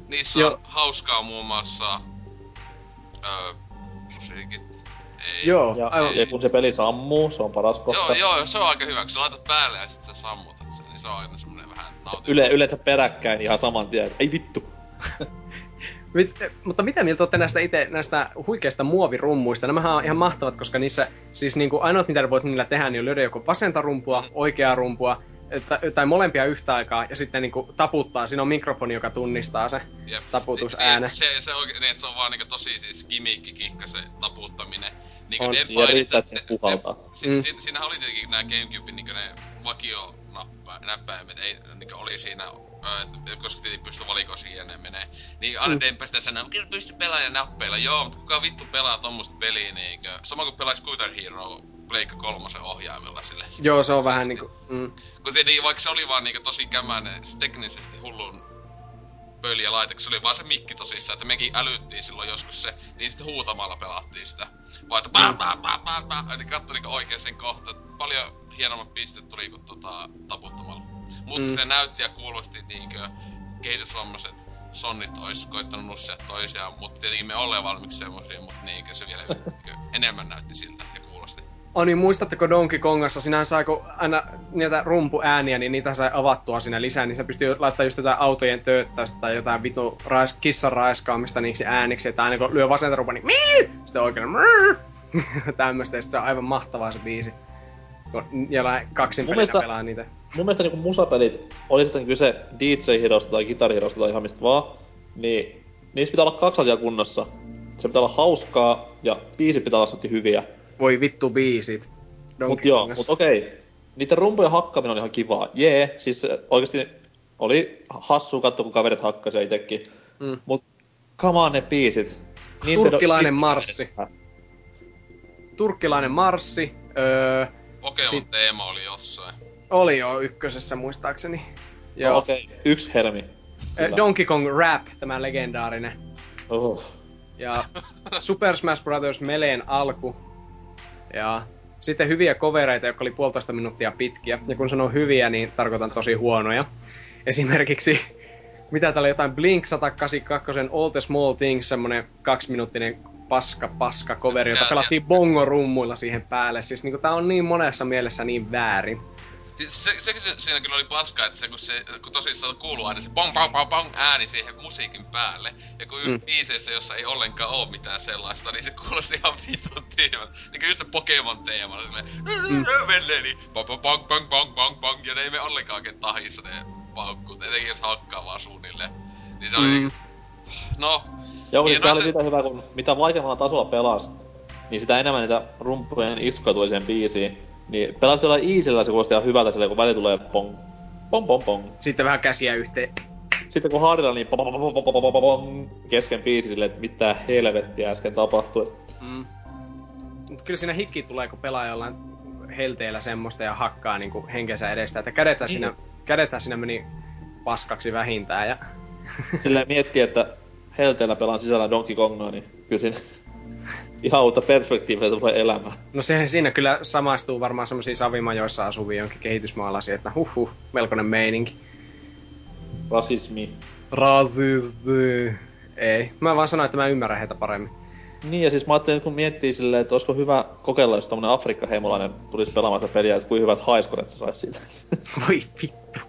Niissä Joo. on hauskaa muun muassa... Öö, musiikit. Ei. Joo, Ja, aivan. ja kun se peli sammuu, se on paras kohta. Joo, joo, se on aika hyvä, kun sä laitat päälle ja sit sä sammutat sen, niin se on aina semmonen vähän nautinto. Yle, yleensä peräkkäin ihan saman tien. Ei vittu. Mit, mutta mitä mieltä olette näistä itse näistä huikeista muovirummuista? Nämähän on ihan mahtavat, koska niissä siis niinku ainoat mitä voit niillä tehdä, niin on löydä joko vasenta rumpua, oikeaa rumpua, tai, tai molempia yhtä aikaa, ja sitten niinku taputtaa. Siinä on mikrofoni, joka tunnistaa se Jep. taputusääne. Niin, Se, se oikein, niin, että se on vaan niinku tosi siis gimmickikikka se taputtaminen. Niinku On. ne Ja riittää, että ne puhaltaa. Si, Mm. si, siinähän oli tietenkin nää Gamecubein niinku ne vakionäppäimet, ei niinku oli siinä, ö, et, koska tietenkin pystyi valikoon siihen ja ne menee. Niin aina Mm. dempä sitä sanoo, kyllä pysty pelaamaan nappeilla, joo, mutta kuka vittu pelaa tommoista peliä niinkö. Sama kuin pelaa Scooter Hero Pleikka kolmosen ohjaimella sille. Joo, se on vähän niinku... Mm. Kun tietenkin vaikka se oli vaan niinku tosi kämänen, se teknisesti hullun pöliä laite, kun se oli vaan se mikki tosissaan, että mekin älyttiin silloin joskus se, niin sitten huutamalla pelattiin sitä. Vaan että pää, pää, pää, pää, pää, eli katsoi niinku oikein sen kohta, paljon hienommat pisteet tuli kuin tota, taputtamalla. Mutta Mm. se näytti ja kuulosti niinkö kehitysvammaiset sonnit ois koittanut nussia toisiaan, mutta tietenkin me ollaan valmiiksi semmosia, mutta niinkö se vielä enemmän näytti siltä ja. Oh niin, muistatteko Donkey Kongassa, sinähän sai kun aina niitä rumpuääniä, niin niitä sai avattua siinä lisää, niin se pystyy laittaa just jotain autojen tööttäystä tai jotain vitu rais, kissan raiskaamista niiksi ääniksi, että aina kun lyö vasenta rumpa, niin mii! Sitten oikein mii! Tämmöstä, ja se on aivan mahtavaa se biisi. Jollain kaksin Mun pelillä mielestä- pelaa niitä. Mun mielestä niinku musapelit, oli sitten kyse DJ-hirosta tai kitarihirosta tai ihan mistä vaan, niin niissä pitää olla kaksi asiaa kunnossa. Se pitää olla hauskaa ja biisit pitää olla hyviä. Voi vittu biisit. Donkey Mut joo, mut okei. Niiden rumpujen hakkaaminen oli ihan kivaa. Jee, siis äh, oikeesti oli hassua katsoa, kun kaverit hakkasi ja itekin. Mm. Mut come on ne biisit. Turkkilainen marssi. Turkkilainen marssi. Öö, Pokemon Sit- teema oli jossain. oli jo ykkösessä muistaakseni. Joo. No, okei, yksi hermi. Kyllä. Donkey Kong Rap, tämä legendaarinen. Oh. Ja Super Smash Bros. Meleen alku. Ja sitten hyviä kovereita, jotka oli puolitoista minuuttia pitkiä. Ja kun sanon hyviä, niin tarkoitan tosi huonoja. Esimerkiksi, mitä täällä oli jotain Blink 182, All the Small Things, semmonen kaksiminuuttinen paska paska coveri, jota pelattiin bongorummuilla siihen päälle. Siis niinku tää on niin monessa mielessä niin väärin. Siis Se, se, se, siinä kyllä oli paska, että se, kun, se, kun tosissaan kuuluu aina se pong pong pong pong ääni siihen musiikin päälle. Ja kun just Mm. biiseissä, jossa ei ollenkaan oo mitään sellaista, niin se kuulosti ihan vitun tyhmältä. Niinku just se Pokemon teema, silleen mm. menee niin pong pong pong pong pong pong pong, ja ne ei me ollenkaan oikein tahissa ne paukkut, etenkin jos hakkaa vaan suunnilleen. Niin se oli Mm. mm. no, Joo, siis Hienoa, se oli sitä hyvä, kun mitä vaikeammalla tasolla pelas, niin sitä enemmän niitä rumpujen iskuja tuli siihen biisiin. Niin pelasit jollain easyllä se kuulosti ihan hyvältä silleen, kun väli tulee pong, pong, pong, pong. Sitten vähän käsiä yhteen. Sitten kun haarilla niin pong, pong, pong, pong, pong, kesken biisi silleen, että mitä helvettiä äsken tapahtui. Mm. Mut kyllä siinä hikki tulee, kun pelaa jollain helteellä semmoista ja hakkaa niinku henkensä edestä. Että kädethän Niin. siinä, kädethän siinä meni paskaksi vähintään. Ja... Silleen miettii, että helteellä pelaan sisällä Donkey Kongaa, niin kyllä siinä ihan uutta perspektiiviä tulee elämään. No sehän siinä kyllä samaistuu varmaan semmoisiin savimajoissa asuvia jonkin kehitysmaalaisiin, että huh huh, melkoinen meininki. Rasismi. Rasisti. Ei. Mä vaan sanoin, että mä ymmärrän heitä paremmin. Niin ja siis mä ajattelin, kun miettii silleen, että olisiko hyvä kokeilla, jos tommonen Afrikka-heimolainen tulisi pelaamaan sitä peliä, että kuinka hyvät haiskoret se saisi siitä. Voi vittu.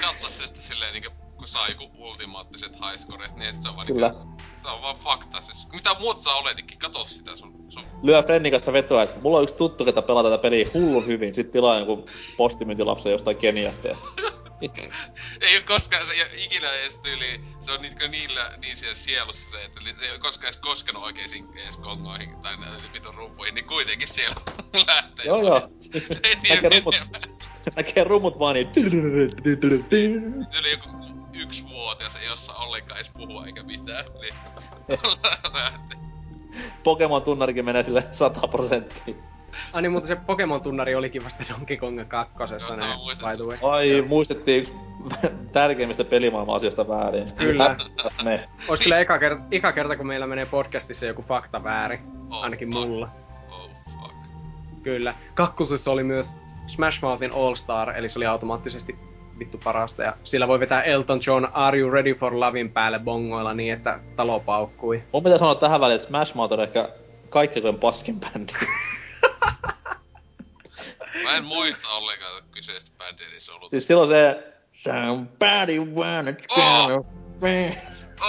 katso sitten silleen niinku, kun sai joku ultimaattiset highscoret, niin et se on vaan Kyllä. Se on vaan fakta. Siis, mitä muut sä oletikin, kato sitä sun, sun Lyö Frennin kanssa vetoa, että mulla on yksi tuttu, ketä pelaa tätä peliä hullun hyvin, sit tilaa jonkun postimyyntilapsen jostain Keniasta. Ei oo koskaan, se ei ikinä edes tyyli, se on niinkö niillä, niin siellä sielussa se, että se ei oo koskaan edes koskenut oikeisiin edes kongoihin tai vitun rumpuihin, niin kuitenkin siellä lähtee. joo joo. ei tiedä rummut, näkee rummut vaan niin... Oli joku yksi vuotias, ei osaa ollenkaan edes puhua eikä mitään, niin lähtee. Pokemon tunnarikin menee sille 100 prosenttia. Ai niin, mutta se Pokemon-tunnari olikin vasta Donkey Kong kakkosessa muistan, by the way. Ai, muistettiin yksi tärkeimmistä pelimaailman asioista väärin. Kyllä. Me. Ois kyllä eka kerta, eka kerta, kun meillä menee podcastissa joku fakta väärin. Oh, Ainakin fuck. mulla. Oh, fuck. Kyllä. Kakkosessa oli myös Smash Mouthin All Star, eli se oli automaattisesti vittu parasta. Ja sillä voi vetää Elton John Are You Ready for Lovin päälle bongoilla niin, että talo paukkui. Mun pitää sanoa tähän väliin, että Smash Mouth on ehkä kaikkein paskin bändi. Mä en muista ollenkaan kyseistä bändiä, niin se on ollut... siis silloin se... Somebody wanna Oh! me.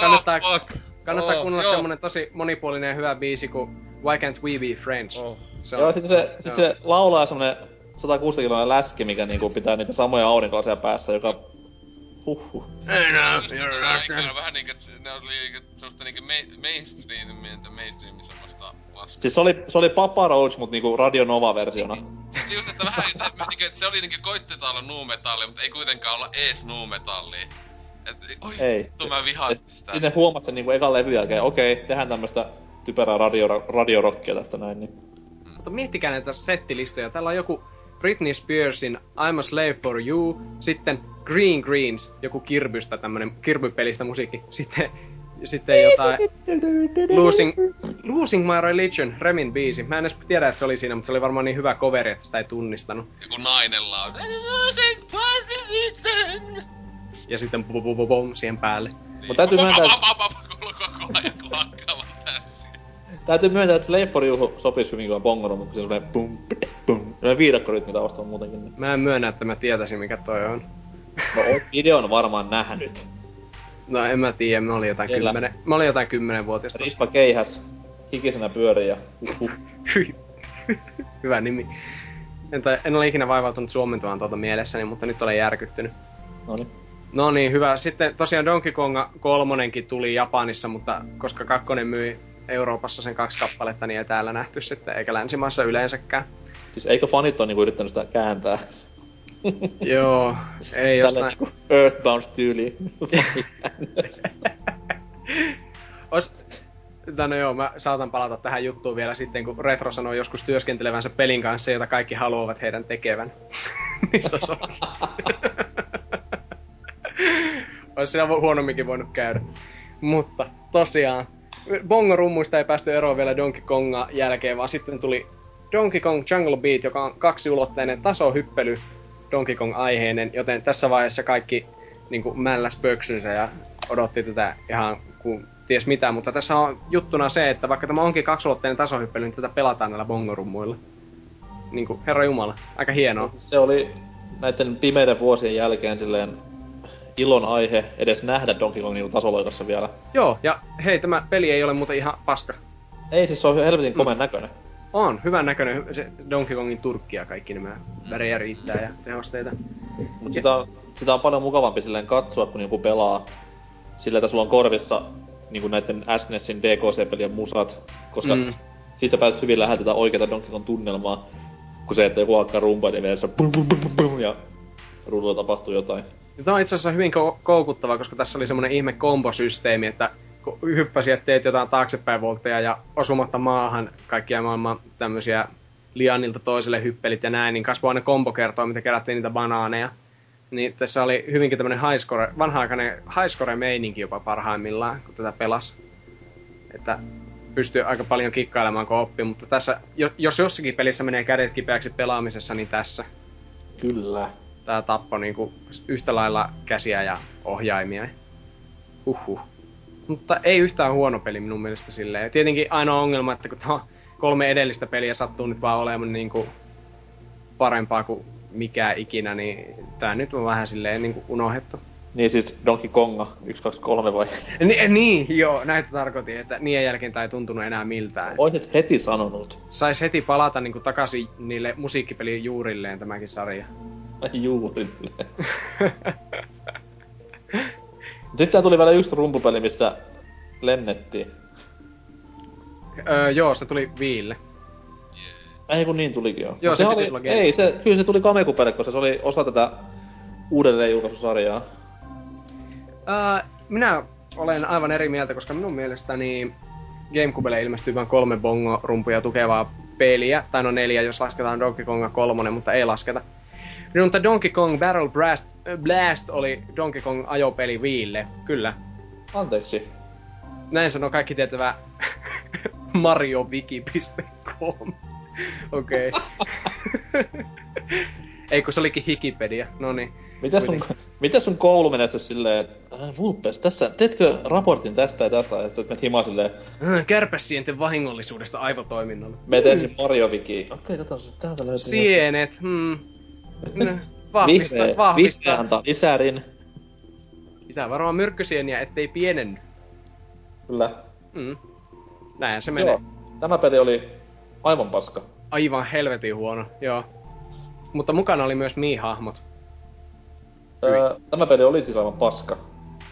kannattaa- oh, fuck. Kannattaa Oh, kuunnella joo. semmonen tosi monipuolinen ja hyvä biisi kuin Why Can't We Be Friends. Oh. Se Joo, sit se, sit se laulaa semmonen 160 kiloinen läski, mikä niinku pitää niitä samoja aurinkolaseja päässä, joka... Huhhuh. Just tätä, ne on vähän niinkö, ne oli niinkö sellaista niinkö ma- mainstreamia, mainstreamin semmoista lasku. Siis se oli, se oli Papa Roach, mut niinku Radio Nova-versiona. Siis just, että vähän, niinkö, että se oli niinkö koittetaan olla nu-metalli, mutta ei kuitenkaan olla ees nu-metalli. Et, oi, Ei. vittu mä vihaan sitä. Sitten ne huomas sen niinku ekan levyn jälkeen, okei, tehdään tämmöstä typerää radio, radiorockia tästä näin, niin... Mutta miettikää näitä settilistoja. Täällä on joku Britney Spearsin I'm a Slave for You, sitten Green Greens, joku kirbystä tämmönen kirbypelistä musiikki, sitten, sitten jotain Losing, Losing My Religion, Remin biisi. Mä en edes tiedä, että se oli siinä, mutta se oli varmaan niin hyvä coveri, että sitä ei tunnistanut. Joku nainen lau. Ja sitten pum, pum, pum siihen päälle. Mut täytyy myöntää, että- Täytyy myöntää, että Slave for You sopis hyvin kyllä bongoron, mutta se on semmonen pum, pum, pum. Semmonen viidakkorytmi taustalla muutenkin. niin- Mä en myönnä, että mä tietäisin, mikä toi on. No oot videon varmaan nähnyt. No en mä tiedä, mä olin jotain Kyllä. kymmenen, mä olin jotain kymmenenvuotias tossa. Rispa keihäs, hikisenä pyörii ja uhuh. Hyvä nimi. En, tai, en ole ikinä vaivautunut suomentamaan tuota mielessäni, mutta nyt olen järkyttynyt. Noniin. No niin, hyvä. Sitten tosiaan Donkey Kong kolmonenkin tuli Japanissa, mutta koska kakkonen myi Euroopassa sen kaksi kappaletta, niin ei täällä nähty sitten, eikä länsimaissa yleensäkään. Siis eikö fanit ole niinku yrittänyt sitä kääntää? Joo, ei jostain... niinku Earthbound-tyyliin. Ois... Tai no joo, mä saatan palata tähän juttuun vielä sitten, kun Retro sanoi joskus työskentelevänsä pelin kanssa, jota kaikki haluavat heidän tekevän. niin se olisi siinä huonomminkin voinut käydä. Mutta tosiaan, Bongo-rummuista ei päästy eroon vielä Donkey Konga jälkeen, vaan sitten tuli Donkey Kong Jungle Beat, joka on kaksiulotteinen tasohyppely Donkey Kong-aiheinen, joten tässä vaiheessa kaikki niin kuin mälläs pöksynsä ja odotti tätä ihan kuin ties mitä, mutta tässä on juttuna se, että vaikka tämä onkin kaksulotteinen tasohyppely, niin tätä pelataan näillä bongorummuilla. Niin kuin, herra Jumala, aika hienoa. Se oli näiden pimeiden vuosien jälkeen silleen ilon aihe edes nähdä Donkey Kongin tasoloikassa vielä. Joo, ja hei, tämä peli ei ole muuten ihan paska. Ei siis se on helvetin komeen näköinen. On, hyvän näköinen se Donkey Kongin turkki ja kaikki nämä värejä riittää ja tehosteita. Mutta sitä, on, sitä on paljon mukavampi silleen katsoa, kun joku pelaa. Sillä, että sulla on korvissa niinku näiden SNESin DKC-pelien musat. Koska Mm. mm. sit sä pääset hyvin läheltä tätä oikeata Donkey Kong tunnelmaa. Kun se, että joku hakkaa rumpaa ja vielä se ja ruudulla tapahtuu jotain. Tämä on itse asiassa hyvin kou- koukuttava, koska tässä oli semmoinen ihme kombosysteemi, että kun hyppäsi, että teet jotain taaksepäin voltteja ja osumatta maahan kaikkia maailman tämmöisiä lianilta toiselle hyppelit ja näin, niin kasvoi aina kombokertoa, mitä kerättiin niitä banaaneja. Niin tässä oli hyvinkin tämmöinen highscore, vanha-aikainen highscore-meininki jopa parhaimmillaan, kun tätä pelasi. Että pystyy aika paljon kikkailemaan, kun oppi, mutta tässä, jo- jos jossakin pelissä menee kädet kipeäksi pelaamisessa, niin tässä Kyllä. Tää tappo niinku yhtä lailla käsiä ja ohjaimia. Huhhuh. Mutta ei yhtään huono peli minun mielestä silleen. Tietenkin ainoa ongelma, että kun tuo kolme edellistä peliä sattuu nyt vaan olemaan niinku parempaa kuin mikä ikinä, niin tää nyt on vähän silleen niinku unohdettu. Niin siis Donkey Konga 1, 2, 3 vai? Ni- niin, joo, näitä tarkoitin, että niiden jälkeen tää ei tuntunut enää miltään. Oisit heti sanonut. Sais heti palata niinku takaisin niille musiikkipelin juurilleen tämäkin sarja. Ai juurille. Sitten tuli vielä yksi rumpupeli, missä lennettiin. öö, joo, se tuli viille. Ei kun niin tulikin jo. Joo, Mut se piti oli, tulla Ei, se, kyllä se tuli Kamekupelle, koska se oli osa tätä uudelleen julkaisusarjaa. Ää, minä olen aivan eri mieltä, koska minun mielestäni Gamecubelle ilmestyy vain kolme bongo-rumpuja tukevaa peliä, tai no neljä, jos lasketaan Donkey Konga kolmonen, mutta ei lasketa. No, mutta Donkey Kong Barrel Blast, Blast oli Donkey Kong ajopeli Viille, kyllä. Anteeksi. Näin sanoo kaikki tietävä mariowiki.com. Okei. Ei kun se olikin Hikipedia, no niin. Miten sun, miten sun koulu menee silleen, että äh, Vulpes, tässä, teetkö raportin tästä ja tästä, ja sitten menet himaan silleen, Äh, Kärpäsienten vahingollisuudesta aivotoiminnalle. meet ensin Mario Wiki. Okei, okay, katsotaan, täältä löytyy. Sienet, hmm. No, vahvista, Vihreä, vahvista. vihreä antaa lisärin. Pitää varoa myrkkysieniä, ettei pienenny. Kyllä. Mm. Näin se menee. Joo. Tämä peli oli aivan paska. Aivan helvetin huono, joo. Mutta mukana oli myös Mii-hahmot. Öö, tämä peli oli siis aivan paska,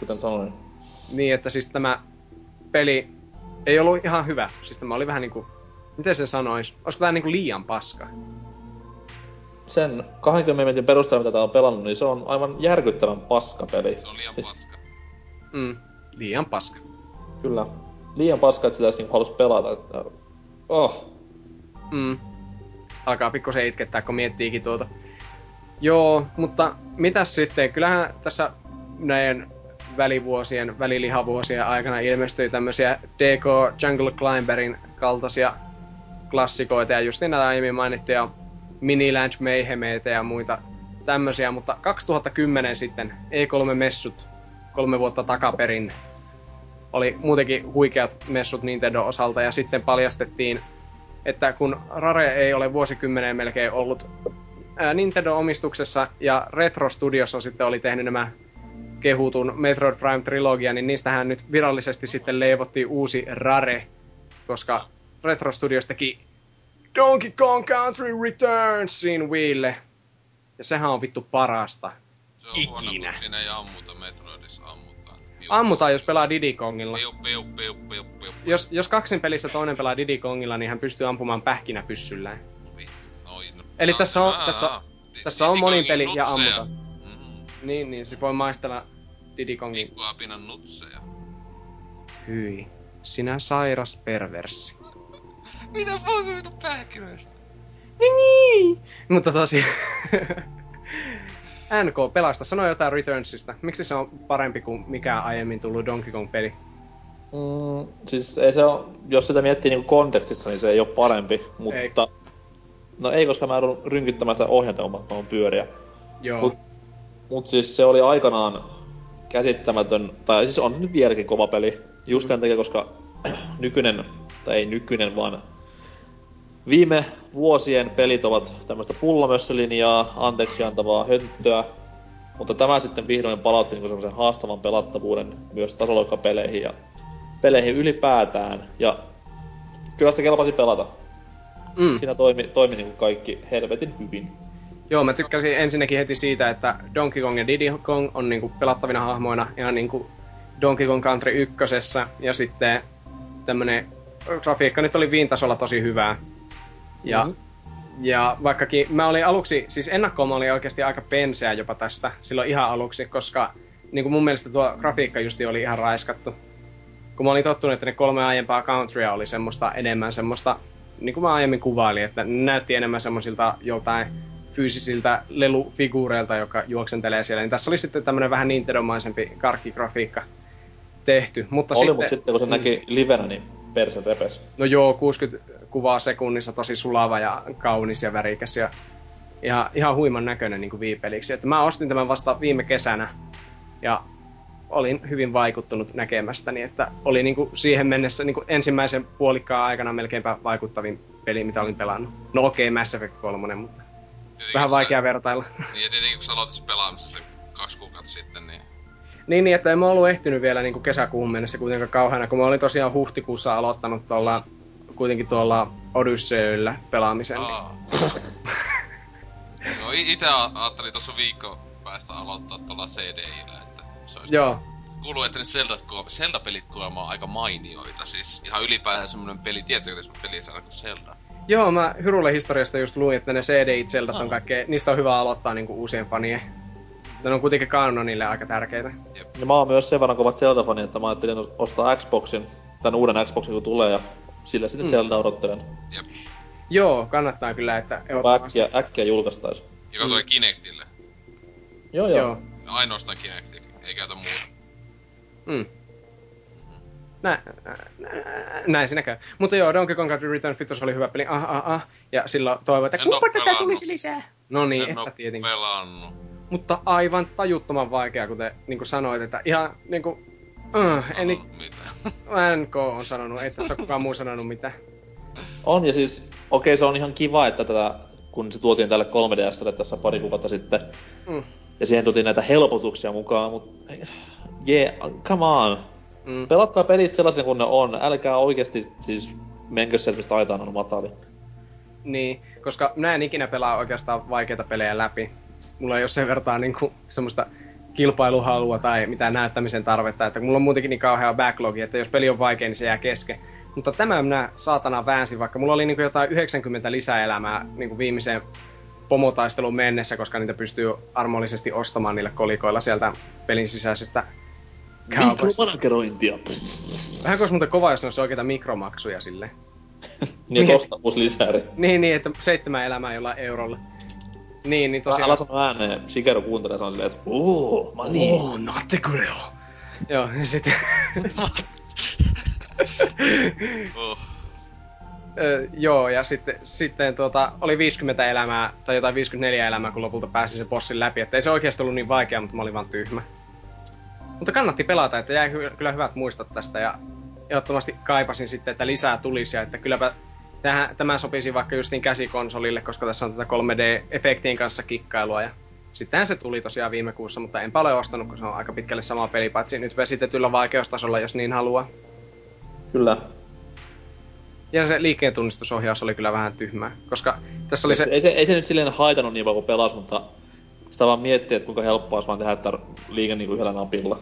kuten sanoin. Niin, että siis tämä peli ei ollut ihan hyvä. Siis tämä oli vähän niinku... Miten se sanois? Olisiko tää niinku liian paska? Sen 20 minuutin perusteella, mitä tää on pelannut, niin se on aivan järkyttävän paska peli. Se on liian Siis- paska. Mm. Liian paska. Kyllä. Liian paska, että sitä edes niinku halus pelata. Että... Oh. Mm. Alkaa pikkusen itkettää, kun miettiikin tuota. Joo, mutta mitäs sitten? Kyllähän tässä näiden välivuosien, välilihavuosien aikana ilmestyi tämmöisiä DK Jungle Climberin kaltaisia klassikoita ja just näitä aiemmin mainittuja Miniland Mayhemeitä ja muita tämmöisiä, mutta 2010 sitten E3-messut kolme vuotta takaperin oli muutenkin huikeat messut Nintendo osalta ja sitten paljastettiin että kun Rare ei ole vuosikymmeneen melkein ollut Nintendo-omistuksessa ja Retro Studiossa sitten oli tehnyt nämä kehutun Metroid Prime trilogia, niin niistähän nyt virallisesti sitten leivottiin uusi Rare, koska Retro Studios teki Donkey Kong Country Returnsin Wiille. Ja sehän on vittu parasta. Se on huono, Ikinä. kun siinä ei ammuta Metroidissa ammutaan. Piu, Ammutaan, jos pelaa Diddy Kongilla. Piu, piu, piu, piu, piu. Jos, jos kaksin pelissä toinen pelaa Diddy Kongilla, niin hän pystyy ampumaan pähkinäpyssyllään. Oi, no. Eli Aa, tässä on- aa, tässä- aa. Di- tässä on monin peli ja nutseja. ammutaan. Mm, Niin, niin sit voi maistella Diddy Kongin. Pikkuapinan nutseja. Hyi, sinä sairas perverssi. Mitä puhuu vittu pähkinöistä? Niin. Mutta tosi... NK, pelasta, sano jotain Returnsista. Miksi se on parempi kuin mikään aiemmin tullut Donkey Kong-peli? Mm, siis ei se on, jos sitä miettii niinku kontekstissa, niin se ei ole parempi, mutta... Ei. No ei, koska mä joudun rynkyttämään sitä ohjantamattoman pyöriä. Joo. Mut- Mut siis se oli aikanaan käsittämätön, tai siis on nyt vieläkin kova peli. Just sen takia, koska nykyinen, tai ei nykyinen, vaan viime vuosien pelit ovat tämmöistä pullamössölinjaa, anteeksi antavaa hönttöä. Mutta tämä sitten vihdoin palautti niinku semmoisen haastavan pelattavuuden myös tasoloikkapeleihin ja peleihin ylipäätään. Ja kyllä sitä kelpasi pelata. Mm. Siinä toimi, toimi niinku kaikki helvetin hyvin. Joo, mä tykkäsin ensinnäkin heti siitä, että Donkey Kong ja Diddy Kong on niinku pelattavina hahmoina ihan niinku Donkey Kong Country ykkösessä ja sitten tämmönen grafiikka nyt oli viintasolla tosi hyvää. Ja, Mhm. mm-hmm. ja vaikkakin mä olin aluksi, siis ennakkoon mä olin oikeasti aika penseä jopa tästä silloin ihan aluksi, koska niin kuin mun mielestä tuo grafiikka justi oli ihan raiskattu. Kun mä olin tottunut, että ne kolme aiempaa countrya oli semmoista enemmän semmoista, niin kuin mä aiemmin kuvailin, että ne näytti enemmän semmoisilta joltain fyysisiltä lelufiguureilta, joka juoksentelee siellä. Niin tässä oli sitten tämmönen vähän Nintendo-maisempi karkkigrafiikka tehty. Mutta Oli, sitten, mutta sitten kun se näki livenä, niin perse repes. No joo, 60 kuvaa sekunnissa, tosi sulava ja kaunis ja värikäs ja ihan, ihan huiman näköinen niin kuin viipeliksi. Että mä ostin tämän vasta viime kesänä ja olin hyvin vaikuttunut näkemästäni, että oli niin kuin siihen mennessä niin kuin ensimmäisen puolikkaan aikana melkeinpä vaikuttavin peli, mitä olin pelannut. No okei, okay, Mass Effect 3, mutta Tietenkin vähän se- vaikea vertailla. Niin, ja tietenkin kun sä aloitit pelaamassa se kaksi kuukautta sitten, niin... Niin, niin, että en mä ollut ehtinyt vielä niin kuin kesäkuun mennessä kuitenkaan kauheana, kun mä olin tosiaan huhtikuussa aloittanut tuolla, kuitenkin tuolla Odysseyllä pelaamisen. niin- Aa. no i- ite a- ajattelin tossa viikko päästä aloittaa tuolla CDIllä, että se olisi... Joo, Kuuluu, että ne Zelda, Zelda-pelit kuulemma on aika mainioita, siis ihan ylipäätään semmonen peli, semmonen pelisarja kuin Zelda? Joo, mä Hyrulle historiasta just luin, että ne CD Zeldat on Aa. kaikkea, niistä on hyvä aloittaa niinku uusien fanien. Ne on kuitenkin kanonille aika tärkeitä. Niin mä oon myös sen verran kovat Zelda-fani, että mä ajattelin ostaa Xboxin, tän uuden Xboxin kun tulee, ja sillä sitten mm. Zelda odottelen. Jep. Joo, kannattaa kyllä, että Mä Äkkiä, äkkiä julkaistais. Joka mm. Kinectille. Joo, joo. joo. Ainoastaan Kinectille, ei käytä muuta. Mm. Nä, nä, nä, näin siinä käy. Mutta joo, Donkey Kong Country Returns pitos oli hyvä peli. Ah, ah, ah. Ja silloin toivoin, että kumpa tätä tulisi lisää. No niin, että tietenkin. pelannut mutta aivan tajuttoman vaikea, kuten niin kuin sanoit, että ihan äh, niin kuin, uh, en, NK on sanonut, ei tässä kukaan muu sanonut mitään. On, ja siis, okei, okay, se on ihan kiva, että tätä, kun se tuotiin tälle 3 ds tässä pari kuukautta sitten, mm. ja siihen tuotiin näitä helpotuksia mukaan, mutta yeah, come on. Mm. Pelatkaa pelit sellaisen kuin ne on, älkää oikeasti siis menkö sieltä, mistä aitaan on matali. Niin, koska mä en ikinä pelaa oikeastaan vaikeita pelejä läpi mulla ei ole sen vertaa niin kuin, semmoista kilpailuhalua tai mitään näyttämisen tarvetta, että mulla on muutenkin niin kauhea backlogi, että jos peli on vaikea, niin se jää kesken. Mutta tämä minä saatana väänsin, vaikka mulla oli niin kuin jotain 90 lisäelämää niin kuin viimeiseen pomotaistelun mennessä, koska niitä pystyy armollisesti ostamaan niillä kolikoilla sieltä pelin sisäisestä kaupasta. Mikromanagerointia. Vähän kuin muuten kova, jos ne olisi oikeita mikromaksuja sille. niin. Niin, niin, että seitsemän elämää jollain eurolla. Niin, niin tosiaan... Älä sano ääneen, Shigeru kuuntelee, se on silleen, että ooo, mä niin. Oo, natte kureo. Joo, niin sitten... oh. Öö, joo, ja sitten, oh. sitten tuota, oli 50 elämää, tai jotain 54 elämää, kun lopulta pääsi se bossin läpi. Että ei se oikeasti ollut niin vaikea, mutta mä olin vaan tyhmä. Mutta kannatti pelata, että jäi hy- kyllä hyvät muistot tästä, ja ehdottomasti kaipasin sitten, että lisää tulisi, ja että kylläpä Tämä, tämä sopisi vaikka justin käsikonsolille, koska tässä on tätä 3D-efektien kanssa kikkailua ja Sittenhän se tuli tosiaan viime kuussa, mutta en paljon ostanut, kun se on aika pitkälle sama peli, paitsi nyt vesitetyllä vaikeustasolla, jos niin haluaa. Kyllä. Ja se liikkeen tunnistusohjaus oli kyllä vähän tyhmää, koska tässä oli se... Ei se, ei se nyt silleen haitanut niin paljon kuin pelas, mutta sitä vaan miettii, että kuinka helppoa olisi vaan tehdä että liike niin kuin yhdellä napilla.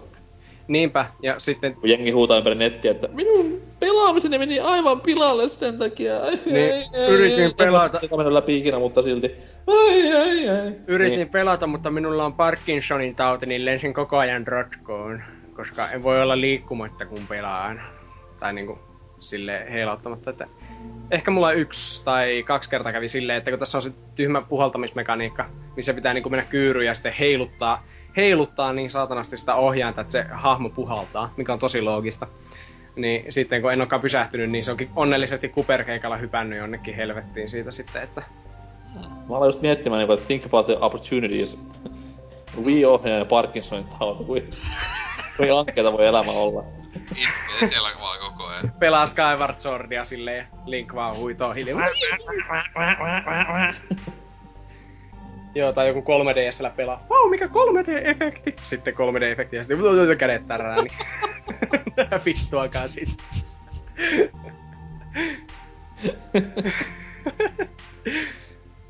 Niinpä, ja sitten... Kun jengi huutaa ympäri nettiä, että minun pelaamiseni meni aivan pilalle sen takia. Ai, niin, ei, ei, yritin ei, pelata... Ei mennyt läpi ikinä, mutta silti. Ai, ai, ai. Yritin niin. pelata, mutta minulla on Parkinsonin tauti, niin lensin koko ajan rotkoon. Koska en voi olla liikkumatta, kun pelaan. Tai niinku sille heilauttamatta, että... Ehkä mulla yksi tai kaksi kertaa kävi silleen, että kun tässä on se tyhmä puhaltamismekaniikka, niin se pitää niinku mennä kyyryyn ja sitten heiluttaa heiluttaa niin saatanasti sitä ohjainta, että se hahmo puhaltaa, mikä on tosi loogista. Niin sitten kun en olekaan pysähtynyt, niin se onkin onnellisesti kuperkeikalla hypännyt jonnekin helvettiin siitä sitten, että... Mä aloin just miettimään, niin että think about the opportunities. Wii ohjaa ja Parkinsonin tauti, kuin, kuin ankeita voi elämä olla. Itkee siellä vaan koko ajan. Pelaa Skyward Swordia silleen, Link vaan huitoo hiljaa. Joo, tai joku 3DSllä pelaa. Vau, wow, mikä 3D-efekti! Sitten 3D-efekti ja sitten kädet tärrää, niin vittuakaan sit.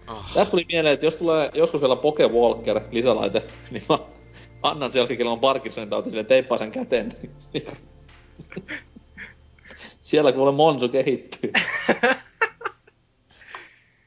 Oh. Ah. Tästä tuli mieleen, että jos tulee joskus vielä Poke Walker lisälaite, niin mä annan sen jälkeen, on Parkinsonin tauti, sille teippaa sen käteen. Siellä kuule Monsu kehittyy.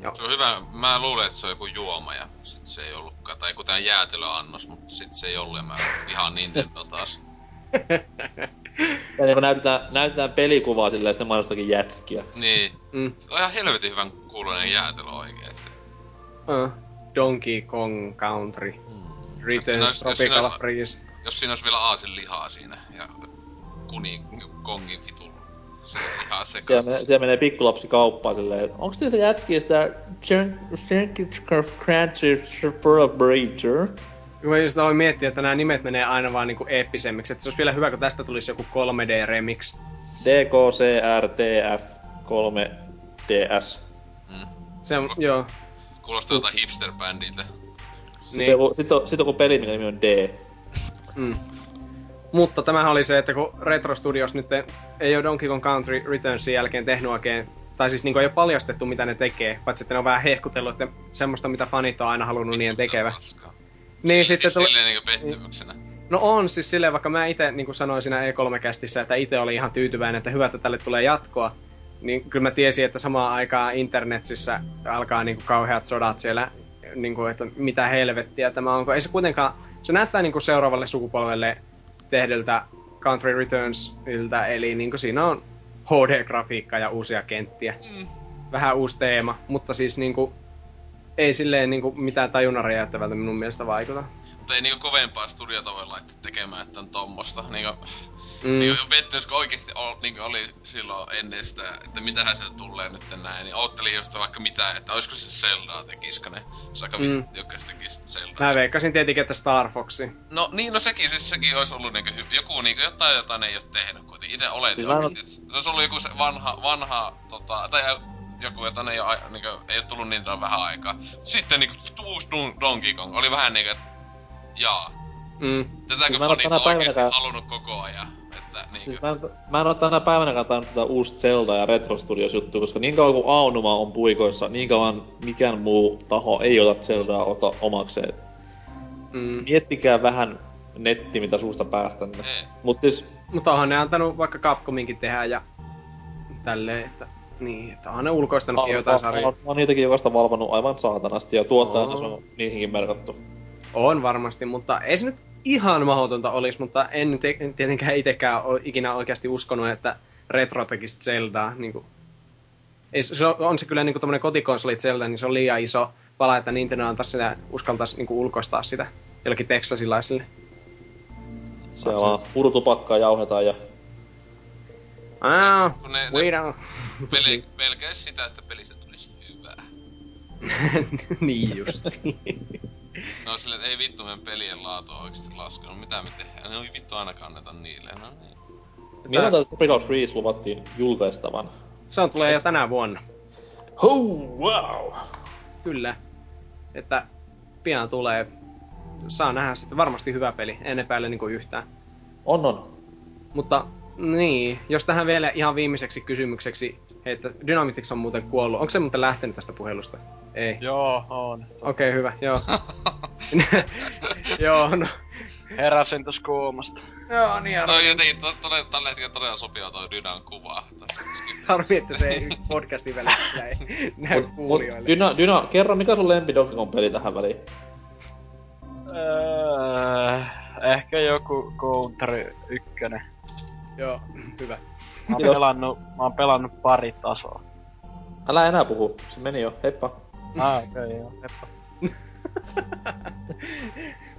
Joo. Se on hyvä. Mä luulen, että se on joku juoma ja sit se ei ollutkaan. Tai joku tää jäätelöannos, mutta sit se ei ollut ja mä ihan Nintendo taas. Ja niin kun näytetään, näytetään pelikuvaa silleen, sitten mainostakin jätskiä. Niin. Mm. Se on ihan helvetin hyvän kuuloinen jäätelö oikeesti. Uh, Donkey Kong Country Jos Returns Tropical Freeze. Jos siinä olisi vielä aasin lihaa siinä ja kuni kongin. Se Siellä, sekas. menee, siellä menee pikkulapsi kauppaan silleen, onks teitä jätskiä sitä Jenkins Crunchy for Breacher? Kun mä just aloin miettiä, että nämä nimet menee aina vaan niinku eeppisemmiksi. Että se olisi vielä hyvä, kun tästä tulisi joku 3D-remix. DKCRTF 3DS. Mm. Se on, joo. Kuulostaa jotain hipster-bändiltä. Sitten, Niin. sitten, on, sitten on joku peli, mikä nimi on D. Mm. Mutta tämähän oli se, että kun Retro Studios nyt ei ole Donkey Kong Country Returnsin jälkeen tehnyt oikein tai siis niinku ei ole paljastettu mitä ne tekee, paitsi että ne on vähän hehkutellut, että semmoista mitä fanit on aina halunnut niiden tekevä. Paskaa. Niin siis, sitten siis tuli- silleen niinku pettymyksenä. No on siis silleen, vaikka mä itse niin kuin sanoin siinä E3-kästissä, että itse oli ihan tyytyväinen, että hyvä, että tälle tulee jatkoa, niin kyllä mä tiesin, että samaan aikaan internetissä alkaa niin kuin kauheat sodat siellä, niin kuin, että mitä helvettiä tämä on. kun Ei se kuitenkaan, se näyttää niin kuin seuraavalle sukupolvelle tehdyltä Country Returnsiltä, eli niin kuin siinä on HD-grafiikka ja uusia kenttiä. Mm. Vähän uusi teema, mutta siis niin kuin, ei silleen niin kuin mitään tajunnan räjäyttävältä minun mielestä vaikuta. Mutta ei niinku kovempaa studiota voi laittaa tekemään, että on tommosta. Niinku, Mm. Mm. niinku pettymys, kun oikeesti ol, niinku oli silloin ennen sitä, että mitähän se tulee nyt näin, niin oottelin just vaikka mitä, että olisiko se Zeldaa tekisikö ne. Se aika Mm. joka se tekisi Zeldaa. Mä veikkasin tietenkin, että Star Foxi. No niin, no sekin, siis sekin olisi ollut niinku joku niinku jotain, jota ne ei oo tehnyt kuitenkin. Ite oletin Siis mä en oikeesti, että se olisi ollut joku se vanha, vanha tota, tai joku, jota ne ei ai- niinku, ei oo tullut niin vähän aikaa. Sitten niinku uusi Don- Donkey Kong oli vähän niinku, että jaa. Mm. Tätäkö Siis fanit tänä on oikeesti halunnut koko ajan? Että niinku... Siis mä en, mä en oo tänä päivänäkään tainnut tätä uusta Zelda ja Retro Studios juttua, koska niin kauan kuin Aonuma on puikoissa, niin kauan mikään muu taho ei ota Zeldaa ota omakseen. Mm. Miettikää vähän netti, mitä suusta päästänne. Ei. Mut siis, Mutta onhan ne antanut vaikka Capcominkin tehdä ja tälleen, että niin, että onhan ne ulkoistanut jotain sarjaa. Mä oon niitäkin jokaista valvonnut aivan saatanasti ja tuottajana Oo. se on niihinkin merkattu. On varmasti, mutta ei se nyt ihan mahdotonta olisi, mutta en nyt e- tietenkään itsekään ole ikinä oikeasti uskonut, että retro tekisi Zeldaa. Niin kuin. Ei, se on, on se kyllä niin kuin kotikonsoli Zelda, niin se on liian iso pala, että Nintendo antaisi sitä, uskaltaisi niin kuin ulkoistaa sitä jollekin texasilaisille. Se vaan purutupakkaa jauhetaan ja Ah, Kun ne, we ne don't... peli, pelkäis sitä, että pelistä tulisi hyvää. niin just. No että ei vittu meidän pelien laatu on oikeesti laskenut. Mitä me tehdään? Ne ei vittu aina kanneta niille. No niin. milloin tätä Tropical Freeze luvattiin julkaistavan? se on tulee jo tänä vuonna. Oh, wow! Kyllä. Että pian tulee. Saa nähdä sitten varmasti hyvä peli. En epäile niinku yhtään. On on. Mutta niin, jos tähän vielä ihan viimeiseksi kysymykseksi, hei, että Dynamitix on muuten kuollut. Onko se muuten lähtenyt tästä puhelusta? Ei. Joo, on. Okei, okay, hyvä, joo. joo, no. Heräsin tossa kuumasta. Joo, niin No harmi, jotenkin to, to, tällä hetkellä todella sopia toi Dynan kuva. Harmi että se ei podcastin välityksellä ei näy Mut, mut, kuulijoille. Dyna, Dyna, kerro mikä sun lempi Donkey Kong peli tähän väliin? Öö, ehkä joku Country 1. Mä Joo, hyvä. Oon Kiitos. pelannut, mä oon pelannut pari tasoa. Älä enää puhu, se meni jo, heippa. Ah, okei, okay, joo. Heppa.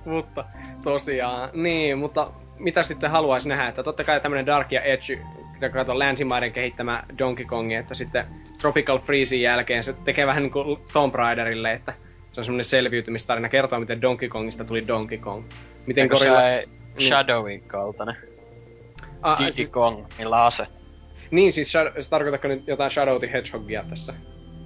mutta tosiaan, niin, mutta mitä sitten haluaisi nähdä, että totta kai tämmönen Dark ja Edge, joka on länsimaiden kehittämä Donkey Kong, että sitten Tropical Freezein jälkeen se tekee vähän niin kuin Tomb Raiderille, että se on semmoinen selviytymistarina, kertoo miten Donkey Kongista tuli Donkey Kong. Miten Eikö Gorilla... se Niin. Shadowin kaltainen? Ah, Diddy siis, Kong, millä ase? Niin, siis Shadow, se tarkoitatko nyt jotain Shadow the Hedgehogia tässä?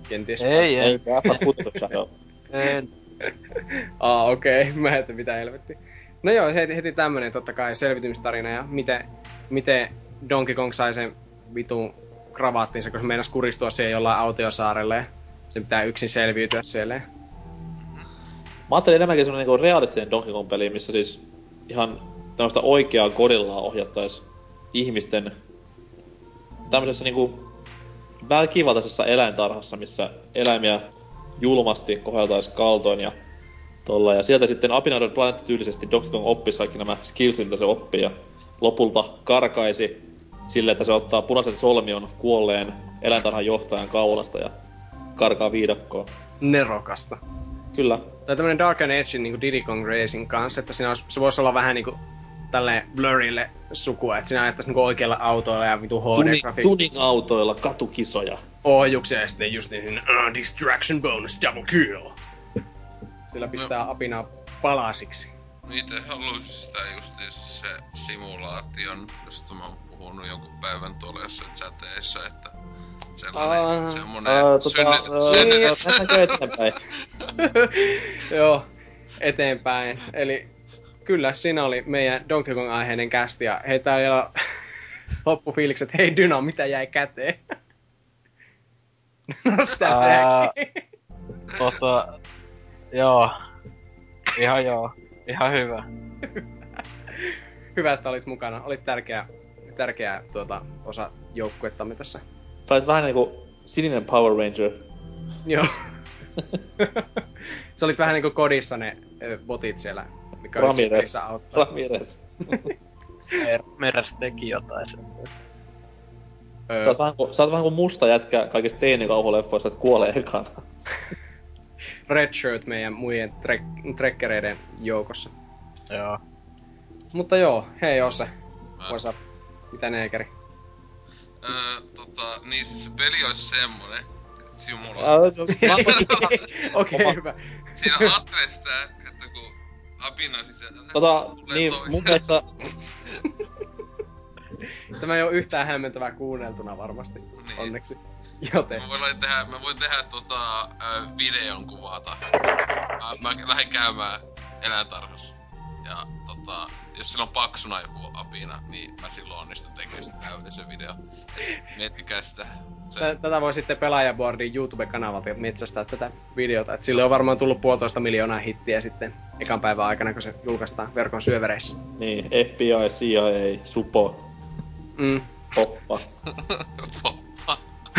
Kenties. Ei, Ei, ei. ei kutsu Shadow. En. Aa, okei. Okay. Mä että mitä helvetti. No joo, heti, heti tämmönen totta kai selvitymistarina ja miten, miten Donkey Kong sai sen vitun kravaattinsa, kun se meinasi kuristua siellä jollain autiosaarelle ja se pitää yksin selviytyä siellä. Mä ajattelin enemmänkin semmonen niinku realistinen Donkey Kong peli, missä siis ihan tämmöstä oikeaa gorillaa ohjattais ihmisten tämmöisessä niinku väkivaltaisessa eläintarhassa, missä eläimiä julmasti kohdeltais kaltoin ja tolla. Ja sieltä sitten Apinaudon Planet tyylisesti Donkey Kong oppisi kaikki nämä skillsit, mitä se oppii ja lopulta karkaisi sille, että se ottaa punaisen solmion kuolleen eläintarhan johtajan kaulasta ja karkaa viidakkoon. Nerokasta. Kyllä, Tai tämmönen Dark and Edge niin Diddy Kong Racing kanssa, että siinä olisi, se voisi olla vähän niinku tälle blurille sukua, että siinä ajettaisiin niinku oikealla autoilla ja vitu Tuning, HD-grafiikka. tuning-autoilla katukisoja. ohjuksia ja sitten just niin, uh, distraction bonus double kill. Sillä pistää apinaa palasiksi. Itse haluaisin sitä justiinsa se simulaation, josta mä oon puhunut jonkun päivän tuolla jossain chateissa, että sellainen, Aa. semmonen Ää, tota, synnyt, synnyt, eteenpäin? Joo, eteenpäin. Eli kyllä, siinä oli meidän Donkey Kong-aiheinen kästi ja hei täällä loppufiilikset, hei Dyna, mitä jäi käteen? no sitä. Tota, joo. Ihan joo. Ihan hyvä. Hyvä, että olit mukana. Olit tärkeä, tärkeä tuota, osa joukkuettamme tässä. Sä olit vähän niinku sininen Power Ranger. Joo. Sä olit vähän niinku kodissa ne botit siellä, mikä Ramirez. auttaa. Ramirez. Meres teki jotain sen. Sä oot vähän kuin, sä oot vähän kuin musta jätkä kaikista teinikauhuleffoista, että kuolee ekana. Red Shirt meidän muiden trek- trekkereiden joukossa. Joo. Mutta joo, hei Jose. Mä- What's up? Mitä neekeri? Öö, tota, niin siis se peli olisi semmonen, että. Ää, mä- Okei, Oma- hyvä. Siinä ajattelee apina sisällä... Tota, niin toiseen. mun mielestä Tämä ei ole yhtään hämmentävää kuunneltuna varmasti. Niin. Onneksi. Joten. Mä voin tehdä, mä voin tehdä tota, ö, videon kuvata. Mä, mä lähden käymään eläintarhassa. Ja tota, jos sillä on paksuna joku apina, niin mä silloin onnistun tekemään sitä täydellisen video. Et Miettikää sitä. Se, Tä- Tätä voi sitten pelaajaboardin YouTube-kanavalta metsästää tätä videota. Et sille on varmaan tullut puolitoista miljoonaa hittiä sitten ekan päivän aikana, kun se julkaistaan verkon syövereissä. niin, FBI, CIA, Supo, Mm. Poppa. poppa.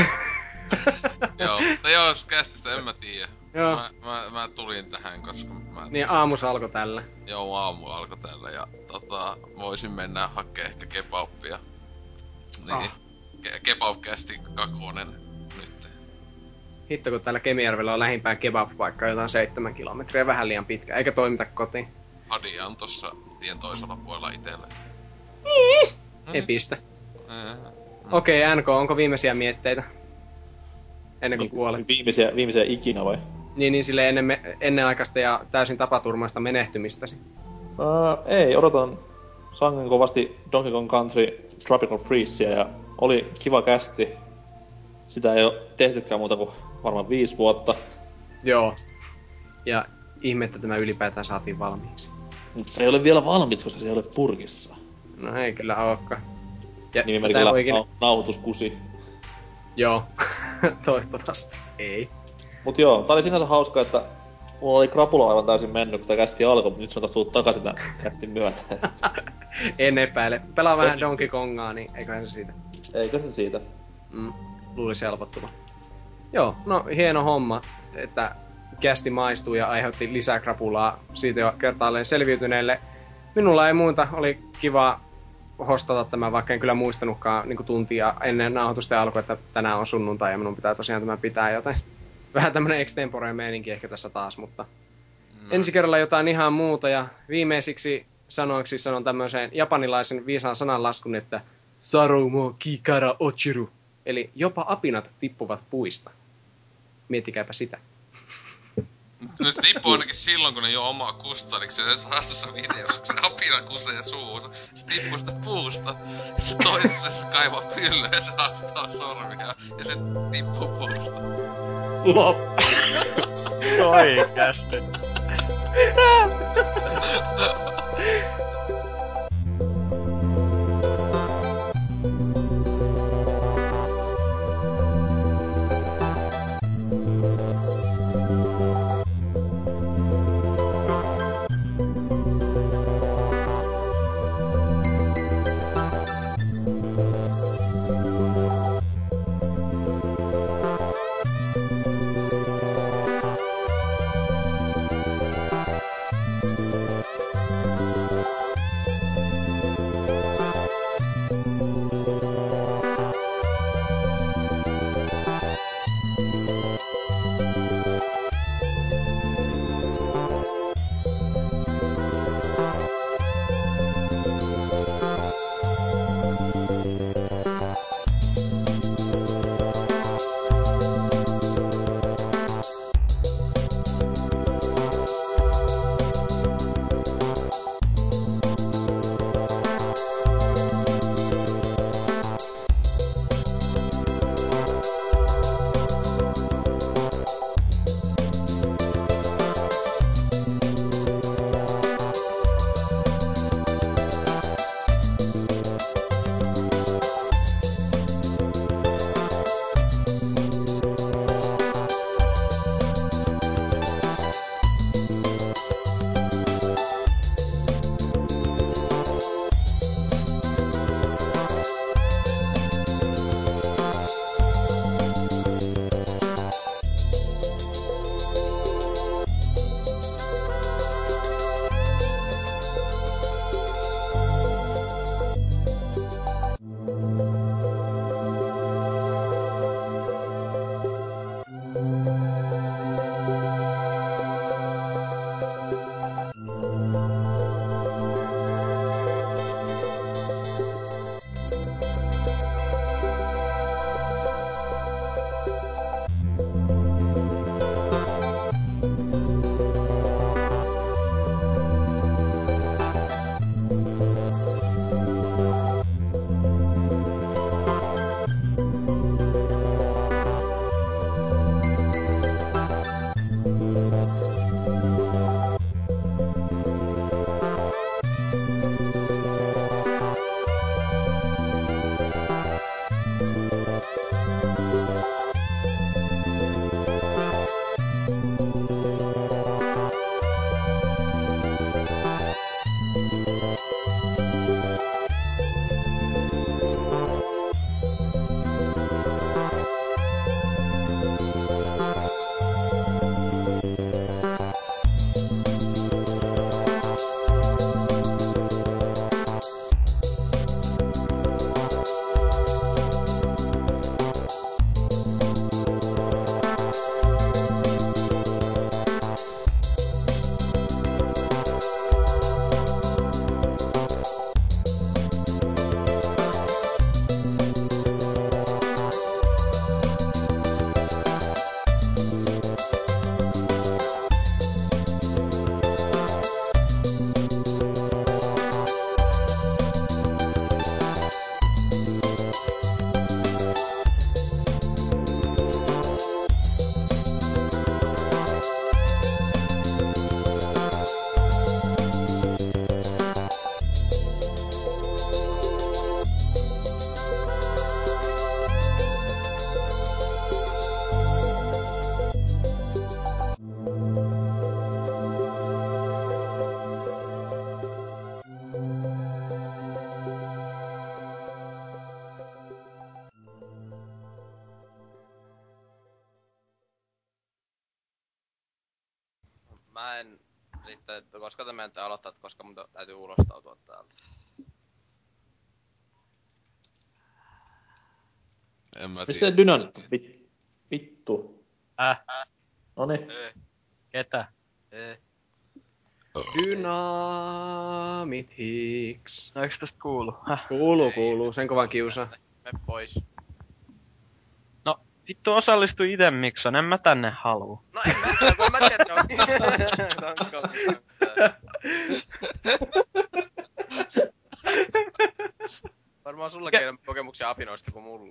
joo, mutta joo, kästistä en mä tiedä. Joo. Mä, mä, mä, tulin tähän, koska mä... Niin aamus alkoi tällä. Joo, aamu alkoi tällä ja tota, voisin mennä hakea ehkä kebabia. Niin, Ah. ke- kebabkästi kakonen nyt. Hitto, kun täällä Kemijärvellä on lähimpään kebab-paikka jotain seitsemän kilometriä, vähän liian pitkä, eikä toimita kotiin. Hadi on tossa tien toisella puolella itelle. Ei pistä. Mm. Okei, NK, onko viimeisiä mietteitä? Ennen kuin kuolet. Viimeisiä, viimeisiä ikinä vai? Niin, niin sille ennen ennenaikaista ja täysin tapaturmaista menehtymistäsi. Uh, ei, odotan sangen kovasti Donkey Kong Country Tropical Freezea ja oli kiva kästi. Sitä ei ole tehtykään muuta kuin varmaan viisi vuotta. Joo. Ja ihme, että tämä ylipäätään saatiin valmiiksi. Mutta se ei ole vielä valmis, koska se ei ole purkissa. No ei kyllä olekaan. Ja Nimimerkillä nau- nauhoituskusi. Joo. Toivottavasti. Ei. Mut joo, tää oli sinänsä hauska, että mulla oli krapula aivan täysin mennyt, kun tää kästi alkoi, mutta nyt se on taas tullut takaisin tän kästin myötä. En epäile. Pelaa vähän Donkey Kongaa, niin eiköhän se siitä. Eikö se siitä? Mm, luulisi helpottuva. Joo, no hieno homma, että kästi maistuu ja aiheutti lisää krapulaa siitä jo kertaalleen selviytyneelle. Minulla ei muuta, oli kiva hostata tämä, vaikka en kyllä muistanutkaan niin tuntia ennen nauhoitusten alkua, että tänään on sunnuntai ja minun pitää tosiaan tämä pitää, joten vähän tämmönen extempore meininki ehkä tässä taas, mutta Mm. ensi kerralla jotain ihan muuta ja viimeisiksi sanoiksi sanon tämmöisen japanilaisen viisaan sananlaskun, että Sarumo kikara ochiru. Eli jopa apinat tippuvat puista. Miettikääpä sitä. Nyt se tippuu ainakin silloin, kun ne juo omaa kustaniksi. Se haastassa videossa, kun se apina kusee suussa. Se tippuu sitä puusta. Se toisessa se kaivaa pyllyä ja se haastaa sormia. Ja se tippuu puusta. Lop. Oikeesti. mä Missä tiedä. se Dyna nyt on? Vit- Vittu. Äh, Noniin. Ei, ketä? ei. Dynamit Hicks. No eiks tästä kuulu? Häh? Kuuluu, kuuluu. Sen kovan kiusaa. Me pois. No, vittu osallistu ite Mikson, en mä tänne haluu. No en mä, kun mä tiedä, että on... on Varmaan sullakin enemmän kokemuksia apinoista kuin mulla.